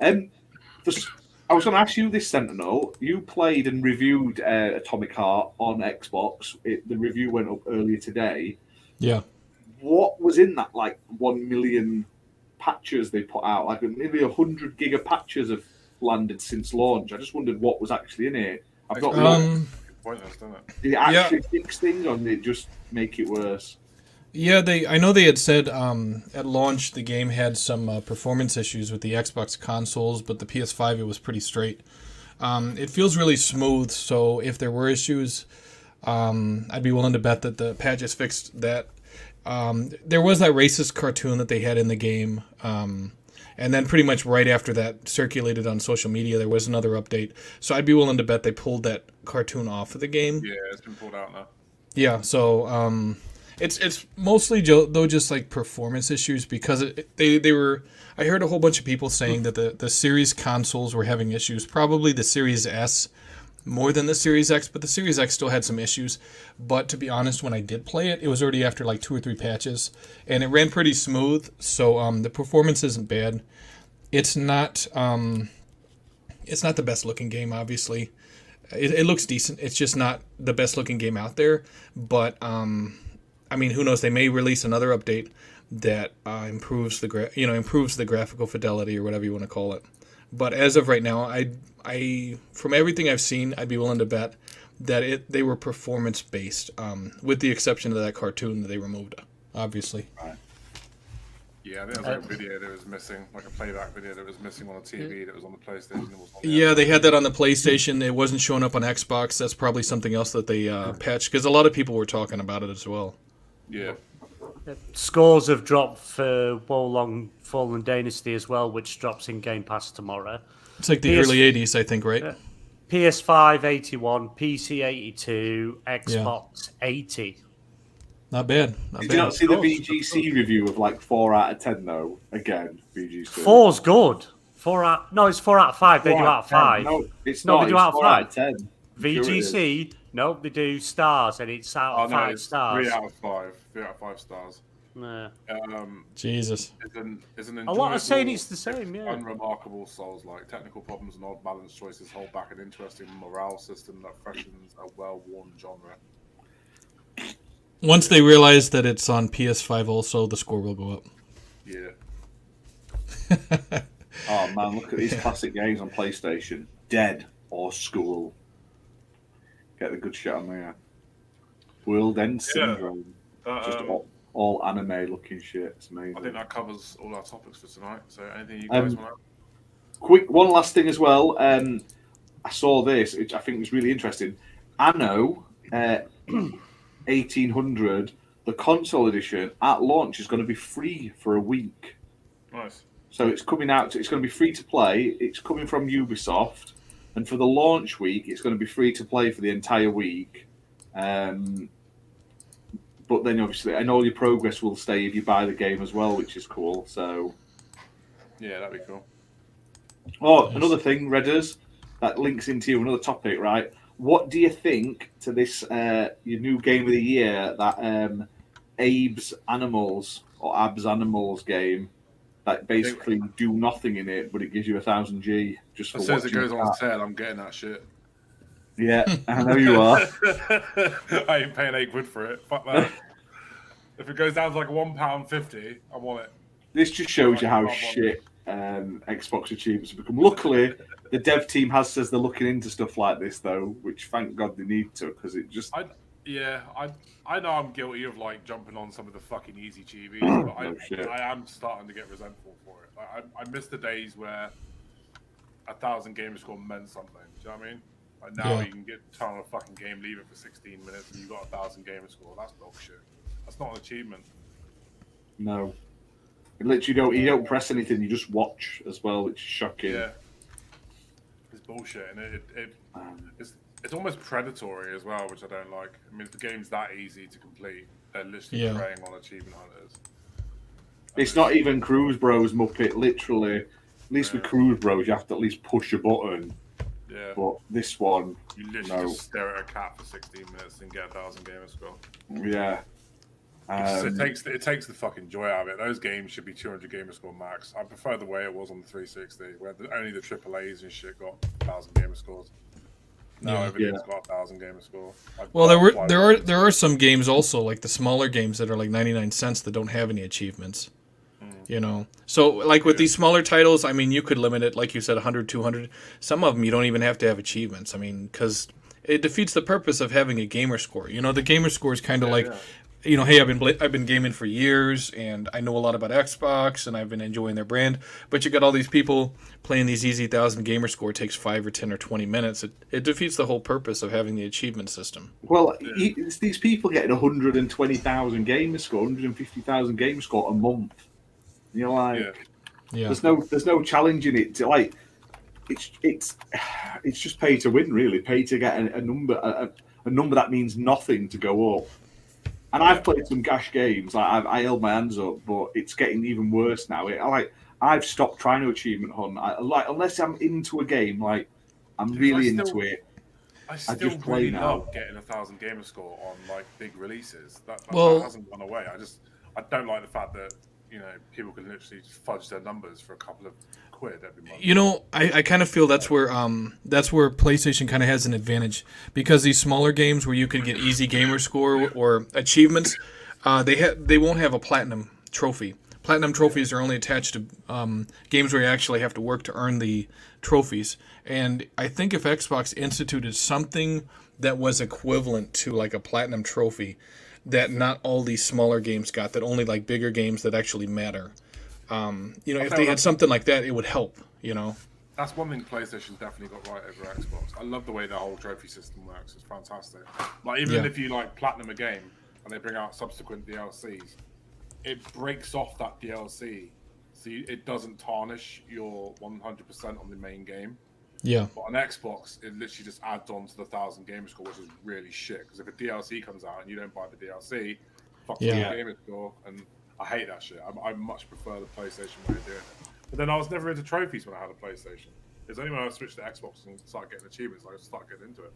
Um, there's- I was going to ask you this, Sentinel. You played and reviewed uh, Atomic Heart on Xbox. It, the review went up earlier today Yeah. What was in that like one million patches they put out? Like nearly a hundred gig of patches have landed since launch. I just wondered what was actually in it. I've got Um, Pointless, doesn't it? did it actually fix things or did it just make it worse? Yeah, they. I know they had said um, at launch the game had some uh, performance issues with the Xbox consoles, but the PS5 it was pretty straight. Um, it feels really smooth. So if there were issues, um, I'd be willing to bet that the patches fixed that. Um, there was that racist cartoon that they had in the game, um, and then pretty much right after that circulated on social media, there was another update. So I'd be willing to bet they pulled that cartoon off of the game. Yeah, it's been pulled out now. Yeah, so um, it's it's mostly jo- though just like performance issues because it, they they were. I heard a whole bunch of people saying that the the Series consoles were having issues. Probably the Series S more than the Series X, but the Series X still had some issues. But to be honest, when I did play it, it was already after like two or three patches, and it ran pretty smooth. So um, the performance isn't bad. It's not um, it's not the best looking game, obviously. It, it looks decent. It's just not the best looking game out there. But um, I mean, who knows? They may release another update that uh, improves the gra- you know improves the graphical fidelity or whatever you want to call it. But as of right now, I I from everything I've seen, I'd be willing to bet that it they were performance based, um, with the exception of that cartoon that they removed, obviously. Right. Yeah, I there was like a video that was missing, like a playback video that was missing on the TV that was on the PlayStation. It was on the Yeah, they had that on the PlayStation. It wasn't showing up on Xbox. That's probably something else that they uh, patched because a lot of people were talking about it as well. Yeah. Scores have dropped for Wo Long Fallen Dynasty as well, which drops in Game Pass tomorrow. It's like the PS early '80s, I think, right? Yeah. PS5 81, PC 82, Xbox 80. Not bad. Not Did bad. you not see the course, VGC review of like four out of ten though? Again, VGC. Four's good. Four out. No, it's four out of five. They do out of 10. five. No, it's No, not. they do it's out of five. out of ten. Sure it is. VGC, no, they do stars, and it's out Oh of no, five stars. three out of five. Three out of five stars. Yeah. Um, Jesus. is an is an A lot are saying it's the same, yeah. Unremarkable Souls like technical problems and odd balance choices hold back an interesting morale system that freshens a well-worn genre. Once they realize that it's on PS5, also the score will go up. Yeah. Oh man, look at these classic games on PlayStation. Dead or School. Get the good shit on there. World End Yeah. Syndrome. That, Just um, all, all anime looking shit. It's amazing. I think that covers all our topics for tonight. So anything you Um, guys want Quick, one last thing as well. Um, I saw this, which I think was really interesting. Anno uh, 1800, the console edition at launch is going to be free for a week. Nice. So it's coming out. It's going to be free to play. It's coming from Ubisoft, and for the launch week, it's going to be free to play for the entire week. Um, but then obviously, and all your progress will stay if you buy the game as well, which is cool. So, Yeah, that'd be cool. oh, another thing, Redders, that links into another topic, right? What do you think to this uh, your new game of the year that um, Abe's Animals or Ab's Animals game that basically do nothing in it, but it gives you a thousand G just for As soon as it goes that. on sale, I'm getting that shit. Yeah, I know you are. I ain't paying eight quid for it. Fuck that. if it goes down to like one pound fifty, I want it. This just shows you how shit um, Xbox achievements have become. Luckily, the dev team has says they're looking into stuff like this though, which thank God they need to because it just I yeah, I I know I'm guilty of like jumping on some of the fucking easy cheebies, but I, shit. I am starting to get resentful for it. Like, I I miss the days where a thousand gamer score meant something. Do you know what I mean? Like now Yeah. you can get turn on a fucking game, leave it for 16 minutes, and you got a thousand gamer score. That's bullshit. That's not an achievement. no. It literally don't you don't press anything, you just watch as well, which is shocking. Yeah, it's bullshit, and it, it, it Um, it's it's almost predatory as well, which I don't like. I mean, if the game's that easy to complete, they're literally Yeah. preying on achievement hunters. It's not even Cruise Bros Muppet, literally. At least with Yeah. Cruise Bros, you have to at least push a button. Yeah, But this one, you literally no. just stare at a cat for 16 minutes and get a thousand gamer score. yeah. Um, it takes it takes the fucking joy out of it. Those games should be 200 gamer score max. I prefer the way it was on the 360, where the, only the AAA's and shit got thousand gamer scores. Now Yeah. everything's Yeah. got a thousand gamer score. I'd Well, there were there are with there are some games also like the smaller games that are like 99 cents that don't have any achievements. Mm. You know. So like with Yeah. these smaller titles, I mean, you could limit it like you said 100 200. Some of them you don't even have to have achievements. I mean, cuz it defeats the purpose of having a gamer score. You know, the gamer score is kind of Yeah, like yeah. You know, hey, I've been bla- I've been gaming for years, and I know a lot about Xbox, and I've been enjoying their brand. But you got all these people playing these easy thousand gamer score takes five or ten or twenty minutes. It, it defeats the whole purpose of having the achievement system. Well, y- it's these people getting 120,000 gamer score, 150,000 gamer score a month. You're like, Yeah. Yeah, there's no, there's no challenge in it. To, like, it's, it's, it's just pay to win, really. Pay to get a, a number, a, a- a number that means nothing to go up. And I've played some gash games. Like I've, I held my hands up, but it's getting even worse now. It, I like, I've stopped trying to achievement hunt. I, like, unless I'm into a game, like, I'm Because really I into it. I still just play really now. love getting a thousand gamer score on like big releases. That, that, Well- that hasn't gone away. I just I don't like the fact that you know people can literally fudge their numbers for a couple of every month. You know, I, I kind of feel that's where um that's where PlayStation kind of has an advantage because these smaller games where you can get easy gamer score or achievements, uh, they ha- they won't have a platinum trophy. Platinum trophies are only attached to um, games where you actually have to work to earn the trophies. And I think if Xbox instituted something that was equivalent to like a platinum trophy, that not all these smaller games got, that only like bigger games that actually matter. Um, you know, if they had something like that, it would help. You know. That's one thing PlayStation's definitely got right over Xbox. I love the way the whole trophy system works. It's fantastic. Like even Yeah. if you like platinum a game and they bring out subsequent DLCs, it breaks off that DLC, so you, it doesn't tarnish your 100% on the main game. Yeah. But on Xbox, it literally just adds on to the thousand gamer score, which is really shit. Because if a DLC comes out and you don't buy the DLC, fuck Yeah. the gamer score, and I hate that shit. I, I much prefer the PlayStation way of doing it. But then I was never into trophies when I had a PlayStation. It's only when I switched to Xbox and started getting achievements, I just started getting into it.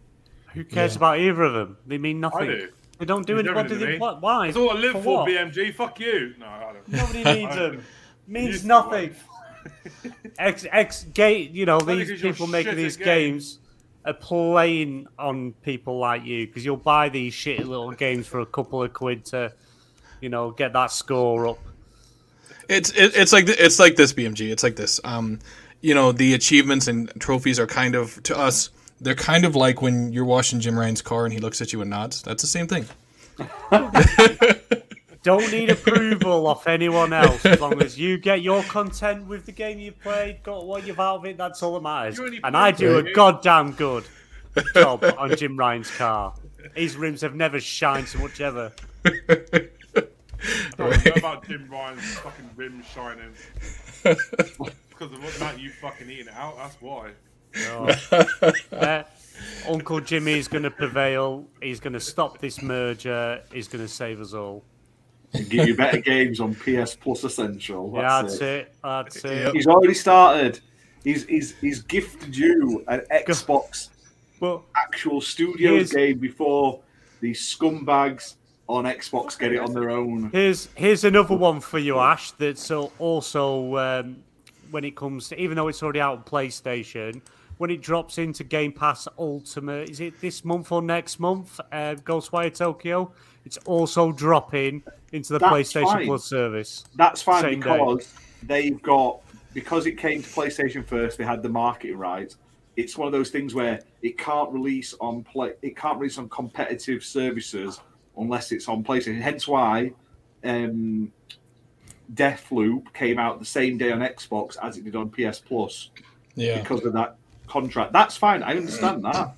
Who cares Yeah. about either of them? They mean I nothing. do. They don't do anything. What do they? What, why? That's all I live For for. BMG. Fuck you. No, I don't. Nobody needs them. Means nothing. X X gate. You know Only these 'cause you're people making these at games are playing on people like you because you'll buy these shitty little games for a couple of quid to, you know, get that score up. It's it, it's like it's like this BMG. It's like this. Um, you know, the achievements and trophies are kind of to us they're kind of like when you're washing Jim Ryan's car and he looks at you and nods. That's the same thing. Don't need approval off anyone else as long as you get your content with the game you played, got what you've out of it. That's all that matters. And I do a goddamn good job on Jim Ryan's car. His rims have never shined so much ever. I don't know about Jim Ryan's fucking rims shining. because of what night you fucking eating out, that's why. No. Uh, Uncle Jimmy's going to prevail. He's going to stop this merger. He's going to save us all. And give you better games on PS Plus Essential. yeah, That's that's it. That's it. He's already started. He's he's he's gifted you an Xbox But actual studio game before these scumbags on Xbox get it on their own. Here's here's another one for you, Ash. That's also um, when it comes to even though it's already out on PlayStation, when it drops into Game Pass Ultimate, is it this month or next month? Uh, Ghostwire Tokyo. It's also dropping into the That's PlayStation fine. Plus service. That's fine Same day. because they've got because it came to PlayStation first. They had the marketing rights. It's one of those things where it can't release on play. It can't release on competitive services unless it's on PlayStation. Hence why um, Deathloop came out the same day on Xbox as it did on PS Plus Yeah. because of that contract. That's fine. I understand that.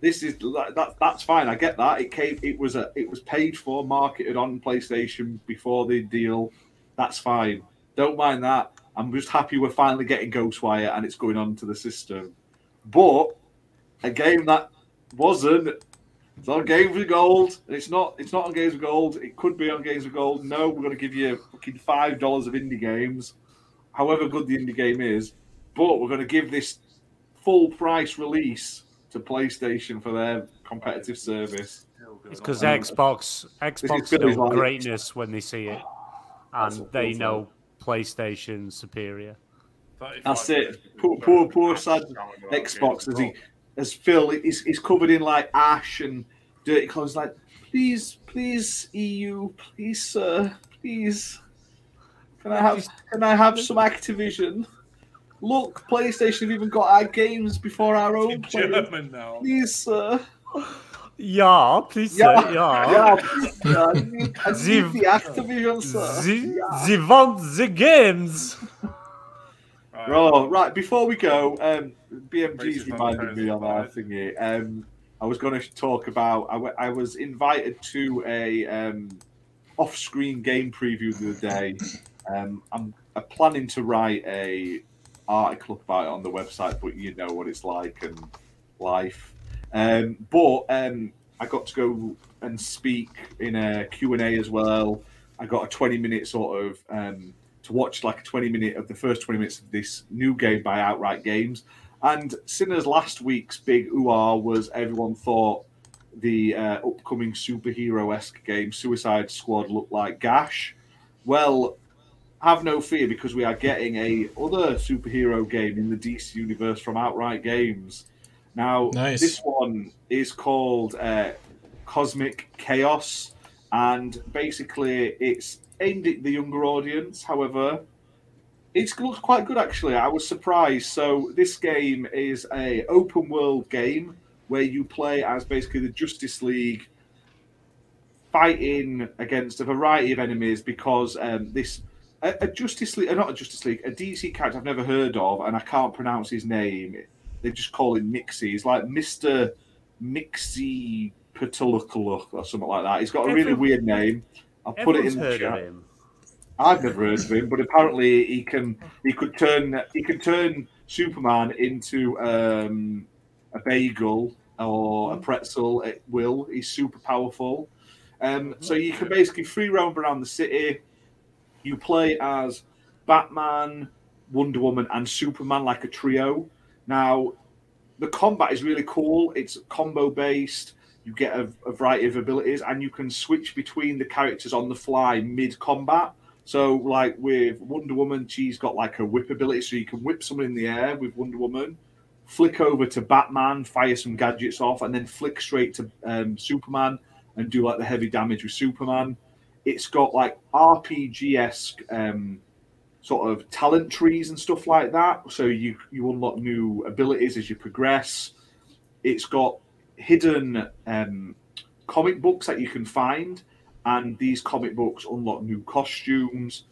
This is that, that that's fine. I get that. It came. It was a. It was paid for, marketed on PlayStation before the deal. That's fine. Don't mind that. I'm just happy we're finally getting Ghostwire and it's going on to the system. But a game that wasn't. It's on Games with Gold. It's not. It's not on Games with Gold. It could be on Games with Gold. No, we're going to give you fucking five dollars of indie games, however good the indie game is. But we're going to give this full price release to PlayStation for their competitive service. It's because Xbox Xbox Billy's know like- greatness when they see it, and they feels know PlayStation superior. That's it. Poor, poor, poor sad Xbox as he, as Phil is, is covered in like ash and dirty clothes. Like, please, please, EU, please, sir, please. Can I have can I have some Activision? Look, PlayStation have even got our games before our own players. German now. Please, sir. Yeah, please Yeah, say yeah. yeah, please, sir. I need, I The- need the Activision, sir. The, the want the games. Right. Oh, right. Before we go, um, BMG's reminded me on our thingy. Um, I was going to talk about. I, w- I was invited to a um, off-screen game preview the other day. Um, I'm, I'm planning to write a article about it on the website, but you know what it's like and life. Um, but um, I got to go and speak in a Q and A as well. I got a 20 minute sort of um, to watch like a 20 minute of the first 20 minutes of this new game by Outright Games. And Sinners last week's big ooh was everyone thought the uh, upcoming superhero esque game Suicide Squad looked like Gash. Well, have no fear because we are getting a other superhero game in the DC universe from Outright Games. Now, Nice. this one is called uh, Cosmic Chaos, and basically it's aimed at the younger audience. However, it looks quite good actually. I was surprised. So this game is a open world game where you play as basically the Justice League fighting against a variety of enemies because um, this a, a Justice League, uh, not a Justice League, a DC character I've never heard of, and I can't pronounce his name. They just call him Mixie. He's like Mister Mixie Patulukuluk or something like that. He's got a really weird name. I'll put it in the chat. I've never heard of him, but apparently he can he could turn he can turn Superman into um, a bagel or a pretzel at will. He's super powerful. Um, so you can basically free roam around the city. You play as Batman, Wonder Woman, and Superman like a trio. Now, the combat is really cool. It's combo based. You get a, a variety of abilities, and you can switch between the characters on the fly mid combat. So, like with Wonder Woman, she's got like a whip ability, so you can whip someone in the air with Wonder Woman, flick over to Batman, fire some gadgets off, and then flick straight to um, Superman and do like the heavy damage with Superman. It's got like RPG esque um, sort of talent trees and stuff like that. So you you unlock new abilities as you progress. it's got hidden um, comic books that you can find, and these comic books unlock new costumes.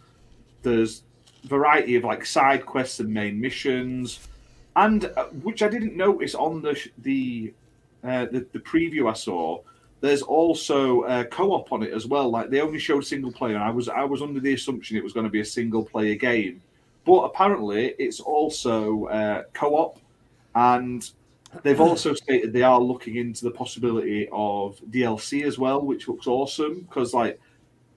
There's variety of like side quests and main missions, and uh, which I didn't notice on the the, uh, the the preview I saw. There's also uh, co-op on it as well. Like they only showed single player, I was I was under the assumption it was going to be a single player game, but apparently it's also uh, co-op, and they've also stated they are looking into the possibility of DLC as well, which looks awesome because like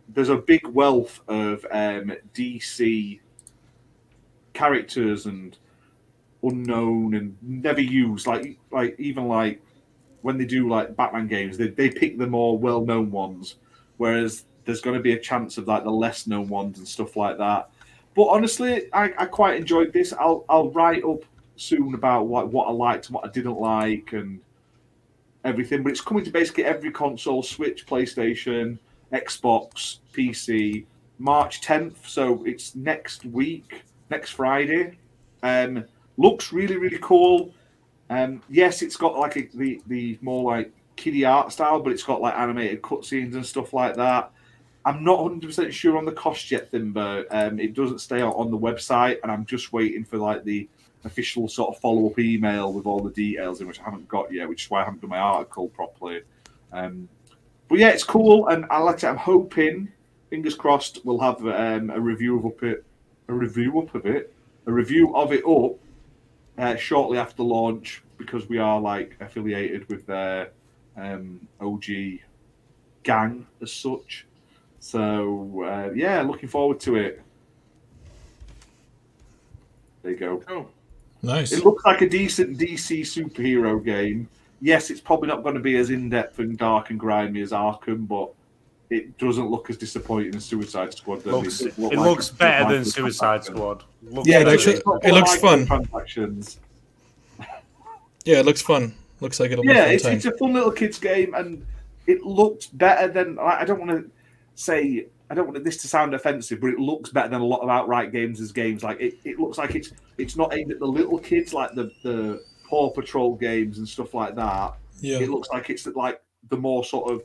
there's a big wealth of um, DC characters and unknown and never used like like even like when they do like batman games they, they pick the more well-known ones whereas there's going to be a chance of like the less known ones and stuff like that. But honestly i, I quite enjoyed this. I'll i'll write up soon about what, what i liked and what i didn't like and everything but it's coming to basically every console switch playstation xbox pc march 10th so it's next week next friday um looks really really cool. Um yes it's got like a, the the more like kiddie art style but it's got like animated cutscenes and stuff like that. I'm not 100% sure on the cost yet thimber um it doesn't stay on the website and i'm just waiting for like the official sort of follow-up email with all the details in which i haven't got yet which is why i haven't done my article properly um but yeah it's cool and i like it i'm hoping fingers crossed we'll have um, a review of it a review up of it a review of it up uh, shortly after launch because we are like affiliated with their um, OG gang as such. So uh, yeah, looking forward to it. There you go. Nice. It looks like a decent DC superhero game. Yes, it's probably not going to be as in depth and dark and grimy as Arkham, but it doesn't look as disappointing as Suicide Squad. Looks, It it like looks better than like a Suicide. Squad. Looks Yeah, it better. actually- It's it looks like fun. Transactions. Yeah, it looks fun. Looks like it'll be yeah, a fun it's, time. it's a fun little kids game, and it looked better than. I I don't want to say I don't want this to sound offensive, but it looks better than a lot of outright games as games. Like it, it looks like it's it's not aimed at the little kids like the the Paw Patrol games and stuff like that. yeah. It looks like it's like the more sort of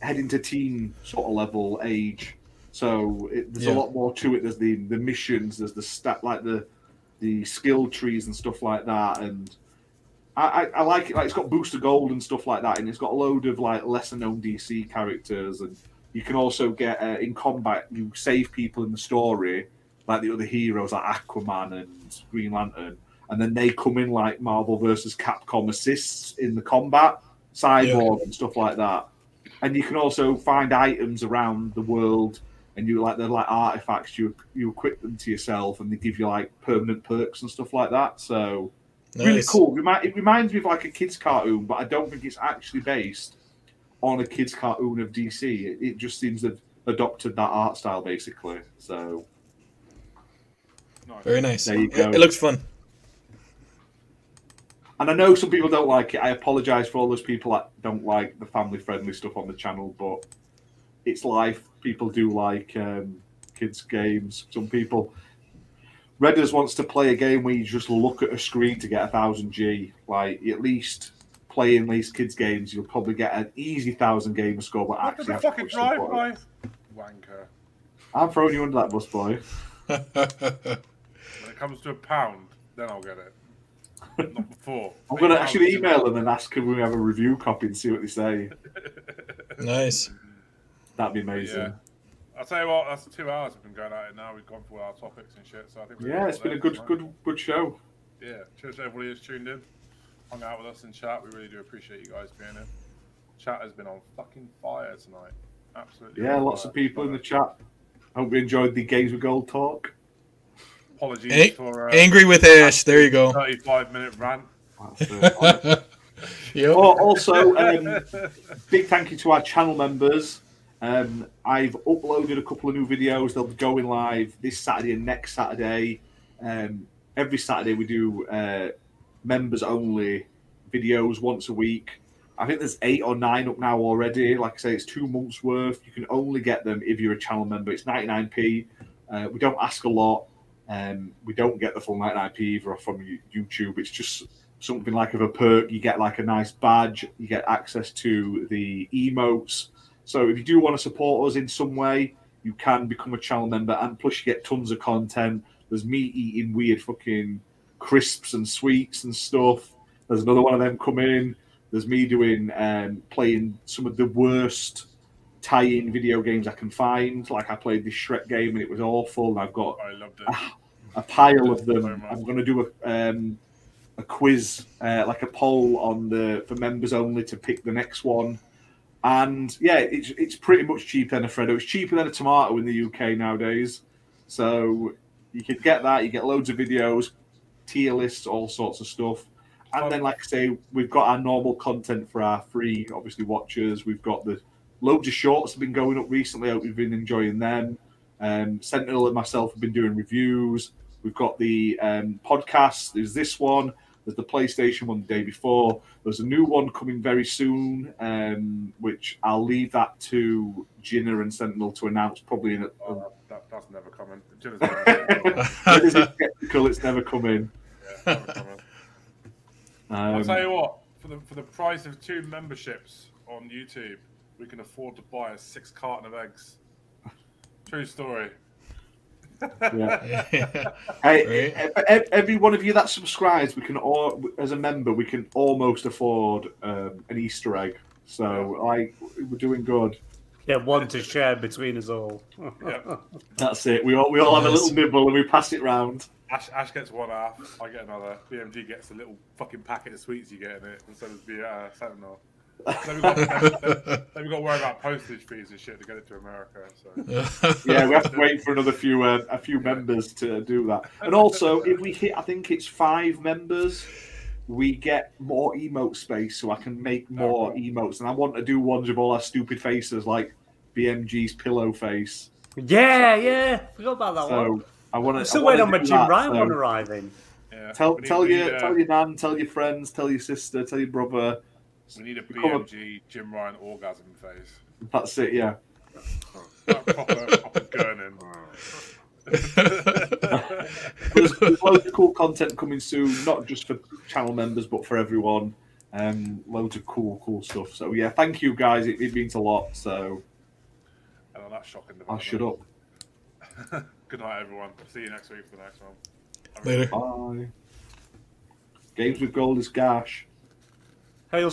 heading to teen sort of level age. So it, there's Yeah. a lot more to it. There's the the missions. There's the stat like the the skill trees and stuff like that. And I, I, I like it. Like it's got booster gold and stuff like that, and it's got a load of like lesser known DC characters. And you can also get uh, in combat. You save people in the story, like the other heroes, like Aquaman and Green Lantern, and then they come in like Marvel versus Capcom assists in the combat, Cyborg and stuff like that. And you can also find items around the world, and you like they're like artifacts. You you equip them to yourself, and they give you like permanent perks and stuff like that. So really cool. It reminds me of like a kids' cartoon, but I don't think it's actually based on a kids' cartoon of DC. It, it just seems to have adopted that art style basically. So Very nice. There you It- go. It looks fun. And I know some people don't like it. I apologize for all those people that don't like the family friendly stuff on the channel, but it's life. People do like um, kids' games. Some people. Redders wants to play a game where you just look at a screen to get a thousand G. Like at least playing these kids' games, you'll probably get an easy thousand gamer score. But actually, the have fucking push the button. drive by. Wanker. I'm throwing you under that bus, boy. When it comes to a pound, then I'll get it. Not before. I'm gonna actually email them and ask if we have a review copy and see what they say. nice. That'd be amazing. Yeah. I'll tell you what, that's two hours we've been going at it now. We've gone through our topics and shit, so I think we're Yeah, it's been a good, good, good show. Yeah, cheers to everybody who's tuned in, hung out with us in chat. We really do appreciate you guys being here. Chat has been on fucking fire tonight. Absolutely. Yeah, lots fire. of people in the chat. Hope you enjoyed the Games with Gold talk. Apologies A- for uh, Angry with Ash. There you go. 35 minute rant. Yep. oh, also, um, big thank you to our channel members. Um, I've uploaded a couple of new videos. They'll be going live this Saturday and next Saturday. Um, every Saturday we do uh, members only videos once a week. I think there's eight or nine up now already. Like I say, it's two months worth. You can only get them if you're a channel member. It's 99p. Uh, we don't ask a lot. Um, we don't get the full 99p either from YouTube. It's just something like of a perk. You get like a nice badge. You get access to the emotes. So if you do want to support us in some way, you can become a channel member, and plus you get tons of content. There's me eating weird fucking crisps and sweets and stuff. There's another one of them coming. There's me doing um, playing some of the worst tie-in video games I can find. Like I played this Shrek game and it was awful. And I've got I loved it. a pile of them. I'm going to do a um, a quiz, uh, like a poll on the for members only to pick the next one. And yeah, it's it's pretty much cheaper than a Freddo. It's cheaper than a tomato in the UK nowadays. So you can get that. You get loads of videos, tier lists, all sorts of stuff. And then, like I say, we've got our normal content for our free, obviously, watchers. We've got the loads of shorts have been going up recently. I hope you've been enjoying them. Um, Sentinel and myself have been doing reviews. We've got the um, podcast. There's this one. There's the PlayStation one the day before. There's a new one coming very soon, um, which I'll leave that to Jinner and Sentinel to announce probably in a, Oh, that, that's never coming. Jinnah's never, it is never coming. yeah, never coming. I'll Um, tell you what, for the for the price of two memberships on YouTube, we can afford to buy a six carton of eggs. True story. yeah. yeah. Hey, Right. every one of you that subscribes, we can all, as a member, we can almost afford um, an Easter egg. So, like, we're doing good. Yeah, one to share between us all. Yeah. That's it. We all we all have a little nibble and we pass it round. Ash, Ash gets one half, I get another. BMG gets a little fucking packet of sweets you get in it, and so does the uh, Sentinel. Then we've, got, then, then- then we've got to worry about postage fees and shit to get it to America. So Yeah, we have to wait for another few uh, a few members to do that. And also, if we hit, I think it's five members, we get more emote space, so I can make more emotes. And I want to do ones with all our stupid faces, like BMG's pillow face. yeah, yeah. Forgot about that one. I want to. I'm still waiting on my Jim Ryan one arriving. yeah, Tell we need- tell your need, uh, tell your nan, tell your friends, tell your sister, tell your brother. We need a become a- BMG Jim Ryan orgasm face. That's it. Yeah. Proper, proper gurning. There's, there's loads of cool content coming soon, not just for channel members, but for everyone. Um, loads of cool, cool stuff. So yeah, thank you guys. It, it means a lot. So And on that shocking I'll shut up. Good night, everyone. See you next week for the next one. Later. Bye. Games with gold is gash. Hail